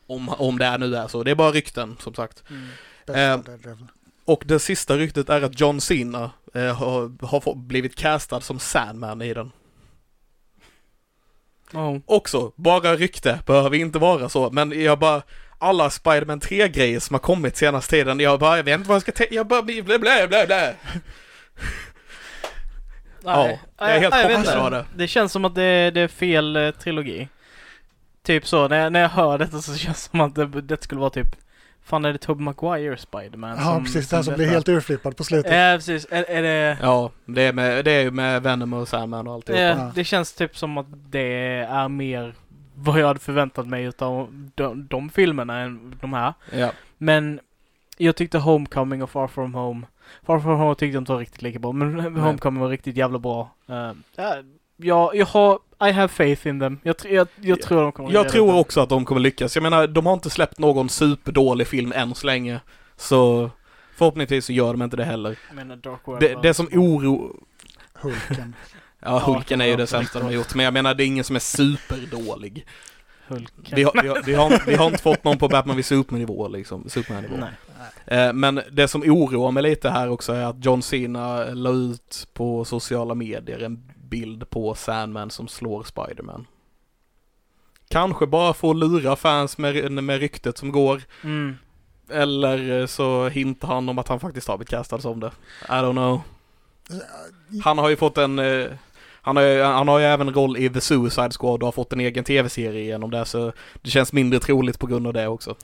Om, om det är nu är så. Det är bara rykten, som sagt. Mm. Eh. Och det sista ryktet är att John Cena eh, har, har fått- blivit castad som Sandman i den. Oh. Också, bara rykte, behöver inte vara så, men jag bara alla Spider-Man 3-grejer som har kommit senaste tiden, jag bara, jag vet inte vad jag ska tänka, jag bara blä, blä, blä, blä. Nej. jag är helt chockad det. Det känns som att det, det är fel eh, trilogi. Typ så, när jag, när jag hör detta så känns det som att det, det skulle vara typ Fan är det Tobey Maguire Spiderman? Ja, precis. Den som blir detta? helt urflippad på slutet. Ja, precis. Är, är det... Ja, det är med, det är ju med Venom och Sandman och alltihopa. Ja, det känns typ som att det är mer vad jag hade förväntat mig utav de, de filmerna än de här. Ja. Men jag tyckte Homecoming och Far From Home Far From Home tyckte jag inte var riktigt lika bra, men Homecoming var riktigt jävla bra. Uh, ja, jag har I have faith in them. Jag, jag, jag tror de kommer Jag tror det. också att de kommer lyckas. Jag menar, de har inte släppt någon superdålig film än så länge. Så förhoppningsvis så gör de inte det heller. Jag menar Dark World Det, det som oro... Hulken. *laughs* Ja, Hulken är ju det sämsta de har gjort, men jag menar det är ingen som är superdålig. Hulken. Vi har, vi har, vi har, vi har inte fått någon på Batman vid Superman-nivå liksom, Superman-nivå. Nej. Eh, men det som oroar mig lite här också är att John Cena la ut på sociala medier en bild på Sandman som slår Spiderman. Kanske bara för att lura fans med, med ryktet som går. Mm. Eller så hintar han om att han faktiskt har blivit castad som det. I don't know. Han har ju fått en... eh, Han har, ju, han har ju även en roll i The Suicide Squad och har fått en egen tv-serie genom det så det känns mindre troligt på grund av det också.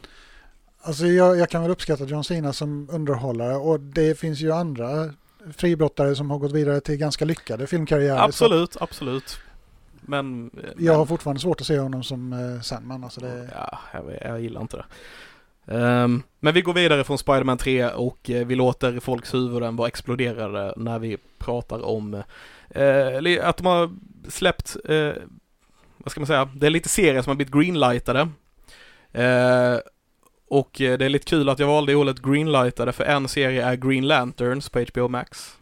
Alltså jag, jag kan väl uppskatta John Cena som underhållare och det finns ju andra fribrottare som har gått vidare till ganska lyckade filmkarriärer. så Absolut, absolut. Men... eh, Jag har fortfarande svårt att se honom som eh, Sandman. Alltså det, Ja, jag, jag gillar inte det. Ehm, men vi går vidare från Spider-Man 3 och eh, vi låter folks huvuden vara exploderade när vi pratar om eh, att de har släppt, eh, vad ska man säga, det är lite serier som har blivit greenlightade. Eh, och eh, det är lite kul att jag valde ordet greenlightade för en serie är Green Lanterns på HBO Max.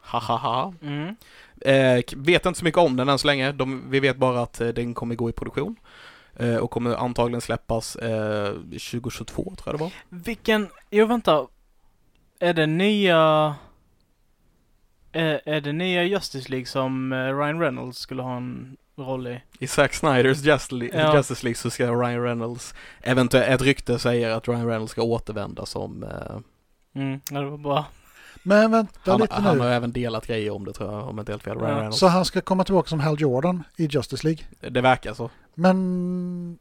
Hahaha. Mm. Eh, vet inte så mycket om den än så länge. De, vi vet bara att eh, den kommer gå i produktion. Eh, och kommer antagligen släppas eh, 2022 tror jag det var. Vilken, jo vänta. Är det nya... Är, är det nya Justice League som eh, Ryan Reynolds skulle ha en roll i? I Zack Snyders Justice League, Ja. Justice League så ska Ryan Reynolds, eventuellt, ett rykte säger att Ryan Reynolds ska återvända som, eh, Mm, det var bara... men vänta han, lite han nu. har även delat grejer om det tror jag, om inte helt fel, Ryan Ja. Reynolds. Så han ska komma tillbaka som Hal Jordan i Justice League. Det verkar så. Men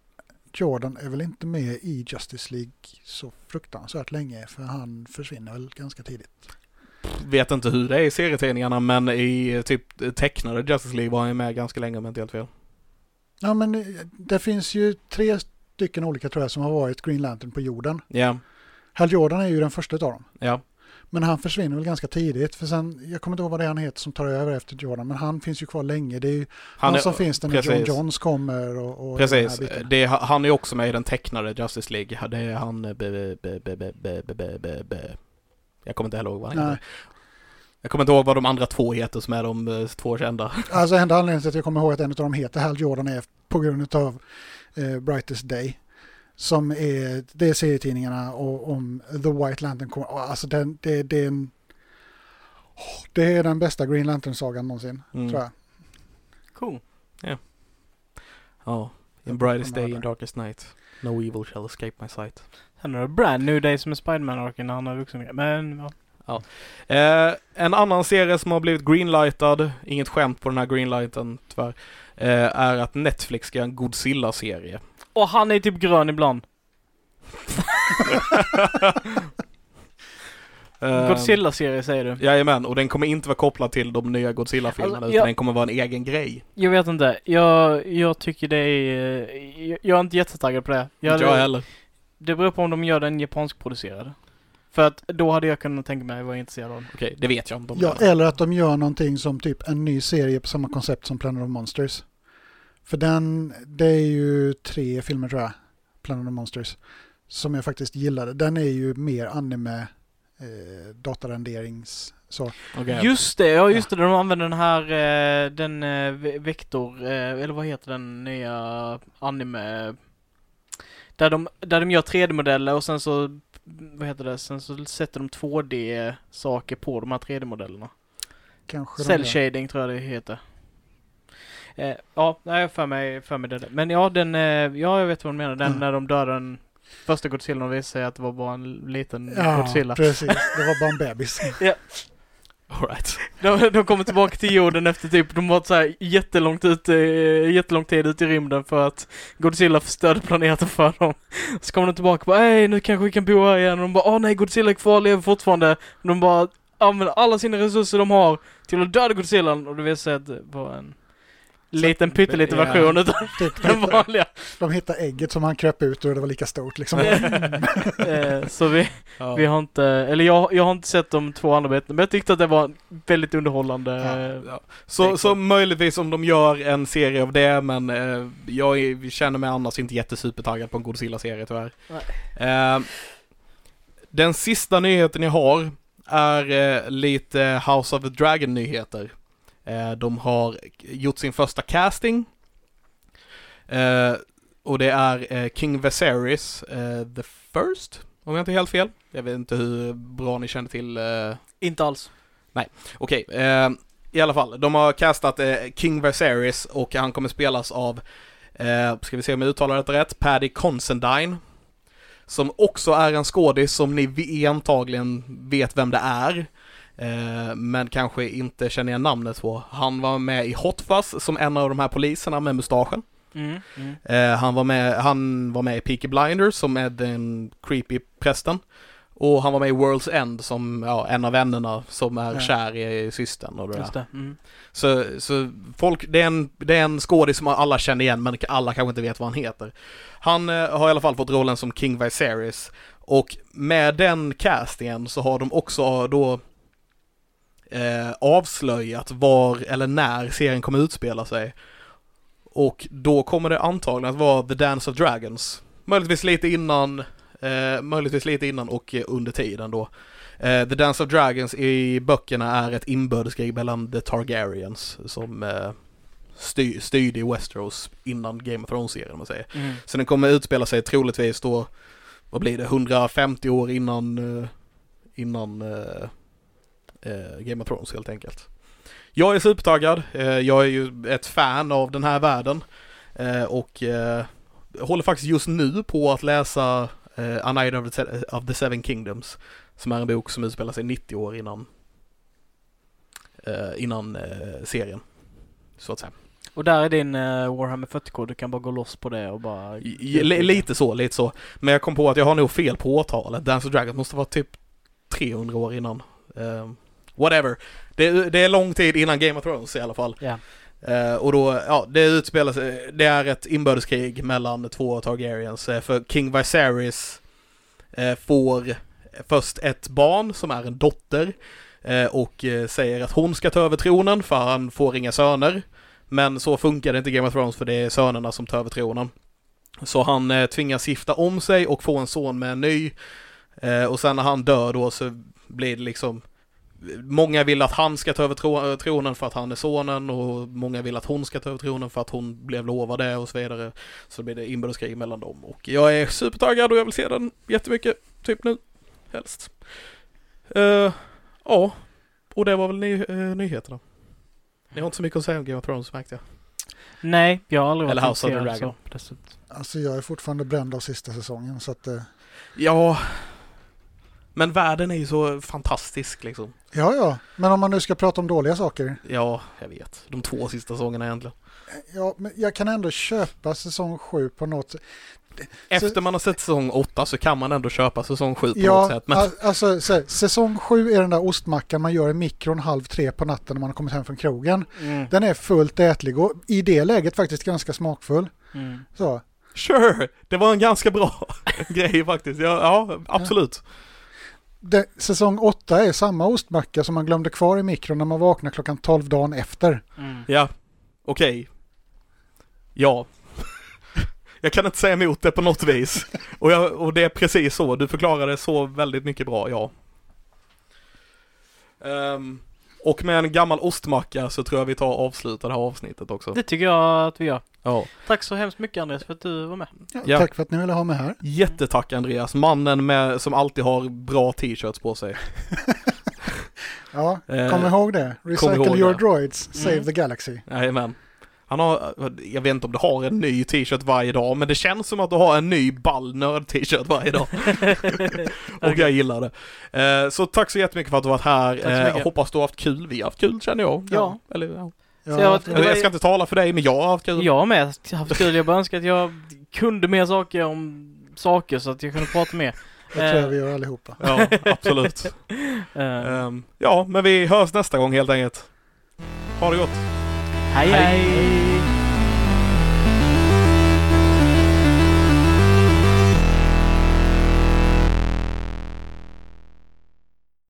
Jordan är väl inte med i Justice League så fruktansvärt länge för han försvinner väl ganska tidigt. Vet inte hur det är i serietidningarna men i typ tecknade Justice League var han ju med ganska länge om jag inte helt fel. Ja men eh, det finns ju tre stycken olika tror jag som har varit Green Lantern på jorden. Ja, Hal Jordan är ju den första av dem. ja. Men han försvinner väl ganska tidigt för sen, jag kommer inte ihåg vad det är han heter som tar över efter Jordan, men han finns ju kvar länge. Det är ju han, är- som finns där när John. Johns kommer och, och Precis, det är, han är också med i den tecknade Justice League. Det är han... eh, be- be- be- Jag kommer inte heller ihåg vad han Nej. heter. Jag kommer inte ihåg vad de andra två heter som är de eh, två kända. *laughs* Alltså enda anledningen till att jag kommer ihåg att en av dem heter Hal Jordan är på grund av eh, Brightest Day. Som är, det är serietidningarna och om The White Lantern. Alltså den, det, det är en... Det är den bästa Green Lantern-sagan någonsin, Mm. tror jag. Cool. Ja. In Jag brightest day, in darkest night. No evil shall escape my sight. Är det Brand New Day som är Spiderman-arken när han är vuxen. Men ja. Eh, en annan serie som har blivit greenlightad, inget skämt på den här greenlighten tyvärr, eh, är att Netflix ska göra en Godzilla-serie. Och han är typ grön ibland. *laughs* Eh, Godzilla-serie säger du? Jajamän, och den kommer inte vara kopplad till de nya Godzilla-filmerna Alltså, utan den kommer vara en egen grej. Jag vet inte. Jag, jag tycker det är... Jag, jag är inte jättetaggad på det. Jag, inte jag heller. Det beror på om de gör den japanskproducerad. För att då hade jag kunnat tänka mig att vara intresserad av den. Okej, det vet jag inte om Ja, eller att de gör någonting som typ en ny serie på samma koncept som Planet of Monsters. För den, det är ju tre filmer tror jag, Planet of Monsters, som jag faktiskt gillade. Den är ju mer anime, eh, datarenderings, så. Okej. Just det, ja just det. De använder den här, eh, den eh, ve- vektor, eh, eller vad heter den nya anime... Där de, där de gör 3D-modeller och sen så, vad heter det, sen så sätter de 2D-saker på de här 3D-modellerna. Kanske Cell shading tror jag det heter. Eh, ja, nej, för mig, för mig det. där. Men ja, den, eh, ja jag vet vad du menar. Den Mm. när de dödade den första Godzilla och visade sig att det var bara en liten Ja, Godzilla. precis. Det var bara en bebis. *laughs* All Alright. De, de kommer tillbaka till jorden efter typ, de har varit såhär jättelångt ut, jättelång tid ute i rymden för att Godzilla förstörde planeten *laughs* för dem. Så kommer de tillbaka och bara, nej nu kanske vi kan bo här igen. Och de bara, åh nej Godzilla är kvar, lever fortfarande. Och de bara använder alla sina resurser de har till att döda Godzilla. Och det visar sig att det var en liten pytteliten Ja. version utav *laughs* Typ, den vanliga. de hittade ägget som han kröp ut ur och det var lika stort liksom. *laughs* Eh, så vi, Ja. vi har inte, eller jag, jag har inte sett de två andra beten, men jag tyckte att det var väldigt underhållande. Ja. Ja. Så, så möjligtvis om de gör en serie av det, men eh, jag är, känner mig annars inte jättesupertaggad på en Godzilla-serie tyvärr. Eh, den sista nyheten jag har är eh, lite House of the Dragon-nyheter. Eh, de har gjort sin första casting. Eh, och det är eh, King Viserys the First, om jag inte är helt fel. Jag vet inte hur bra ni känner till Inte alls. Okej, eh, i alla fall. De har castat King Viserys och han kommer spelas av, ska vi se om jag uttalar detta rätt, Paddy Considine. som också är en skådis som ni antagligen vet vem det är. Eh, men kanske inte känner igen namnet på. Han var med i Hot Fuzz som en av de här poliserna med mustaschen. Mm, mm. Eh, han, var med, han var med i Peaky Blinders som är den creepy prästen. Och han var med i World's End som ja, en av vännerna som är Ja. kär i systern och det där. Just det. Mm. Så, så folk, det är, en, det är en skådis som alla känner igen men alla kanske inte vet vad han heter. Han eh, har i alla fall fått rollen som King Viserys och med den castingen så har de också då eh, avslöjat var eller när serien kommer utspela sig. Och då kommer det antagligen att vara The Dance of Dragons. Möjligtvis lite innan, eh, möjligtvis lite innan och under tiden då. Eh, The Dance of Dragons i böckerna är ett inbördeskrig mellan The Targaryens som eh, styr, styrde i Westeros innan Game of Thrones-serien om man säger. Mm. Så den kommer utspela sig troligtvis då, vad blir det, 150 år innan, eh, innan eh, Game of Thrones helt enkelt. Jag är supertaggad, eh, jag är ju ett fan av den här världen eh, och eh, håller faktiskt just nu på att läsa eh, A Night of the, of the Seven Kingdoms som är en bok som utspelar sig 90 år innan eh, innan eh, serien. Så att säga. Och där är din uh, Warhammer 40-kod, du kan bara gå loss på det och bara... Li- Lite så, lite så. Men jag kom på att jag har nog fel på årtalet. Dance of Dragons måste vara typ 300 år innan. Ehm, whatever. Det, det är lång tid innan Game of Thrones i alla fall. Ja. Eh, och då, ja, det utspelar sig, det är ett inbördeskrig mellan två Targaryens. Eh, för King Viserys eh, får först ett barn som är en dotter. Eh, och eh, säger att hon ska ta över tronen för han får inga söner. Men så funkar det inte i Game of Thrones för det är sönerna som tar över tronen. Så han eh, tvingas gifta om sig och få en son med en ny. Eh, och sen när han dör då så blir det liksom Många vill att han ska ta över tro- tronen för att han är sonen och många vill att hon ska ta över tronen för att hon blev lovad det och så vidare. Så blir det inbördeskrig mellan dem och jag är supertaggad och jag vill se den jättemycket, typ nu, helst. Eh, ja, och det var väl ny- eh, nyheterna. Ni har inte så mycket att säga om Game of Thrones märkte jag. Nej, jag har aldrig Eller varit House of the Dragon. så. Alltså jag är fortfarande bränd av sista säsongen så att eh, Ja, men världen är ju så fantastisk liksom. ja ja, men om man nu ska prata om dåliga saker. Ja, jag vet. De två sista säsongerna egentligen. Ja, men jag kan ändå köpa säsong 7 på något sätt. Efter man har sett säsong 8 så kan man ändå köpa säsong 7 på något Ja, sätt. Men al- alltså så säsong 7 är den där ostmackan man gör i mikron halv tre på natten när man har kommit hem från krogen. Mm. Den är fullt ätlig och i det läget faktiskt ganska smakfull. Mm. Så. sure, det var en ganska bra *laughs* grej faktiskt. Ja, ja absolut. Det, säsong 8 är samma ostmacka som man glömde kvar i mikron när man vaknar klockan 12 dagen efter. Mm. Ja, okej. Ja. *laughs* Jag kan inte säga emot det på något vis. Och, jag, och det är precis så. Du förklarade så väldigt mycket bra, ja. Ehm, och med en gammal ostmacka så tror jag vi tar och avslutar det här avsnittet också. Det tycker jag att vi gör. Ja. Tack så hemskt mycket Andreas för att du var med. Ja, Ja. Tack för att ni ville ha mig här. Jättetack Andreas, mannen med, som alltid har bra t-shirts på sig. *laughs* Ja, Eh, kom ihåg det. Recycle ihåg your det. droids, save Mm. the galaxy. Jajamän. Han har, jag vet inte om du har en ny t-shirt varje dag, men det känns som att du har en ny ball nörd-t-shirt varje dag. *laughs* Och jag gillar det. Eh, så tack så jättemycket för att du varit här. Eh, hoppas du har haft kul. Vi har haft kul känner jag. Ja. Eller, ja. Ja, Så jag- jag, Det var- jag ska inte tala för dig, men jag har haft kul. Jag har med haft kul. Jag bara önskar att jag kunde mer saker om saker så att jag kunde prata mer. tror jag vi gör allihopa. Ja, absolut. *laughs* Eh, Ehm, ja, men vi hörs nästa gång helt enkelt. Ha det gott. hej hej!